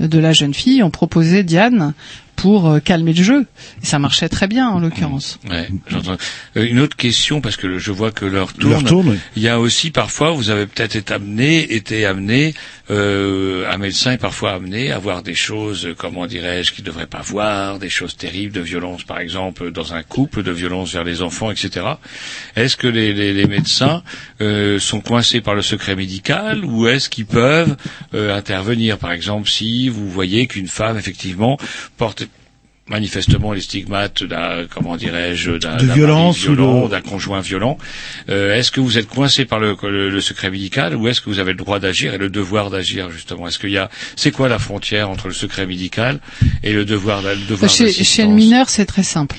de la jeune fille. On proposait Diane pour euh, calmer le jeu. Et ça marchait très bien, en l'occurrence. Ouais, j'entends. Euh, une autre question parce que le- je vois que l'heure tourne. L'heure tourne, oui. Il y a aussi parfois, vous avez peut-être été amené, été amené, euh, un médecin est parfois amené à voir des choses, euh, comment dirais-je, qu'il ne devrait pas voir, des choses terribles de violence, par exemple, dans un couple, de violence vers les enfants, etc. Est-ce que les, médecins euh, sont coincés par le secret médical ou est-ce qu'ils peuvent euh, intervenir, par exemple, si vous voyez qu'une femme effectivement porte manifestement les stigmates d'un comment dirais-je d'un violence mari violent, d'un conjoint violent. Euh, est-ce que vous êtes coincé par le, le- le secret médical ou est-ce que vous avez le droit d'agir et le devoir d'agir justement? Est-ce qu'il y a c'est quoi la frontière entre le secret médical et le devoir le devoir Chez, chez le mineur, c'est très simple.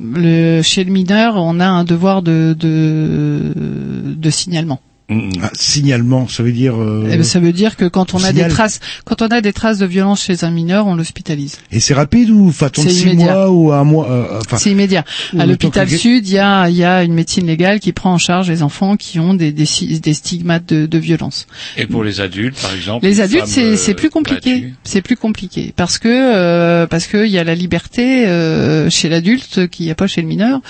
Le, chez le mineur, on a un devoir de, de, de signalement. Un signalement, ça veut dire. euh, Eh ben, ça veut dire que quand on a signale. des traces, quand on a des traces de violence chez un mineur, on l'hospitalise. Et c'est rapide ou faut attendre C'est six immédiat. mois ou un mois euh, enfin, C'est immédiat. À l'hôpital que- Sud, il y a, il y a une médecine légale qui prend en charge les enfants qui ont des, des, des stigmates de, de violence. Et pour les adultes, par exemple Les adultes, c'est euh, c'est plus compliqué. battue C'est plus compliqué parce que euh, parce que il y a la liberté euh, chez l'adulte qu'il n'y a pas chez le mineur.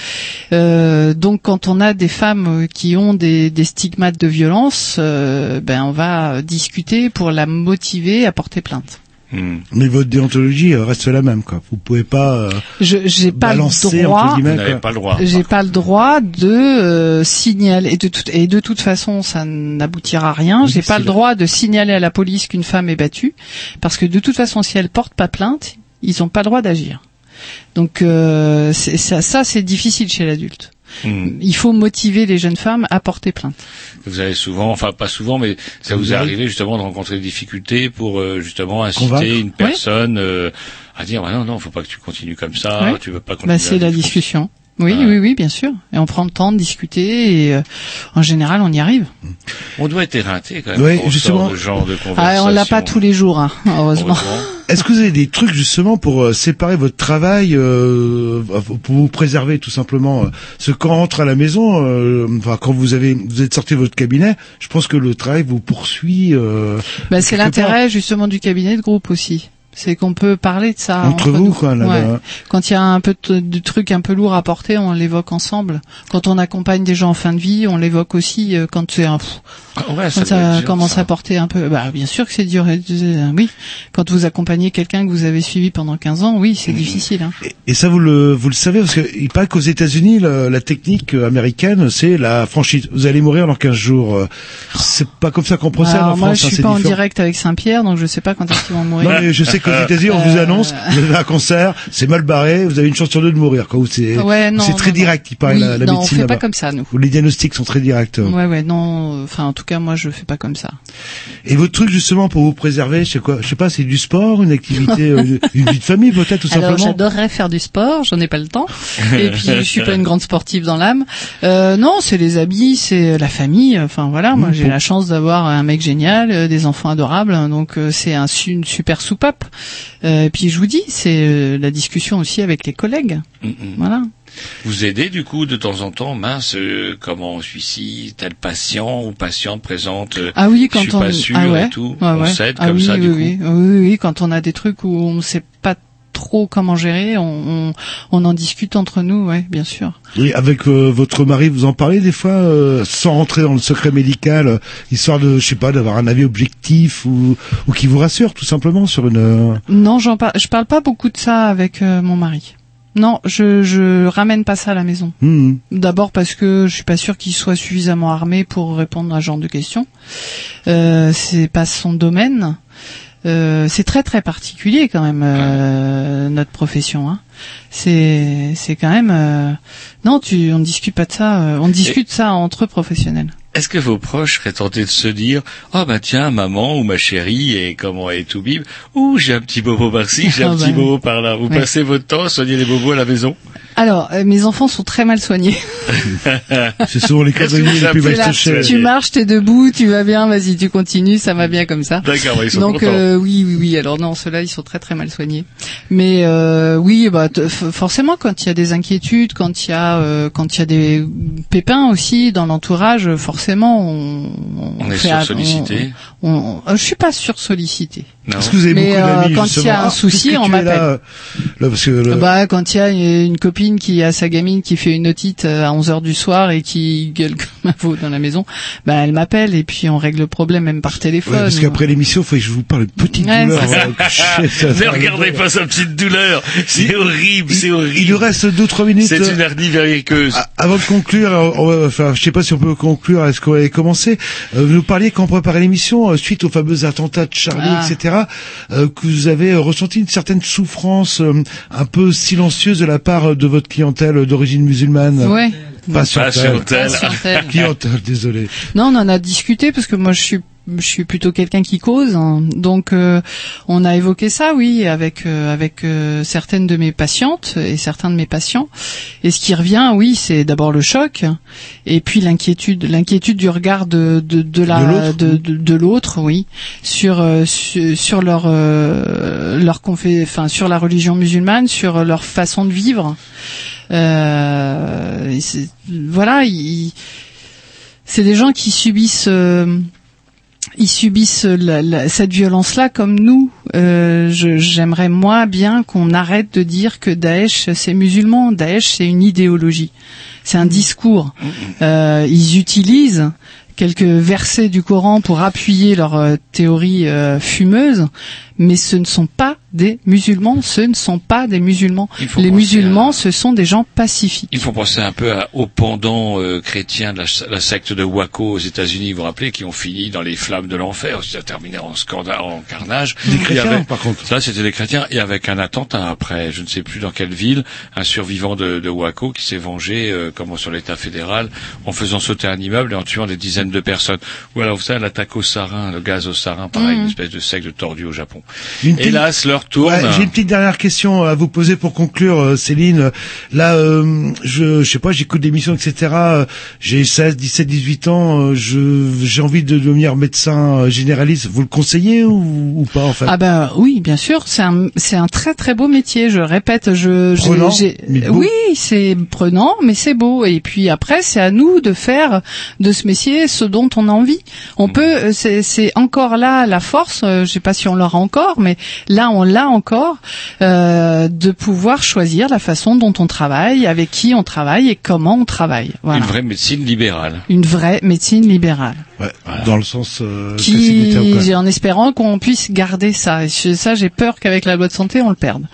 Euh, donc, quand on a des femmes euh, qui ont des, des stigmates de violence, euh, ben on va discuter pour la motiver à porter plainte. Hmm. Mais votre déontologie reste la même, quoi. Vous pouvez pas. euh, Je j'ai pas le balancer, droit. Vous pas le. J'ai pas le droit de euh, signaler et de toute et de toute façon ça n'aboutira à rien. J'ai pas le droit de signaler à la police qu'une femme est battue parce que de toute façon si elle porte pas plainte, ils ont pas le droit d'agir. Donc euh, ça c'est difficile chez l'adulte. Il faut motiver les jeunes femmes à porter plainte. Vous avez souvent, enfin pas souvent, mais ça vous est arrivé justement de rencontrer des difficultés pour euh, justement inciter Convaincre. une personne euh, à dire bah non non, faut pas que tu continues comme ça, Ouais. tu veux pas continuer. Bah, c'est la discussion. Oui, Ouais. oui, oui, bien sûr. Et on prend le temps de discuter et euh, en général on y arrive. On doit être éreinté quand même. On justement. ce genre de Ah, on l'a pas tous les jours, hein, heureusement. Heureusement. (laughs) Est-ce que vous avez des trucs justement pour euh, séparer votre travail, euh, pour vous préserver tout simplement euh, Ce quand on rentre à la maison, euh, enfin quand vous avez vous êtes sorti de votre cabinet, je pense que le travail vous poursuit. euh, Bah, c'est l'intérêt justement du cabinet de groupe aussi. C'est qu'on peut parler de ça Entre vous, nous. quoi, là, Ouais. là. Quand il y a un peu de, de trucs un peu lourds à porter, on l'évoque ensemble. Quand on accompagne des gens en fin de vie, on l'évoque aussi euh, quand c'est un pff, Ah ouais, quand ça, dur, commence ça. à porter un peu. Bah bien sûr que c'est dur. euh, Oui, quand vous accompagnez quelqu'un que vous avez suivi pendant 15 ans, oui, Mmh. c'est difficile. Hein. Et ça, vous le, vous le savez, parce qu'il paraît qu'aux États-Unis, la, la technique euh, américaine, c'est la franchise. Vous allez mourir dans 15 jours. Euh, C'est pas comme ça qu'on procède Alors en moi, France. je hein, suis pas en différent. direct avec Saint-Pierre, donc je sais pas quand est-ce qu'ils vont mourir. Non, mais je sais qu'aux États-Unis, on vous annonce, vous avez un cancer, c'est mal barré, vous avez une chance sur deux de mourir. Quoi. C'est Ouais, non, très non, direct, il paraît, Oui, la, la non, on médecine fait pas comme ça, nous. Où les diagnostics sont très directs. euh. Ouais, ouais, non. euh, Enfin, en tout cas, moi, je fais pas comme ça. Et votre truc, justement, pour vous préserver, c'est quoi Je sais pas, c'est du sport, une activité, (laughs) euh, une- une vie de famille, peut-être, tout Alors, simplement j'adorerais faire du sport, j'en ai pas le temps. (laughs) Et puis, je suis pas une grande sportive dans l'âme. Euh, non, c'est les habits, c'est la famille. Enfin, voilà, moi, Mmh, j'ai bon. la chance d'avoir un mec génial, euh, des enfants adorables. Donc, euh, c'est un, une super soupape. Euh, et puis je vous dis, c'est euh, la discussion aussi avec les collègues. Voilà. Vous aidez du coup de temps en temps, mince, euh, comment celui-ci, tel patient ou patiente présente, euh, Ah oui, quand je suis on pas sûr ah ouais, et tout, ouais, on ouais. s'aide Ah comme oui, ça oui, du coup. oui, oui, oui, quand on a des trucs où on ne sait pas trop comment gérer, on, on, on en discute entre nous, ouais, bien sûr. Oui, avec euh, votre mari, vous en parlez des fois, euh, sans rentrer dans le secret médical, euh, histoire de, je sais pas, d'avoir un avis objectif ou, ou qui vous rassure tout simplement sur une. euh, Non, j'en par... je parle pas beaucoup de ça avec euh, mon mari. Non, je je ramène pas ça à la maison. hmm. D'abord parce que je suis pas sûre qu'il soit suffisamment armé pour répondre à ce genre de questions. Euh, c'est pas son domaine. Euh, c'est très très particulier quand même euh, notre profession. Hein. C'est c'est quand même euh, non tu on ne discute pas de ça. on discute ça entre professionnels. Est-ce que vos proches seraient tentés de se dire, oh bah tiens, maman ou ma chérie, et comment est tout bib, ou j'ai un petit bobo par-ci, j'ai un Ah petit bah. bobo par-là. Vous Ouais. passez votre temps à soigner les bobos à la maison? Alors euh, mes enfants sont très mal soignés. (laughs) C'est souvent les vous les plus cachées. tu marches, t'es debout, tu vas bien, vas-y, tu continues, ça va bien comme ça. D'accord, ils sont Donc euh, oui, oui, oui. Alors non, ceux-là, ils sont très très mal soignés. Mais euh, oui, bah forcément, quand il y a des inquiétudes, quand il y a euh, quand il y a des pépins aussi dans l'entourage, forcément, on, On est fait- sursollicité. On, on- euh, je suis pas sursollicité. Non. Est-ce que vous avez Mais, beaucoup euh, d'amis quand il y a un Ah, souci, on m'appelle. Là, euh, là, parce que le- Bah quand il y a une copine qui a sa gamine qui fait une otite euh, à 11 heures du soir et qui gueule (laughs) comme un veau dans la maison, bah elle m'appelle et puis on règle le problème même par téléphone. Ouais, parce qu'après l'émission, il faut que je vous parle de petite Ouais, douleur. ça (laughs) Ne regardez pas sa petite douleur, c'est horrible, c'est horrible. Il nous reste deux trois minutes. C'est une hernie verriqueuse. Ah, Avant de conclure, on va- enfin, je sais pas si on peut conclure. Est-ce qu'on va commencer? Euh, Vous nous parliez quand on préparait l'émission, suite aux fameux attentats de Charlie, Ah. etc., que vous avez euh, ressenti une certaine souffrance euh, un peu silencieuse de la part euh, de votre clientèle d'origine musulmane? Ouais. Pas sur Pas sur tel. Pas sur tel. clientèle, désolé. Non, on en a discuté parce que moi je suis je suis plutôt quelqu'un qui cause, hein. donc euh, on a évoqué ça, oui, avec euh, avec euh, certaines de mes patientes et certains de mes patients. Et ce qui revient, oui, c'est d'abord le choc et puis l'inquiétude, l'inquiétude du regard de de, de la De l'autre. de, l'autre, oui, sur euh, sur, sur leur euh, leur confé, enfin sur la religion musulmane, sur leur façon de vivre. Euh, voilà, c'est des gens qui subissent euh, ils subissent la- la- cette violence-là comme nous. Euh, J'aimerais moi bien qu'on arrête de dire que Daesh c'est musulman. Daesh c'est une idéologie, c'est un discours. Euh, ils utilisent quelques versets du Coran pour appuyer leur euh, théorie euh, fumeuse, mais ce ne sont pas des musulmans. Ce ne sont pas des musulmans. Les musulmans, ce sont des gens pacifiques. Il faut penser un peu à- au pendant euh, chrétien de la, la secte de Waco aux États-Unis, vous vous rappelez, qui ont fini dans les flammes de l'enfer, ça a terminé en scandale, en carnage. Des chrétiens, avait- par contre. Ça, c'était des chrétiens, et avec un attentat après, je ne sais plus dans quelle ville, un survivant de, de Waco qui s'est vengé, euh, comme sur l'État fédéral, en faisant sauter un immeuble et en tuant des dizaines de personnes. Ou alors, vous savez, l'attaque au sarin, le gaz au sarin, pareil, Mhm. une espèce de secte de tordu au Japon. Une petite- Hélas, leur tourne. Ouais, J'ai une petite dernière question à vous poser pour conclure, euh, Céline. Là, euh, je, je sais pas, j'écoute des émissions, etc. Euh, J'ai 16, 17, 18 ans. euh, Je j'ai envie de devenir médecin euh, généraliste. Vous le conseillez ou, ou pas en fait? Ah ben oui, bien sûr, c'est un c'est un très très beau métier. Je répète, je Prenant, j'ai- oui, c'est prenant, mais c'est beau. Et puis après, c'est à nous de faire de ce métier ce dont on a envie. On peut, euh, c'est c'est encore là la force. euh, Je sais pas si on l'aura encore, mais là on l'a encore euh, de pouvoir choisir la façon dont on travaille, avec qui on travaille et comment on travaille. Voilà. Une vraie médecine libérale. Une vraie médecine libérale Ouais, dans le sens euh, qui, en espérant qu'on puisse garder ça. Et ça, j'ai peur qu'avec la loi de santé, on le perde.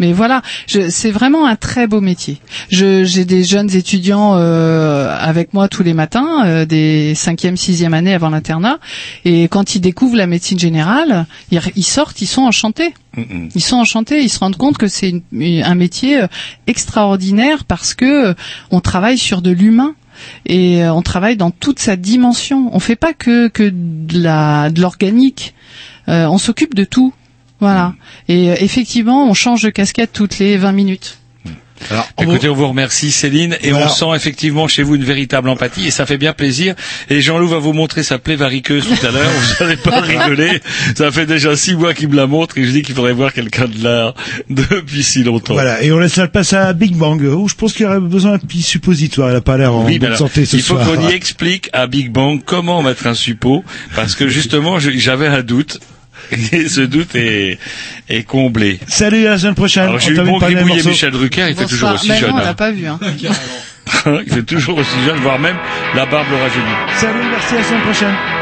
Mais voilà, c'est vraiment un très beau métier. Je- J'ai des jeunes étudiants euh, avec moi tous les matins, euh, des cinquième, sixième année avant l'internat, et quand ils découvrent la médecine générale, ils, ils sortent, ils sont enchantés. Ils sont enchantés, ils se rendent compte que c'est un métier euh, extraordinaire parce que on travaille sur de l'humain et on travaille dans toute sa dimension. On fait pas que que de la de l'organique. Euh, on s'occupe de tout. Voilà. Et euh, effectivement, on change de casquette toutes les 20 minutes. Écoutez, on vous remercie Céline et Voilà. on sent effectivement chez vous une véritable empathie et ça fait bien plaisir. Et Jean-Loup va vous montrer sa plaie variqueuse tout à l'heure. Vous n'allez pas (laughs) rigoler. Ça fait déjà six mois qu'il me la montre et je dis qu'il faudrait voir quelqu'un de l'art depuis si longtemps. Voilà, et on laisse la place à Big Bang, où je pense qu'il aurait besoin d'un petit suppositoire. Elle a pas l'air en Oui, bonne alors, santé ce il faut soir. qu'on y explique à Big Bang comment mettre un suppôt, parce que (laughs) justement, j'avais un doute, et (laughs) ce doute est, est comblé. Salut, à la semaine prochaine. Alors, j'ai eu bon gribouiller. Michel Drucker, il fait toujours aussi jeune. non, on l'a pas vu. Hein. (laughs) il fait toujours aussi jeune, voire même la barbe le rajeunit. Salut, merci, à la semaine prochaine.